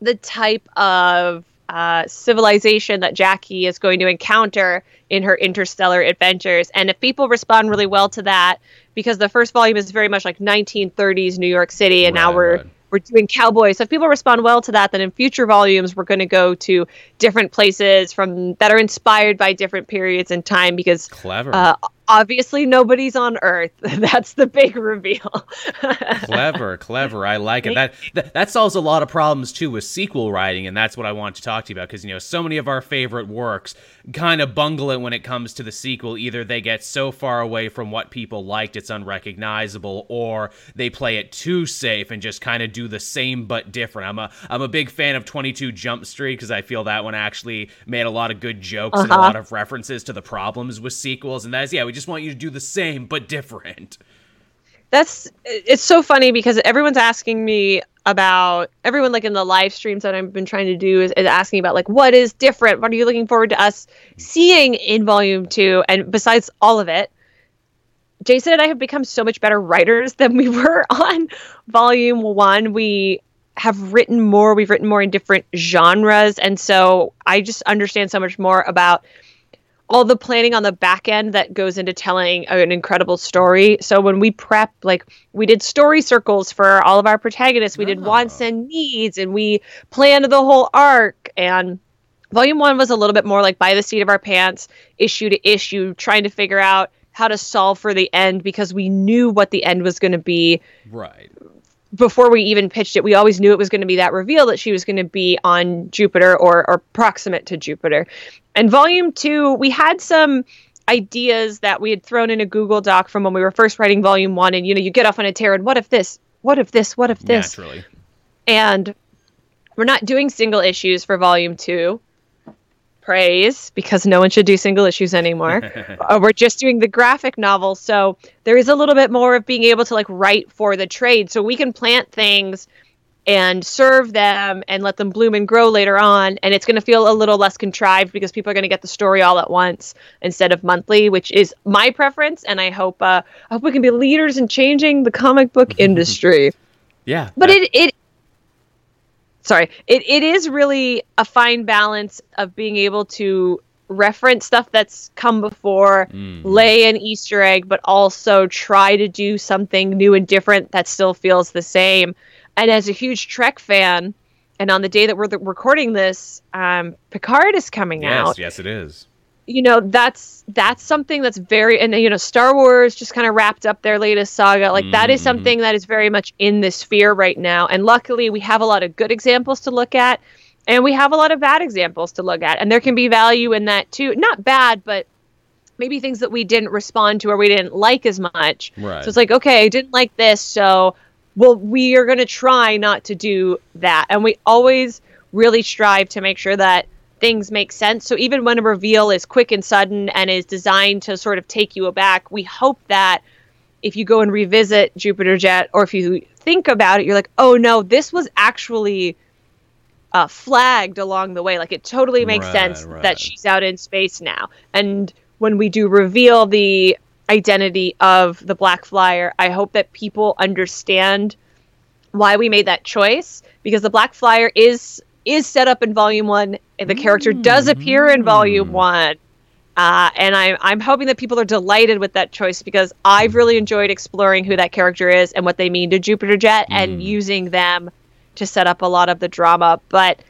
the type of uh, civilization that Jackie is going to encounter in her interstellar adventures. And if people respond really well to that, because the first volume is very much like 1930s New York City, and right, now we're right. we're doing cowboys. So if people respond well to that, then in future volumes we're going to go to different places from that are inspired by different periods in time. Because clever. Uh, obviously nobody's on earth. [LAUGHS] That's the big reveal. [LAUGHS] Clever clever. I like it. That, that, that solves a lot of problems too with sequel writing and that's what i want to talk to you about because you know so many of our favorite works kind of bungle it when it comes to the sequel. Either they get so far away from what people liked it's unrecognizable or they play it too safe and just kind of do the same but different. I'm a i'm a big fan of 22 jump street because i feel that one actually made a lot of good jokes uh-huh. and a uh-huh. lot of references to the problems with sequels and that's yeah we just want you to do the same but different. That's it's so funny because everyone's asking me about everyone like in the live streams that I've been trying to do is, is asking about like what is different? What are you looking forward to us seeing in volume two? And besides all of it, Jason and I have become so much better writers than we [LAUGHS] were on volume one. We have written more, we've written more in different genres. And so I just understand so much more about all the planning on the back end that goes into telling an incredible story. So when we prep, like we did story circles for all of our protagonists, we oh. did ah. wants and needs, and we planned the whole arc. And volume one was a little bit more like by the seat of our pants, issue to issue, trying to figure out how to solve for the end because we knew what the end was going to be. Right before we even pitched it, we always knew it was going to be that reveal that she was going to be on Jupiter or, or proximate to Jupiter. And volume two, we had some ideas that we had thrown in a Google Doc from when we were first writing volume one. And, you know, you get off on a tear and what if this? What if this? What if this? Naturally. And we're not doing single issues for volume two praise because no one should do single issues anymore. [LAUGHS] uh, we're just doing the graphic novel, so there is a little bit more of being able to like write for the trade, so we can plant things and serve them and let them bloom and grow later on. And it's going to feel a little less contrived because people are going to get the story all at once instead of monthly, which is my preference. And I hope uh, I hope we can be leaders in changing the comic book [LAUGHS] industry. yeah, but that- it it sorry it, it is really a fine balance of being able to reference stuff that's come before, mm. lay an Easter egg, but also try to do something new and different that still feels the same and as a huge Trek fan, and on the day that we're recording this, um, Picard is coming out. yes, out. Yes, it is. You know, that's that's something that's very and you know, Star Wars just kind of wrapped up their latest saga. Like mm-hmm. that is mm-hmm. something that is very much in the sphere right now. And luckily, we have a lot of good examples to look at, and we have a lot of bad examples to look at, and there can be value in that too. Not bad, but maybe things that we didn't respond to or we didn't like as much. Right. So it's like, okay, I didn't like this, so well, we are going to try not to do that. And we always really strive to make sure that things make sense. So even when a reveal is quick and sudden and is designed to sort of take you aback, we hope that if you go and revisit Jupiter Jet or if you think about it, you're like, oh no, this was actually uh, flagged along the way. Like it totally makes right, sense right. that she's out in space now. And when we do reveal the identity of the Black Flyer. I hope that people understand why we made that choice because the Black Flyer is is set up in Volume One. And the character does appear in Volume mm. One. Uh, and I'm, I'm hoping that people are delighted with that choice because I've really enjoyed exploring who that character is and what they mean to Jupiter Jet mm. and using them to set up a lot of the drama. But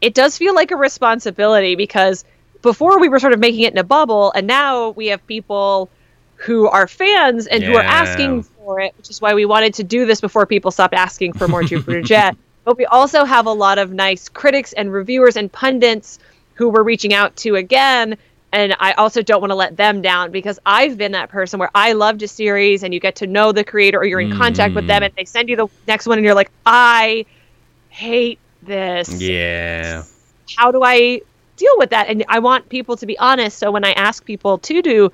it does feel like a responsibility because before we were sort of making it in a bubble, and now we have people who are fans and yeah. who are asking for it, which is why we wanted to do this before people stopped asking for more [LAUGHS] Jupiter Jet. But we also have a lot of nice critics and reviewers and pundits who we're reaching out to again. And I also don't want to let them down because I've been that person where I loved a series and you get to know the creator or you're in mm. contact with them mm. and they send you the next one and you're like, I hate this. Yeah. How do I deal with that? And I want people to be honest. So when I ask people to do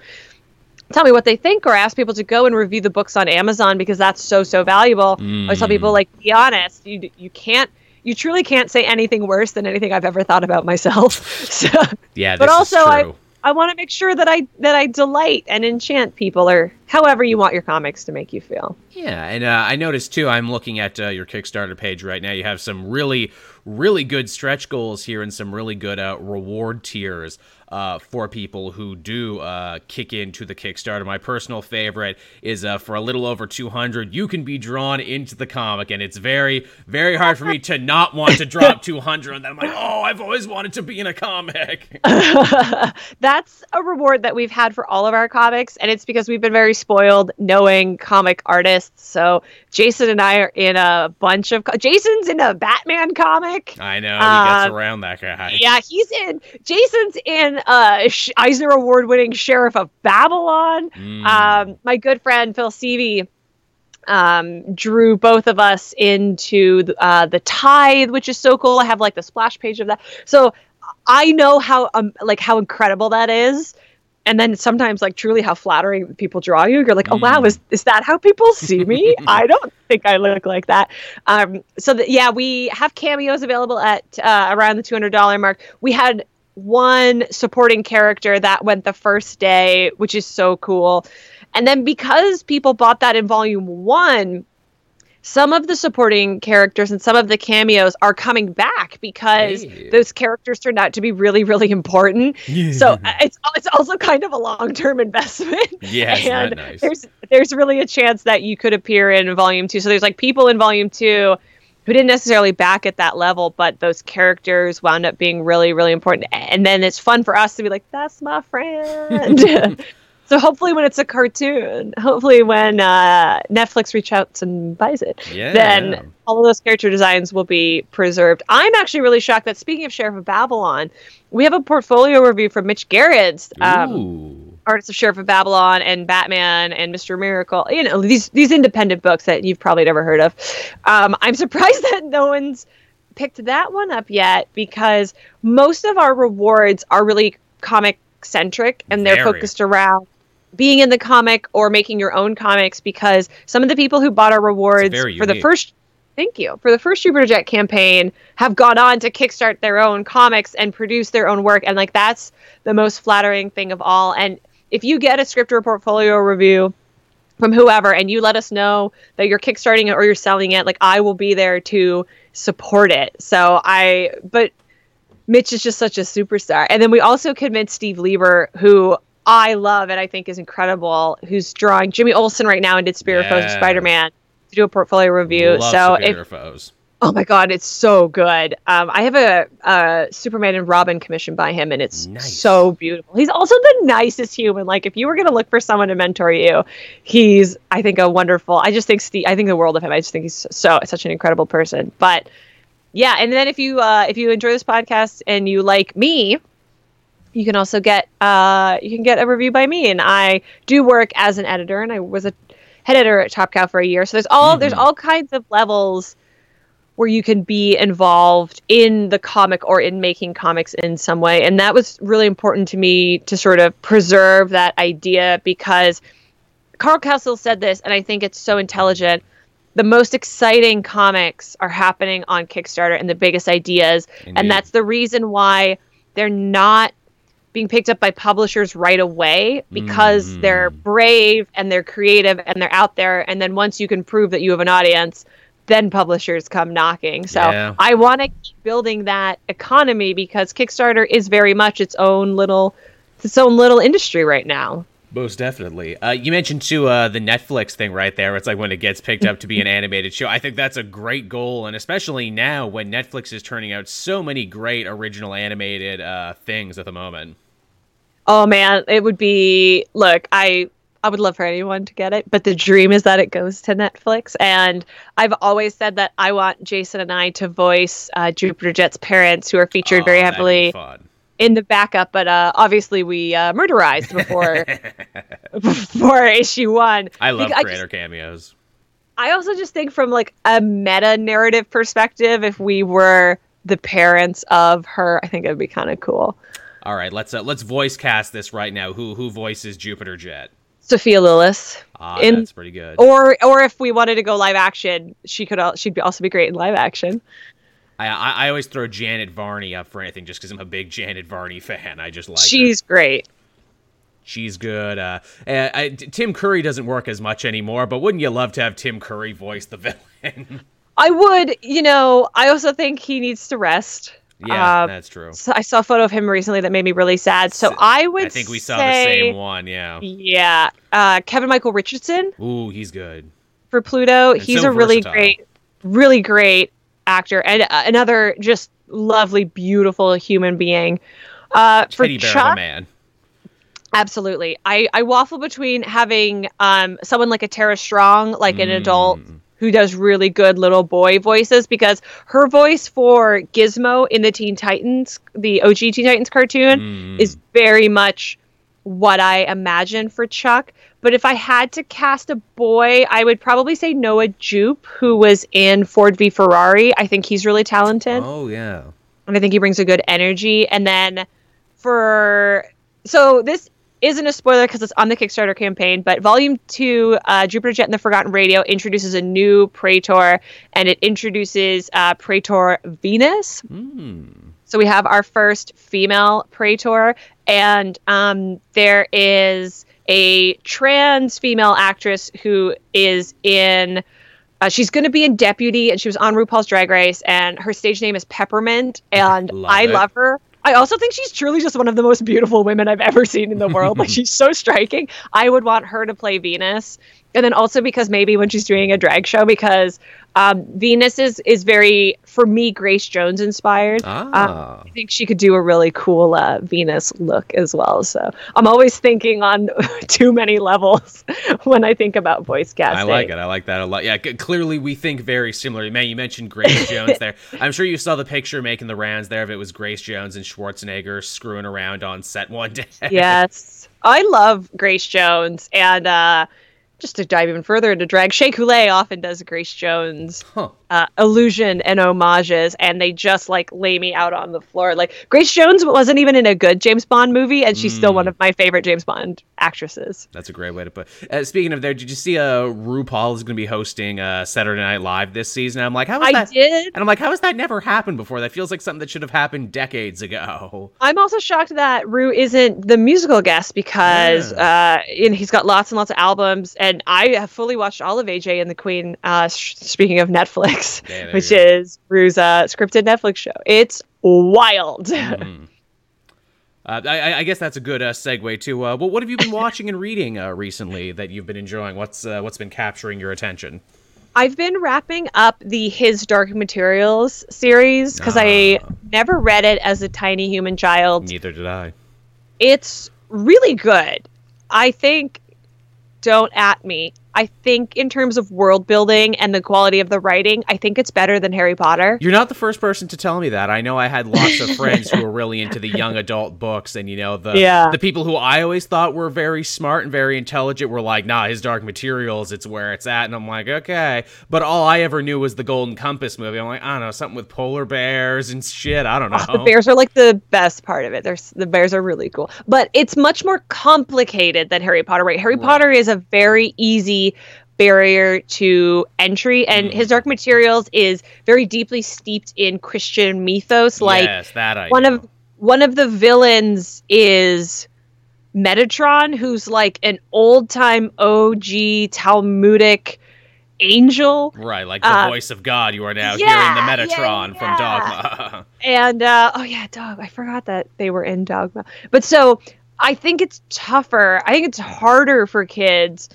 tell me what they think or ask people to go and review the books on Amazon because that's so so valuable. Mm. I tell people like be honest, you you can't you truly can't say anything worse than anything I've ever thought about myself. [LAUGHS] so, yeah, but also I I want to make sure that I that I delight and enchant people or however you want your comics to make you feel. Yeah, and uh, I noticed too. I'm looking at uh, your Kickstarter page right now. You have some really really good stretch goals here and some really good uh, reward tiers uh, for people who do uh, kick into the Kickstarter. My personal favorite is uh, for a little over 200, you can be drawn into the comic, and it's very, very hard for me to not want to drop [LAUGHS] 200 on that. I'm like, oh, I've always wanted to be in a comic. [LAUGHS] That's a reward that we've had for all of our comics, and it's because we've been very spoiled knowing comic artists. So Jason and I are in a bunch of. Co- Jason's in a Batman comic. I know he gets uh, around that guy. Yeah, he's in. Jason's in uh, Eisner Award winning Sheriff of Babylon. Mm. Um, my good friend Phil Sevy um, drew both of us into uh, the Tithe, which is so cool. I have like the splash page of that. So I know how um, like how incredible that is. And then sometimes like truly how flattering people draw you. You're like, oh wow, mm. is is that how people see me? [LAUGHS] I don't think I look like that. Um, so that yeah, we have cameos available at uh, around the two hundred dollar mark. We had one supporting character that went the first day, which is so cool. And then because people bought that in volume one, some of the supporting characters and some of the cameos are coming back because hey. those characters turned out to be really, really important. Yeah. So [LAUGHS] uh, it's it's also kind of a long term investment. [LAUGHS] Yeah, and nice? there's there's really a chance that you could appear in volume two. So there's like people in volume two who didn't necessarily back at that level, but those characters wound up being really, really important. And then it's fun for us to be like, that's my friend. [LAUGHS] so hopefully, when it's a cartoon, hopefully when uh, Netflix reach out and buys it, yeah. then all of those character designs will be preserved. I'm actually really shocked that speaking of Sheriff of Babylon, we have a portfolio review from Mitch Gerads. Um, Artists of Sheriff of Babylon and Batman and Mr. Miracle. You know, these these independent books that you've probably never heard of. Um, I'm [LAUGHS] surprised that no one's picked that one up yet because most of our rewards are really comic centric and they're Very. focused around being in the comic or making your own comics because some of the people who bought our rewards for the first thank you for the first Jupiter Jet campaign have gone on to kickstart their own comics and produce their own work, and like that's the most flattering thing of all. And if you get a script or a portfolio review from whoever and you let us know that you're kickstarting it or you're selling it like i will be there to support it so i but mitch is just such a superstar and then we also convinced steve lieber who i love and i think is incredible who's drawing jimmy olsen right now and did spirit yeah. foes spider-man to do a portfolio review love so if, foes. Oh my god, it's so good. Um, I have a, a, Superman and Robin commission by him, and it's nice. so beautiful. He's also the nicest human. Like, if you were gonna look for someone to mentor you, he's, I think, a wonderful. I just think Steve. I think the world of him. I just think he's so such an incredible person. But yeah, and then if you uh, if you enjoy this podcast and you like me, you can also get uh, you can get a review by me, and I do work as an editor, and I was a head editor at Top Cow for a year. So there's all mm-hmm. there's all kinds of levels where you can be involved in the comic or in making comics in some way. And that was really important to me to sort of preserve that idea because Carl Castle said this, and I think it's so intelligent. The most exciting comics are happening on Kickstarter and the biggest ideas. Indeed. And that's the reason why they're not being picked up by publishers right away because mm. they're brave and they're creative and they're out there. And then once you can prove that you have an audience, then publishers come knocking. So yeah. I want to keep building that economy because Kickstarter is very much its own little its own little industry right now. Most definitely. Uh, you mentioned too uh, the Netflix thing right there. It's like when it gets picked up to be an [LAUGHS] animated show. I think that's a great goal, and especially now when Netflix is turning out so many great original animated uh, things at the moment. Oh man, it would be. Look, I I would love for anyone to get it, but the dream is that it goes to Netflix. And I've always said that I want Jason and I to voice uh, Jupiter Jet's parents, who are featured oh, very heavily in the backup. But uh, obviously, we uh, murderized before [LAUGHS] before issue one. I love because creator I just, cameos. I also just think from like a meta narrative perspective, if we were the parents of her, I think it would be kind of cool. All right, let's uh, let's voice cast this right now. Who who voices Jupiter Jet? Sophia Lillis. Ah, in, that's pretty good. Or or if we wanted to go live action, she could she'd also be great in live action. I, I, I always throw Janet Varney up for anything just because I'm a big Janet Varney fan. I just like she's her. great. She's good. Uh, I, Tim Curry doesn't work as much anymore, but wouldn't you love to have Tim Curry voice the [LAUGHS] villain? I would. You know, I also think he needs to rest. Yeah, uh, that's true. So I saw a photo of him recently that made me really sad. So I would. I think we saw the same one. Yeah. Yeah. Uh, Kevin Michael Richardson. Ooh, he's good. For Pluto, and he's so a really great, really great actor and uh, another just lovely, beautiful human being. Uh, for Teddy Chuck, man. Absolutely. I, I waffle between having um someone like a Tara Strong, like mm. an adult mm who does really good little boy voices because her voice for Gizmo in the Teen Titans, the OG Teen Titans cartoon, mm. is very much what I imagine for Chuck. But if I had to cast a boy, I would probably say Noah Jupe, who was in Ford v Ferrari. I think he's really talented. Oh, yeah. And I think he brings a good energy. And then for. So this isn't a spoiler because it's on the Kickstarter campaign, but Volume 2, uh, Jupiter Jet and the Forgotten Radio, introduces a new Praetor, and it introduces uh, Praetor Venus. Mm. So we have our first female Praetor, and um, there is a trans female actress who is in. Uh, she's going to be in Deputy, and she was on RuPaul's Drag Race, and her stage name is Peppermint, and love I it. love her. I also think she's truly just one of the most beautiful women I've ever seen in the world. like she's so striking. I would want her to play Venus. And then also because maybe when she's doing a drag show, because um, Venus is is very for me Grace Jones inspired. Um, ah. Um, I think she could do a really cool uh, Venus look as well. So I'm always thinking on [LAUGHS] too many levels [LAUGHS] when I think about voice casting. I like it. I like that a lot. Yeah, c- clearly we think very similarly. Man, you mentioned Grace [LAUGHS] Jones there. I'm sure you saw the picture making the rounds there. If it was Grace Jones and Schwarzenegger screwing around on set one day. yes, I love Grace Jones and. uh just to dive even further into drag, Shea Coulee often does Grace Jones huh. Uh, illusion and homages, and they just like lay me out on the floor. Like Grace Jones wasn't even in a good James Bond movie, and she's mm. still one of my favorite James Bond actresses. That's a great way to put. Uh, speaking of there, did you see uh, RuPaul is going to be hosting uh, Saturday Night Live this season? I'm like, how is I that? did, and I'm like, how has that never happened before? That feels like something that should have happened decades ago. I'm also shocked that Ru isn't the musical guest because yeah. uh, and he's got lots and lots of albums and I have fully watched all of AJ and the Queen. Uh, sh- speaking of Netflix, yeah, which is Ru's uh, scripted Netflix show. It's wild. Mm-hmm. [LAUGHS] Uh, I, I, guess that's a good uh, segue to. Uh, well, what have you been watching and reading uh, recently that you've been enjoying? What's uh, what's been capturing your attention? I've been wrapping up the His Dark Materials series because I ah. never read it as a tiny human child. Neither did I. It's really good. I think don't at me. I think in terms of world building and the quality of the writing, I think it's better than Harry Potter. You're not the first person to tell me that. I know I had lots of friends who were [LAUGHS] really into the young adult books, and you know the yeah. the people who I always thought were very smart and very intelligent were like, "Nah, his Dark Materials, it's where it's at." And I'm like, "Okay," but all I ever knew was the Golden Compass movie. I'm like, I don't know, something with polar bears and shit. I don't know. Oh, the bears are like the best part of it. There's the bears are really cool, but it's much more complicated than Harry Potter. Right? Harry right. Potter is a very easy barrier to entry and mm. his dark materials is very deeply steeped in christian mythos like yes, that I one know. of one of the villains is metatron who's like an old time og talmudic angel right like the uh, voice of god you are now yeah, hearing the metatron yeah. from dogma [LAUGHS] and uh, oh yeah dog i forgot that they were in dogma but so i think it's tougher i think it's harder for kids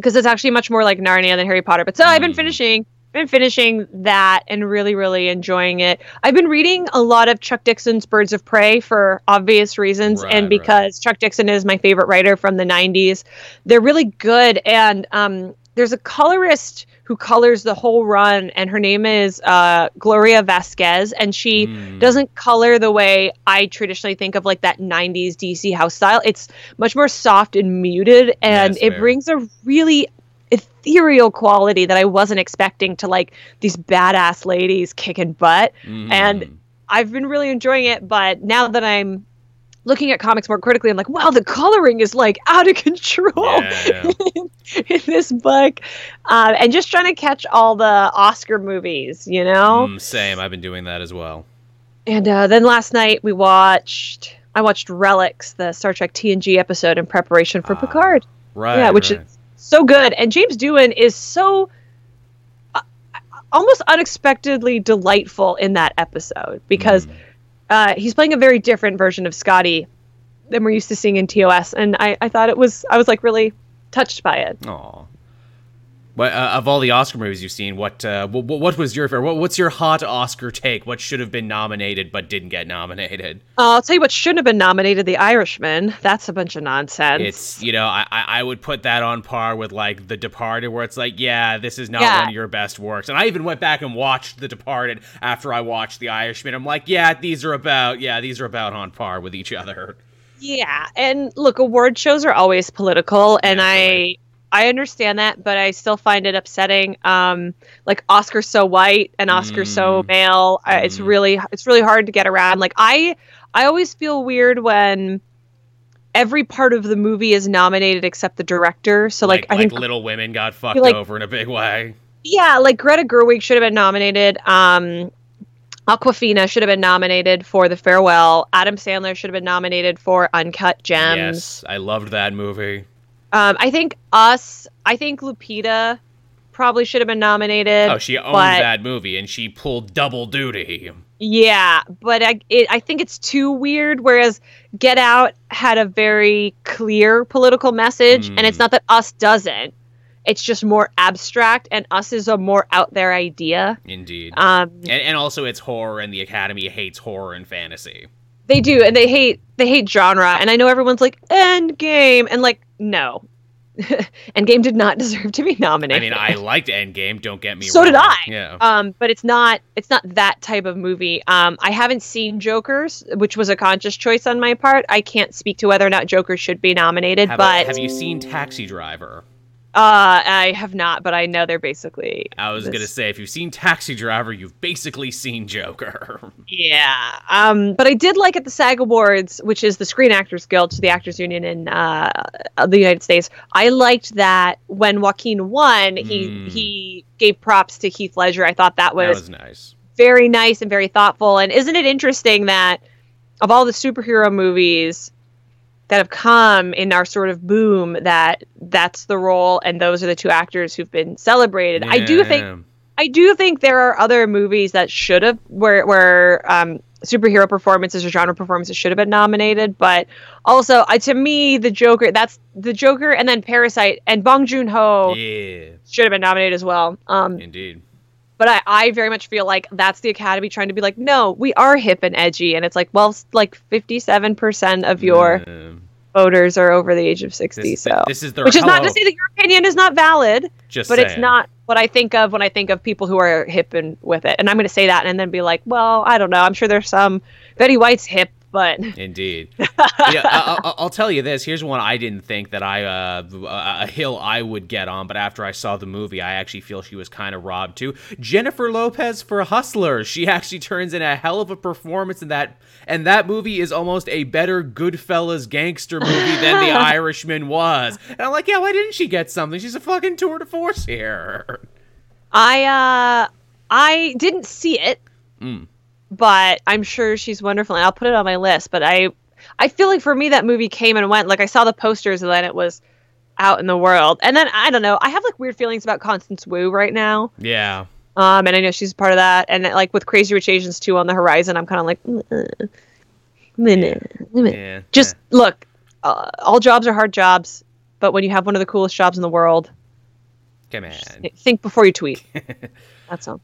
because it's actually much more like Narnia than Harry Potter. But so mm. I've been hmm. finishing been finishing that and really really enjoying it. I've been reading a lot of Chuck Dixon's Birds of Prey for obvious reasons right, and because right. Chuck Dixon is my favorite writer from the 90s. They're really good and um, there's a colorist who colors the whole run, and her name is uh, Gloria Vasquez, and she mm. doesn't color the way I traditionally think of like that '90s DC house style. It's much more soft and muted, and yes, it fair. brings a really ethereal quality that I wasn't expecting to like these badass ladies kicking butt, mm. and I've been really enjoying it. But now that I'm looking at comics more critically, I'm like, wow, the coloring is like out of [LAUGHS] control yeah, [LAUGHS] in this book, uh, and just trying to catch all the Oscar movies, you know. Mm, same, I've been doing that as well. And uh, then last night we watched. I watched Relics, the Star Trek TNG episode in preparation for uh, Picard. Right. Yeah, which right. is so good, and James Doohan is so uh, almost unexpectedly delightful in that episode because. Mm uh, he's playing a very different version of Scotty than we're used to seeing in TOS, and I, I thought it was I was like really touched by it. Aww. But uh, of all the Oscar movies you've seen, what uh, what, what was your favorite? What, what's your hot Oscar take? What should have been nominated but didn't get nominated? Uh, I'll tell you what shouldn't have been nominated: The Irishman. That's a bunch of nonsense. It's you know I I would put that on par with like The Departed, where it's like yeah this is not yeah. one of your best works. And I even went back and watched The Departed after I watched The Irishman. I'm like yeah these are about yeah these are about on par with each other. Yeah, and look, award shows are always political, and yeah, I I understand that, but I still find it upsetting. Um, like Oscar so white and Oscar mm. so male. Mm. it's really it's really hard to get around. Like I I always feel weird when every part of the movie is nominated except the director. So like, like I like think Little Women got fucked like, over in a big way. Yeah, like Greta Gerwig should have been nominated. Um, Awkwafina should have been nominated for The Farewell. Adam Sandler should have been nominated for Uncut Gems. Yes, I loved that movie. Um, I think us. I think Lupita probably should have been nominated. Oh, she owned but, that movie and she pulled double duty. Yeah, but I, it, I think it's too weird. Whereas Get Out had a very clear political message, mm. and it's hmm. not that Us doesn't. It's just more abstract, and Us is a more out there idea. Indeed. Um, and, and also it's horror, and the Academy hates horror and fantasy. They do, and they hate they hate genre. And I know everyone's like Endgame, and like no, [LAUGHS] Endgame did not [LAUGHS] deserve to be nominated. I mean, I liked Endgame. Don't get me so wrong. did I. Yeah. Um, but it's not it's not that type of movie. Um, I haven't seen Joker's, which was a conscious choice on my part. I can't speak to whether or not Joker should be nominated. Have but have you seen Taxi Driver? Uh, I have not, but I know they're basically. I was this. gonna say, if you've seen Taxi Driver, you've basically seen Joker. [LAUGHS] yeah. Um, but I did like at the SAG Awards, which is the Screen Actors Guild, to the Actors Union in uh, the United States. I liked that when Joaquin won, he mm. he gave props to Heath Ledger. I thought that was, that was nice, very nice and very thoughtful. And isn't it interesting that of all the superhero movies that have come in our sort of boom that that's the role and those are the two actors who've been celebrated. Yeah. I do think I do think there are other movies that should have where where um, superhero performances or genre performances should have been nominated, but also uh, to me the Joker that's the Joker and then Parasite and Bong Joon Ho yeah. should have been nominated as well. Um, Indeed. But I, I very much feel like that's the Academy trying to be like, no, we are hip and edgy, and it's like, well, like fifty-seven percent of your voters are over the age of sixty. This, so this is which is not to say that your opinion is not valid. Just but saying. it's not what I think of when I think of people who are hip and with it. And I'm going to say that and then be like, well, I don't know. I'm sure there's some Betty White's hip but [LAUGHS] indeed, [LAUGHS] yeah, I, will tell you this. Here's one I didn't think that I uh, a hill I would get on, but after I saw the movie, I actually feel she was kind of robbed too. Jennifer Lopez for Hustler. She actually turns in a hell of a performance in that, and that movie is almost a better Goodfellas gangster movie than The [LAUGHS] Irishman was. And I'm like, yeah, why didn't she get something? She's a fucking tour de force here. I uh, I didn't see it. Mm but I'm sure she's wonderful, and I'll put it on my list. But I, I feel like for me that movie came and went. Like I saw the posters, and then it was out in the world. And then I don't know. I have like weird feelings about Constance Wu right now. Yeah. Um, and I know she's a part of that. And like with Crazy Rich Asians 2 on the horizon, I'm kind of like, uh, yeah. just yeah. look. Uh, all jobs are hard jobs, but when you have one of the coolest jobs in the world, come on, think before you tweet. [LAUGHS] That's all.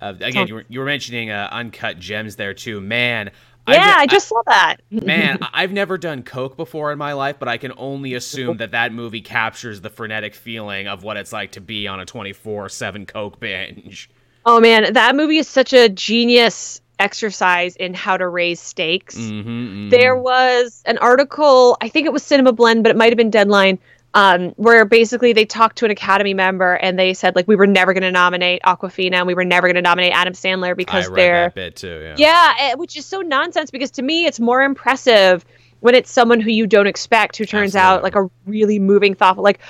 Uh, again, you were, you were mentioning uh, uncut gems there too. Man, yeah, I just saw that. [LAUGHS] man, I've never done coke before in my life, but I can only assume that that movie captures the frenetic feeling of what it's like to be on a twenty four seven coke binge. Oh man, that movie is such a genius exercise in how to raise stakes. Mm-hmm, mm-hmm. There was an article, I think it was Cinema Blend, but it might have been Deadline, um, where basically they talked to an Academy member and they said like we were never going to nominate Awkwafina and we were never going to nominate Adam Sandler because they're bit too. Yeah. Yeah, eh, which is so nonsense because to me it's more impressive when it's someone who you don't expect who turns Absolutely. out like a really moving, thoughtful. Like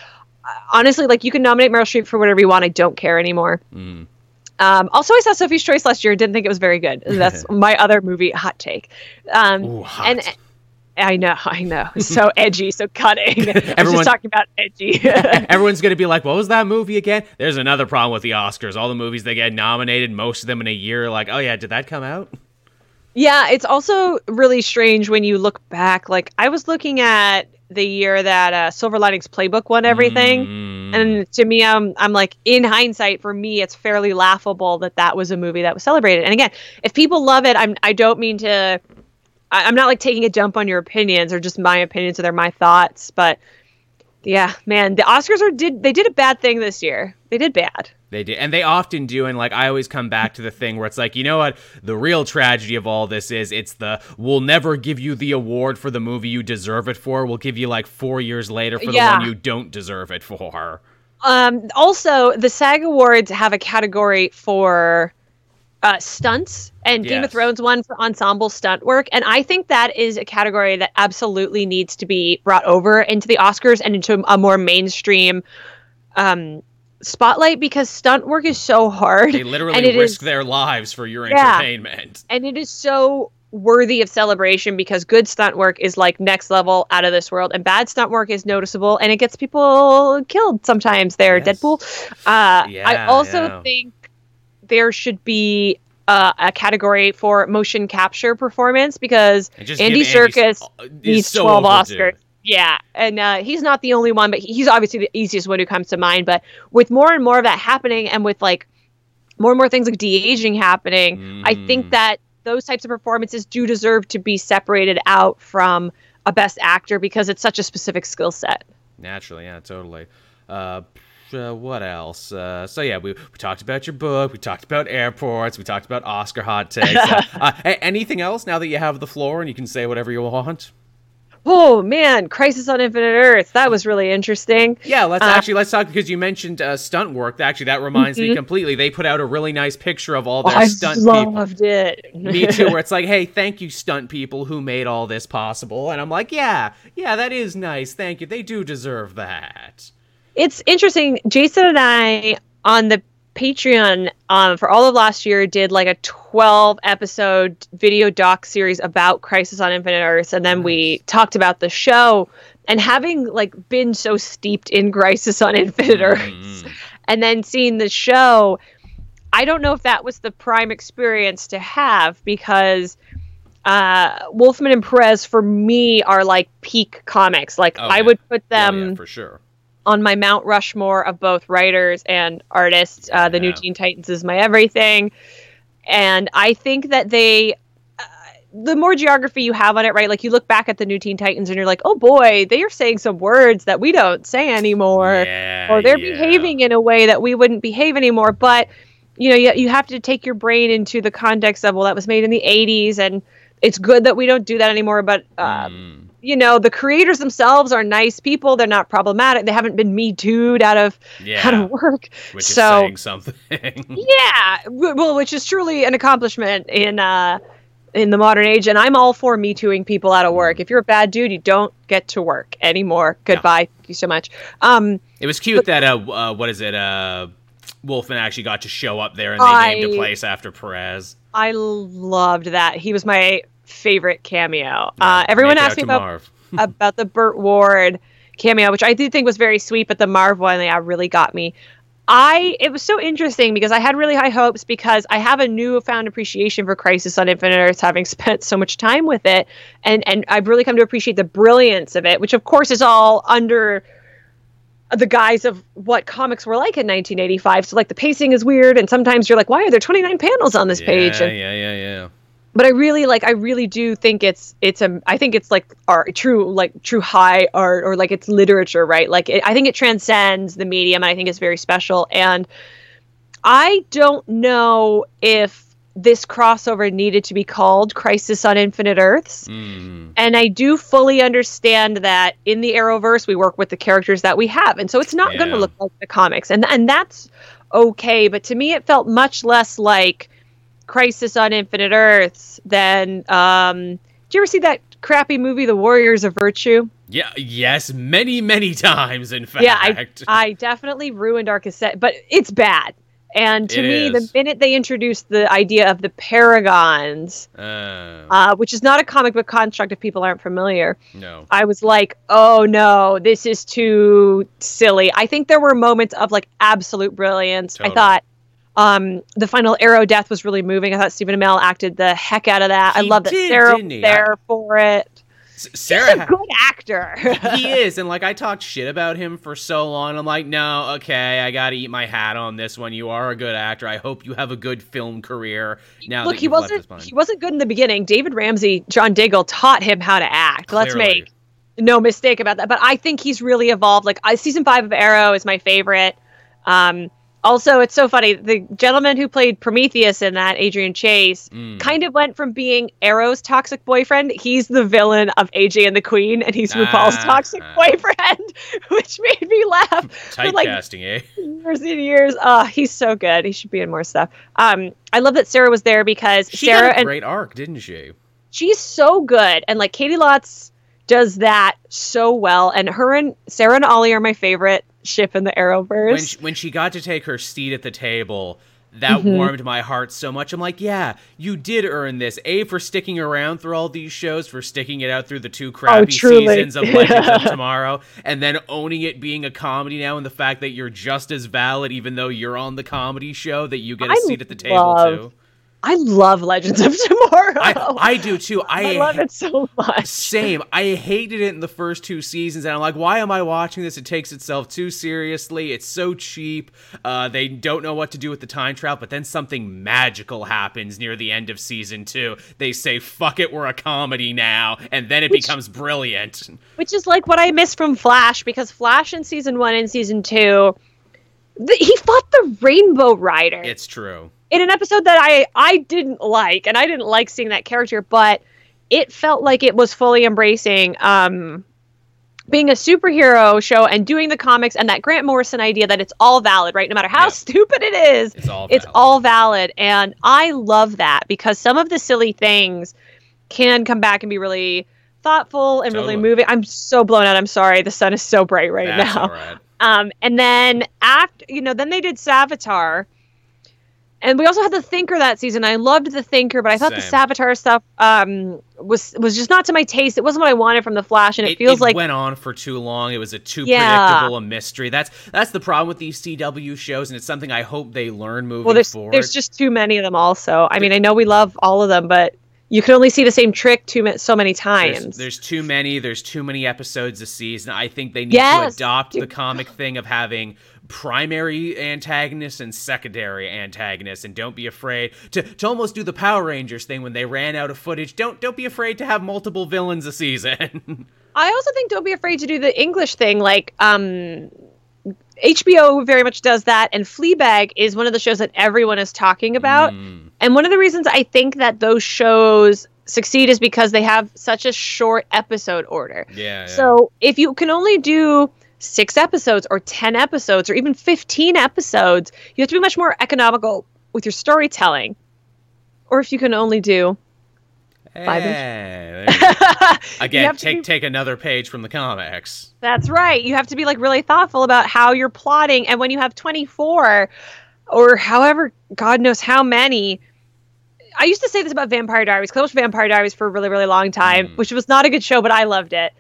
honestly, like you can nominate Meryl Streep for whatever you want. I don't care anymore. Mm. Um, also, I saw Sophie's Choice last year. Didn't think it was very good. That's [LAUGHS] my other movie hot take. Um, Ooh, hot. And I know, [LAUGHS] I know. So edgy, so cutting. Everyone, just talking about edgy. [LAUGHS] everyone's gonna be like, "What was that movie again?" There's another problem with the Oscars. All the movies that get nominated, most of them in a year, like, "Oh yeah, did that come out?" Yeah, it's also really strange when you look back. Like I was looking at the year that uh, Silver Linings Playbook won everything, mm. and to me, I'm I'm like, in hindsight, for me, it's fairly laughable that that was a movie that was celebrated. And again, if people love it, I'm I don't mean to I, am not like taking a dump on your opinions or just my opinions or they're my thoughts, but yeah, man, the Oscars are did they did a bad thing this year. They did bad. They did, and they often do. And like I always come back to the thing where it's like, you know what? The real tragedy of all this is it's the we'll never give you the award for the movie you deserve it for. We'll give you like four years later for yeah. the one you don't deserve it for. Um. Also, the SAG Awards have a category for uh, stunts, and yes. Game of Thrones one for ensemble stunt work. And I think that is a category that absolutely needs to be brought over into the Oscars and into a more mainstream um, spotlight because stunt work is so hard. They literally risk is, their lives for your yeah, entertainment. And it is so worthy of celebration because good stunt work is like next level out of this world and bad stunt work is noticeable and it gets people killed sometimes there yes. deadpool uh, yeah, i also yeah. think there should be uh, a category for motion capture performance because Andy Serkis needs so 12 Oscars. Yeah, and uh, he's not the only one, but he's obviously the easiest one who comes to mind. But with more and more of that happening, and with like more and more things like de aging happening, mm. I think mm. that those types of performances do deserve to be separated out from a best actor because it's such a specific skill set. Naturally, yeah, totally. Uh, uh, what else? Uh, so yeah, we, we talked about your book. We talked about airports. We talked about Oscar hot takes. uh, [LAUGHS] uh anything else now that you have the floor and you can say whatever you want? Oh man, Crisis on Infinite Earth. That was really interesting. Yeah, let's uh, actually let's talk because you mentioned uh, stunt work. Actually, that reminds mm-hmm. me completely. They put out a really nice picture of all their oh, stunt people. I loved it. [LAUGHS] me too. Where it's like, hey, thank you, stunt people who made all this possible. And I'm like, yeah, yeah, that is nice. Thank you. They do deserve that. It's interesting. Jason and I on the Patreon um, for all of last year did like a 12 episode video doc series about Crisis on Infinite Earths, and then we talked about the show. And having like been so steeped in Crisis on Infinite mm-hmm. Earths, and then seeing the show, I don't know if that was the prime experience to have because uh, Wolfman and Perez for me are like peak comics. Like oh, I yeah. would put them yeah, yeah, for sure on my Mount Rushmore of both writers and artists. Uh, the New Teen Titans is my everything, and I think that they. Uh, the more geography you have on it, right? Like you look back at the New Teen Titans and you're like, oh boy, they are saying some words that we don't say anymore, yeah, or they're yeah. behaving in a way that we wouldn't behave anymore. But you know, you, you have to take your brain into the context of well, that was made in the '80s, and it's good that we don't do that anymore. But uh, mm you know the creators themselves are nice people. They're not problematic. They haven't been me tooed out of yeah, out of work. Which so, is saying something. [LAUGHS] yeah. Well which is truly an accomplishment in uh in the modern age. And i'm all for me tooing people out of work. Mm. if you're a bad dude you don't get to work anymore. Goodbye. Thank you so much. Um it was cute but, that uh, uh what is it uh wolfman actually got to show up there and they I, named a place after perez. I loved that. He was my favorite cameo. Uh, everyone asked me about [LAUGHS] about the Burt Ward cameo, which I did think was very sweet, but the Marv one, yeah, really got me. I it was so interesting because I had really high hopes because I have a newfound appreciation for Crisis on Infinite Earths, having spent so much time with it, and and I've really come to appreciate the brilliance of it, which of course is all under the guise of what comics were like in 1985. So like the pacing is weird, and sometimes you're like, why are there 29 panels on this yeah, page? And, yeah, yeah, yeah but I really like I really do think it's it's a I think it's like art true like true high art or like it's literature right like it, I think it transcends the medium and I think it's very special and I don't know if this crossover needed to be called Crisis on Infinite Earths. Mm. And I do fully understand that in the Arrowverse we work with the characters that we have. And so it's not yeah. going to look like the comics. And and that's okay, but to me it felt much less like Crisis on Infinite Earths than um did you ever see that crappy movie The Warriors of Virtue? Yeah, yes, many many times in fact. Yeah, I, I definitely ruined our cassette, but it's bad. And to it me, is. the minute they introduced the idea of the Paragons, uh, uh, which is not a comic book construct if people aren't familiar, no, I was like, oh no, this is too silly. I think there were moments of like absolute brilliance. Totally. I thought um, the final arrow death was really moving. I thought Stephen Amell acted the heck out of that. He I love that Sarah was there I, for it. Sarah, He's a good actor. he [LAUGHS] is, and like I talked shit about him for so long. I'm like, no, okay, I got to eat my hat on this one. You are a good actor. I hope you have a good film career. Now, look, he wasn't he wasn't good in the beginning. David Ramsey, John Diggle taught him how to act. Clearly. Let's make no mistake about that. But I think he's really evolved. Like, I, season five of Arrow is my favorite. Um, also, it's so funny. The gentleman who played Prometheus in that, Adrian Chase, mm. kind of went from being Arrow's toxic boyfriend. He's the villain of AJ and the Queen, and he's ah, RuPaul's toxic ah. [LAUGHS] boyfriend, which made me laugh. Typecasting, like eh? Years and years. Oh, he's so good. He should be in more stuff. Um, I love that Sarah was there because she Sarah got a great arc, didn't she? She's so good, and like Caity Lotz does that so well, and her and Sarah and Ollie are my favorite ship in the Arrowverse. When she, when she got to take her seat at the table, that mm-hmm. warmed my heart so much. I'm like, yeah, you did earn this. A for sticking around through all these shows, for sticking it out through the two crappy oh, seasons of Legends [LAUGHS] of Tomorrow, and then owning it being a comedy now, and the fact that you're just as valid, even though you're on the comedy show, that you get a I seat at the table love, too. I love Legends of [LAUGHS] Tomorrow. I, I do too. I, I, love it so much. Same. I hated it in the first two seasons, and I'm like, why am I watching this? It takes itself too seriously. It's so cheap. Uh, they don't know what to do with the time travel, but then something magical happens near the end of season two. They say, fuck it, we're a comedy now, and then it which, becomes brilliant. Which is like what I miss from Flash, because Flash in season one and season two, the, he fought the Rainbow Raider. It's true in an episode that I I didn't like, and I didn't like seeing that character, but it felt like it was fully embracing um, being a superhero show and doing the comics and that Grant Morrison idea that it's all valid, right? No matter how yeah. stupid it is, it's all, it's all valid. And I love that because some of the silly things can come back and be really thoughtful and totally. really moving. I'm so blown out. I'm sorry. The sun is so bright right That's now. [LAUGHS] Um, and then after, you know, then they did Savitar and we also had the Thinker that season. I loved the Thinker, but I thought Same. the Savitar stuff um, was was just not to my taste. It wasn't what I wanted from the Flash, and it, it feels it like went on for too long. It was a too yeah. predictable a mystery. That's that's the problem with these CW shows, and it's something I hope they learn moving well, there's, forward. There's just too many of them. Also, I mean, I know we love all of them, but you can only see the same trick too so many times. There's, there's, too many. There's too many episodes a season. I think they need yes. to adopt the comic thing of having primary antagonists and secondary antagonists and don't be afraid to, to almost do the Power Rangers thing when they ran out of footage. Don't don't be afraid to have multiple villains a season. [LAUGHS] I also think don't be afraid to do the English thing like um HBO very much does that and Fleabag is one of the shows that everyone is talking about. Mm. And one of the reasons I think that those shows succeed is because they have such a short episode order. Yeah. yeah. So if you can only do six episodes or 10 episodes or even 15 episodes, you have to be much more economical with your storytelling. Or if you can only do five hey, [LAUGHS] Again, take be, take another page from the comics. That's right. You have to be like really thoughtful about how you're plotting and when you have 24 or however god knows how many I used to say this about Vampire Diaries because I watched Vampire Diaries for a really, really long time, mm. which was not a good show, but I loved it.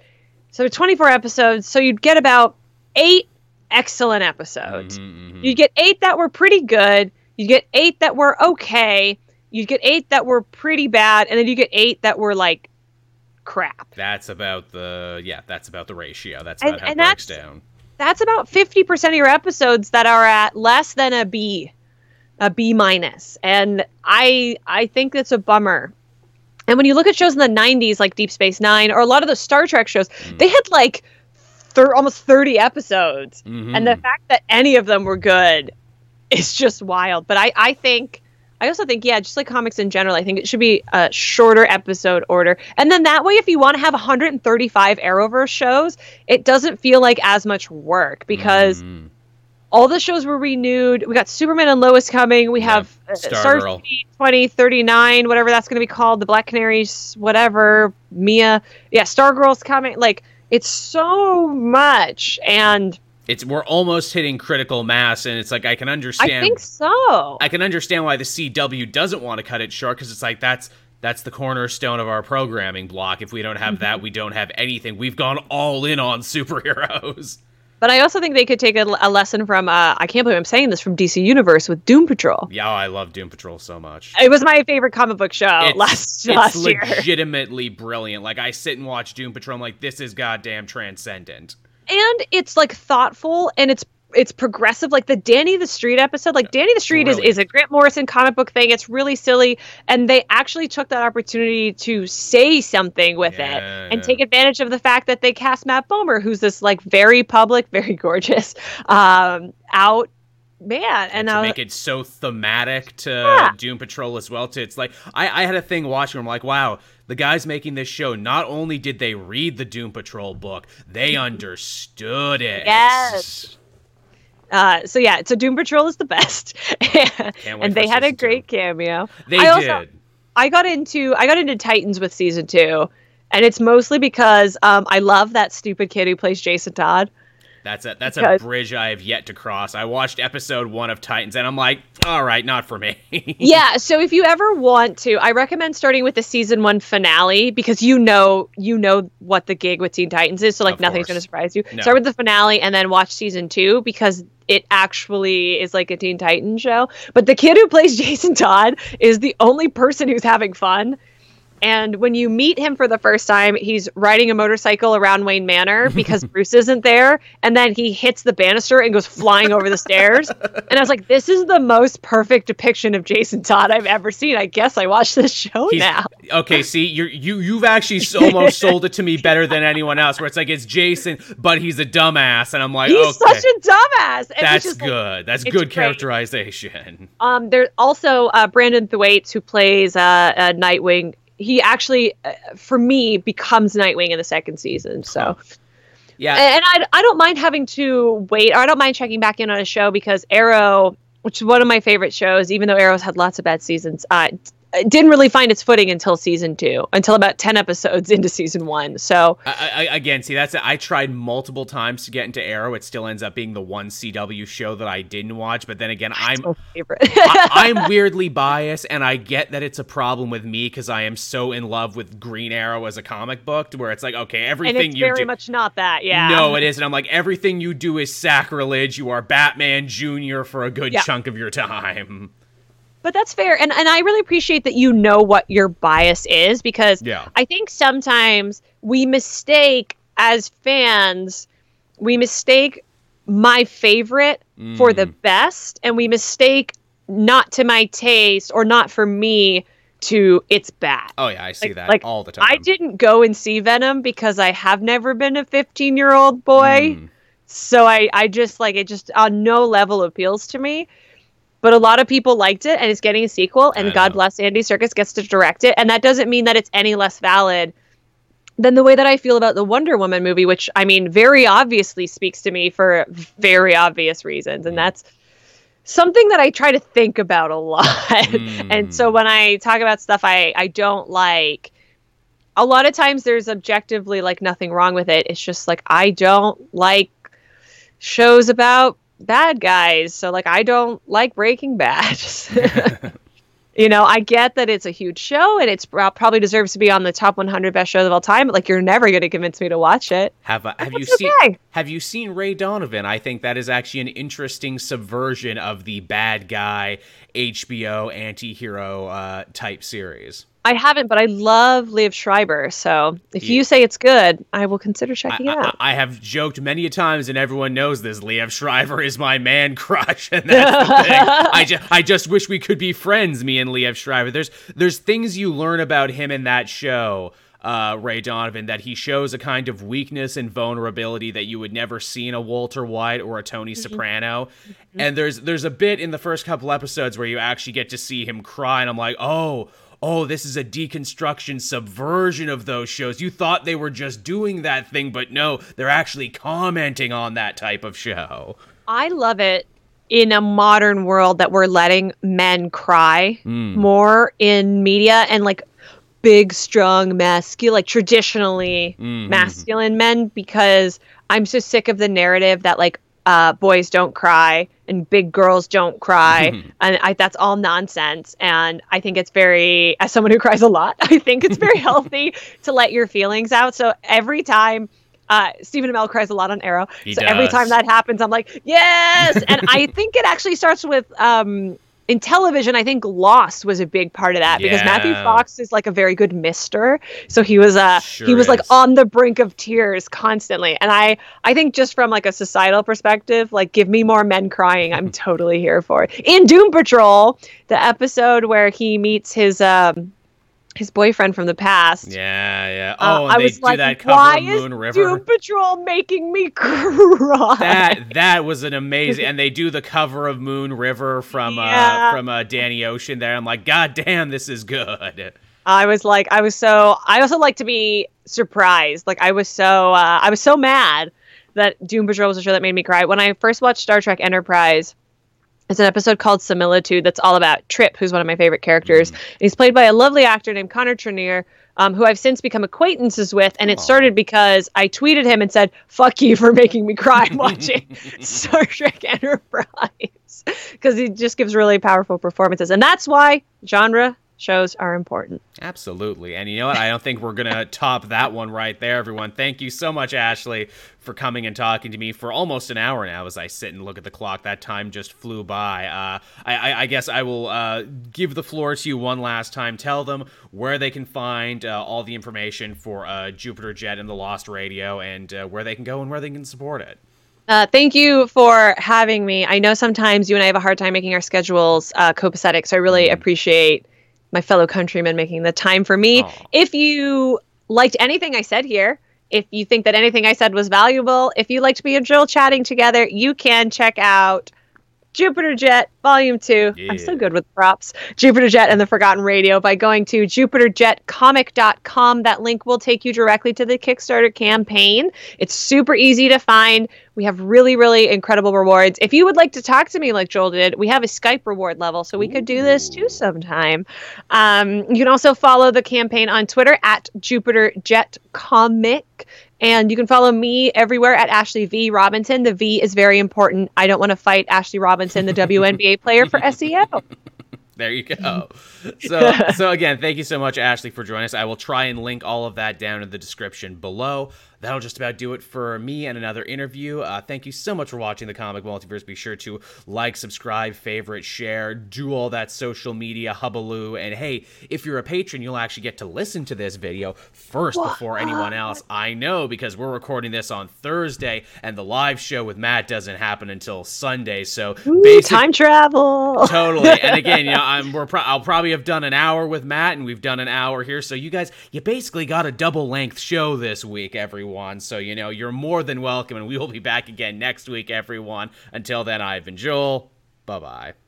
So 24 episodes. So you'd get about eight excellent episodes. Mm-hmm, mm-hmm. You'd get eight that were pretty good. You'd get eight that were okay. You'd get eight that were pretty bad, and then you get eight that were like crap. That's about the yeah. That's about the ratio. That's about and, how it breaks down. That's about fifty percent of your episodes that are at less than a B, a B minus, and I I think that's a bummer and when you look at shows in the 90s, like Deep Space Nine, or a lot of the Star Trek shows, mm. they had like thir- almost 30 episodes. Mm-hmm. And the fact that any of them were good is just wild. But I, I think. I also think, yeah, just like comics in general, I think it should be a shorter episode order. And then that way, if you want to have 135 Arrowverse shows, it doesn't feel like as much work because mm all the shows were renewed. We got Superman and Lois coming. We have uh, Star 2039, whatever that's going to be called, the Black Canaries, whatever, Mia. Yeah, Stargirl's coming. Like, it's so much. And it's we're almost hitting critical mass and it's like I can understand I think so. I can understand why the CW doesn't want to cut it short cuz it's like that's that's the cornerstone of our programming block. If we don't have that, we don't have anything. We've gone all in on superheroes. But I also think they could take a, a lesson from, uh, I can't believe I'm saying this, from DC Universe with Doom Patrol. Yeah, I love Doom Patrol so much. It was my favorite comic book show it's, last, it's last year. It's legitimately brilliant. Like, I sit and watch Doom Patrol, I'm like, this is goddamn transcendent. And it's, like, thoughtful and it's it's progressive. Like the danny the street episode like danny the street really? is, is a grant morrison comic book thing. It's really silly. And they actually took that opportunity to say something with yeah, it and yeah. take advantage of the fact that they cast matt bomer who's this like very public [LAUGHS] very gorgeous um out man. And, and to make it so thematic to yeah. doom patrol as well to it's like I, I had a thing watching. I'm like wow the guys making this show not only did they read the doom patrol book they [LAUGHS] understood it. Yes uh, so yeah, so Doom Patrol is the best, [LAUGHS] and they had a great two. cameo. They I also, did. I got into I got into Titans with season two, and it's mostly because um, I love that stupid kid who plays Jason Todd. That's a that's because, a bridge I have yet to cross. I watched episode one of Titans and I'm like, all right, not for me. [LAUGHS] yeah, so if you ever want to, I recommend starting with the season one finale because you know you know what the gig with Teen Titans is, so like of nothing's course. gonna surprise you. No. Start with the finale and then watch season two because it actually is like a Teen Titans show. But the kid who plays [LAUGHS] Jason Todd is the only person who's having fun. And when you meet him for the first time, he's riding a motorcycle around Wayne Manor [LAUGHS] because Bruce isn't there. And then he hits the banister and goes flying over the stairs. And I was like, this is the most perfect depiction of Jason Todd I've ever seen. I guess I watched this show he's, now. Okay, see, you you you've actually almost [LAUGHS] sold it to me better than anyone else. Where it's like it's Jason, but he's a dumbass, and I'm like, he's okay. such a dumbass. And That's good. Like, That's good great. characterization. Um, there's also uh, Brenton Thwaites who plays uh, uh, Nightwing he actually, uh, for me, becomes Nightwing in the second season. So. Yeah. And I, I don't mind having to wait, or I don't mind checking back in on a show because Arrow, which is one of my favorite shows, even though Arrow's had lots of bad seasons, uh, Uh, didn't really find its footing until season two, until about ten episodes [LAUGHS] into season one. So I, I, again, see that's I tried multiple times to get into Arrow. It still ends up being the one CW show that I didn't watch. But then again, I'm favorite. [LAUGHS] I, [LAUGHS] am weirdly biased, and I get that it's a problem with me because I am so in love with Green Arrow as a comic book, where it's like, okay, everything you very do, much not that. Yeah, no, it isn't. I'm like, everything you do is sacrilege. You are Batman Junior for a good yeah. chunk of your time but that's fair and and I really appreciate that you know what your bias is because yeah. I think sometimes we mistake as fans we mistake my favorite mm. for the mm. best and we mistake not to my taste or not for me to it's bad. Oh yeah, I see like, that like, all the time. I didn't go and see Venom because I have never been a 15-year-old boy. Mm. So I I just like it just on no level appeals to me but a lot of people liked it and it's getting a sequel and god bless Andy Serkis gets to direct it. And that doesn't mean that it's any less valid than the way that i feel about the wonder woman movie which i mean very obviously speaks to me for very obvious reasons. And that's something that i try to think about a lot. Mm. [LAUGHS] and so when i talk about stuff i i don't like a lot of times there's objectively like nothing wrong with it. It's just like i don't like shows about bad guys. So like I don't like Breaking Bad. [LAUGHS] [LAUGHS] you know, I get that it's a huge show and it's probably deserves to be on the top 100 best shows of all time. But like you're never going to convince me to watch it. Have have you seen okay. Have you seen Ray Donovan? I think that is actually an interesting subversion of the bad guy HBO anti-hero uh, type series. I haven't, but I love Liev Schreiber. So if yeah. you say it's good, I will consider checking I, it out. I, I, have joked many a times, and everyone knows this. Liev Schreiber is my man crush, [LAUGHS] and [LAUGHS] that's the thing. I just, I just wish we could be friends, me and Liev Schreiber. There's, there's things you learn about him in that show. Uh, Ray Donovan, that he shows a kind of weakness and vulnerability that you would never see in a Walter White or a Tony mm-hmm. Soprano. Mm-hmm. And there's there's a bit in the first couple episodes where you actually get to see him cry, and I'm like, oh, oh, this is a deconstruction subversion of those shows. You thought they were just doing that thing, but no, they're actually commenting on that type of show. I love it in a modern world that we're letting men cry mm. more in media and like big, strong, masculine, like traditionally mm-hmm. masculine men because I'm so sick of the narrative that like uh, boys don't cry and big girls don't cry [LAUGHS] and I, that's all nonsense and i think it's very as someone who cries a lot [LAUGHS] i think it's very healthy [LAUGHS] to let your feelings out so every time uh, Stephen Amell cries a lot on Arrow. He so does. every time that happens, I'm like, yes. and I think it actually starts with um, in television, I think Lost was a big part of that yeah. because Matthew Fox is like a very good mister. So he was uh sure he was is. like on the brink of tears constantly. And I I think just from like a societal perspective, like give me more men crying. I'm [LAUGHS] totally here for it. In Doom Patrol, the episode where he meets his um his boyfriend from the past. Yeah, yeah. Uh, oh, uh, I was like, why is Doom Patrol making me [LAUGHS] cry? That that was an amazing, and they do the cover of Moon River from uh, yeah. uh from uh, Danny Ocean. There, I'm like, God damn, this is good. I was like, I was so. I also like to be surprised. Like, I was so. Uh, I was so mad that Doom Patrol was a show that made me cry when I first watched Star Trek Enterprise it's an episode called Similitude that's all about Trip, who's one of my favorite characters. Mm. he's played by a lovely actor named Connor Trinneer, um, who I've since become acquaintances with. And it started because I tweeted him and said, fuck you for making me cry [LAUGHS] watching Star Trek Enterprise. [LAUGHS] Because he just gives really powerful performances. And that's why genre shows are important. Absolutely. And you know what? I don't think we're going [LAUGHS] to top that one right there, everyone. Thank you so much, Ashley, for coming and talking to me for almost an hour now as I sit and look at the clock. That time just flew by. Uh, I, I, guess I will uh, give the floor to you one last time. Tell them where they can find uh, all the information for uh, Jupiter Jet and the Lost Radio and uh, where they can go and where they can support it. Uh, thank you for having me. I know sometimes you and I have a hard time making our schedules uh, copacetic, so I really mm-hmm. appreciate my fellow countrymen making the time for me. Aww. If you liked anything I said here, if you think that anything I said was valuable, if you liked me and Joel chatting together, you can check out Jupiter Jet Volume 2. Yeah. I'm so good with props. Jupiter Jet and the Forgotten Radio by going to jupiterjetcomic.com. That link will take you directly to the Kickstarter campaign. It's super easy to find. We have really, really incredible rewards. If you would like to talk to me like Joel did, we have a Skype reward level, so we Ooh. could do this too sometime. Um, you can also follow the campaign on Twitter at Jupiter Jet Comic. And you can follow me everywhere at Ashley V Robinson. The V is very important. I don't want to fight Ashley Robinson, the WNBA [LAUGHS] player for SEO. There you go. [LAUGHS] So, so again, thank you so much, Ashley, for joining us. I will try and link all of that down in the description below that'll just about do it for me and another interview. Uh, thank you so much for watching the Comic Multiverse. Be sure to like, subscribe, favorite, share, do all that social media hubbaloo. And hey, if you're a patron, you'll actually get to listen to this video first what? before anyone else. I know because we're recording this on Thursday, and the live show with Matt doesn't happen until Sunday. So Ooh, time travel. [LAUGHS] Totally. And again, you know, I'm we're pro- I'll probably have done an hour with Matt, and we've done an hour here. So you guys, you basically got a double length show this week, everyone everyone. So, you know, you're more than welcome, and we will be back again next week, everyone. Until then, I've been Joel. Bye bye.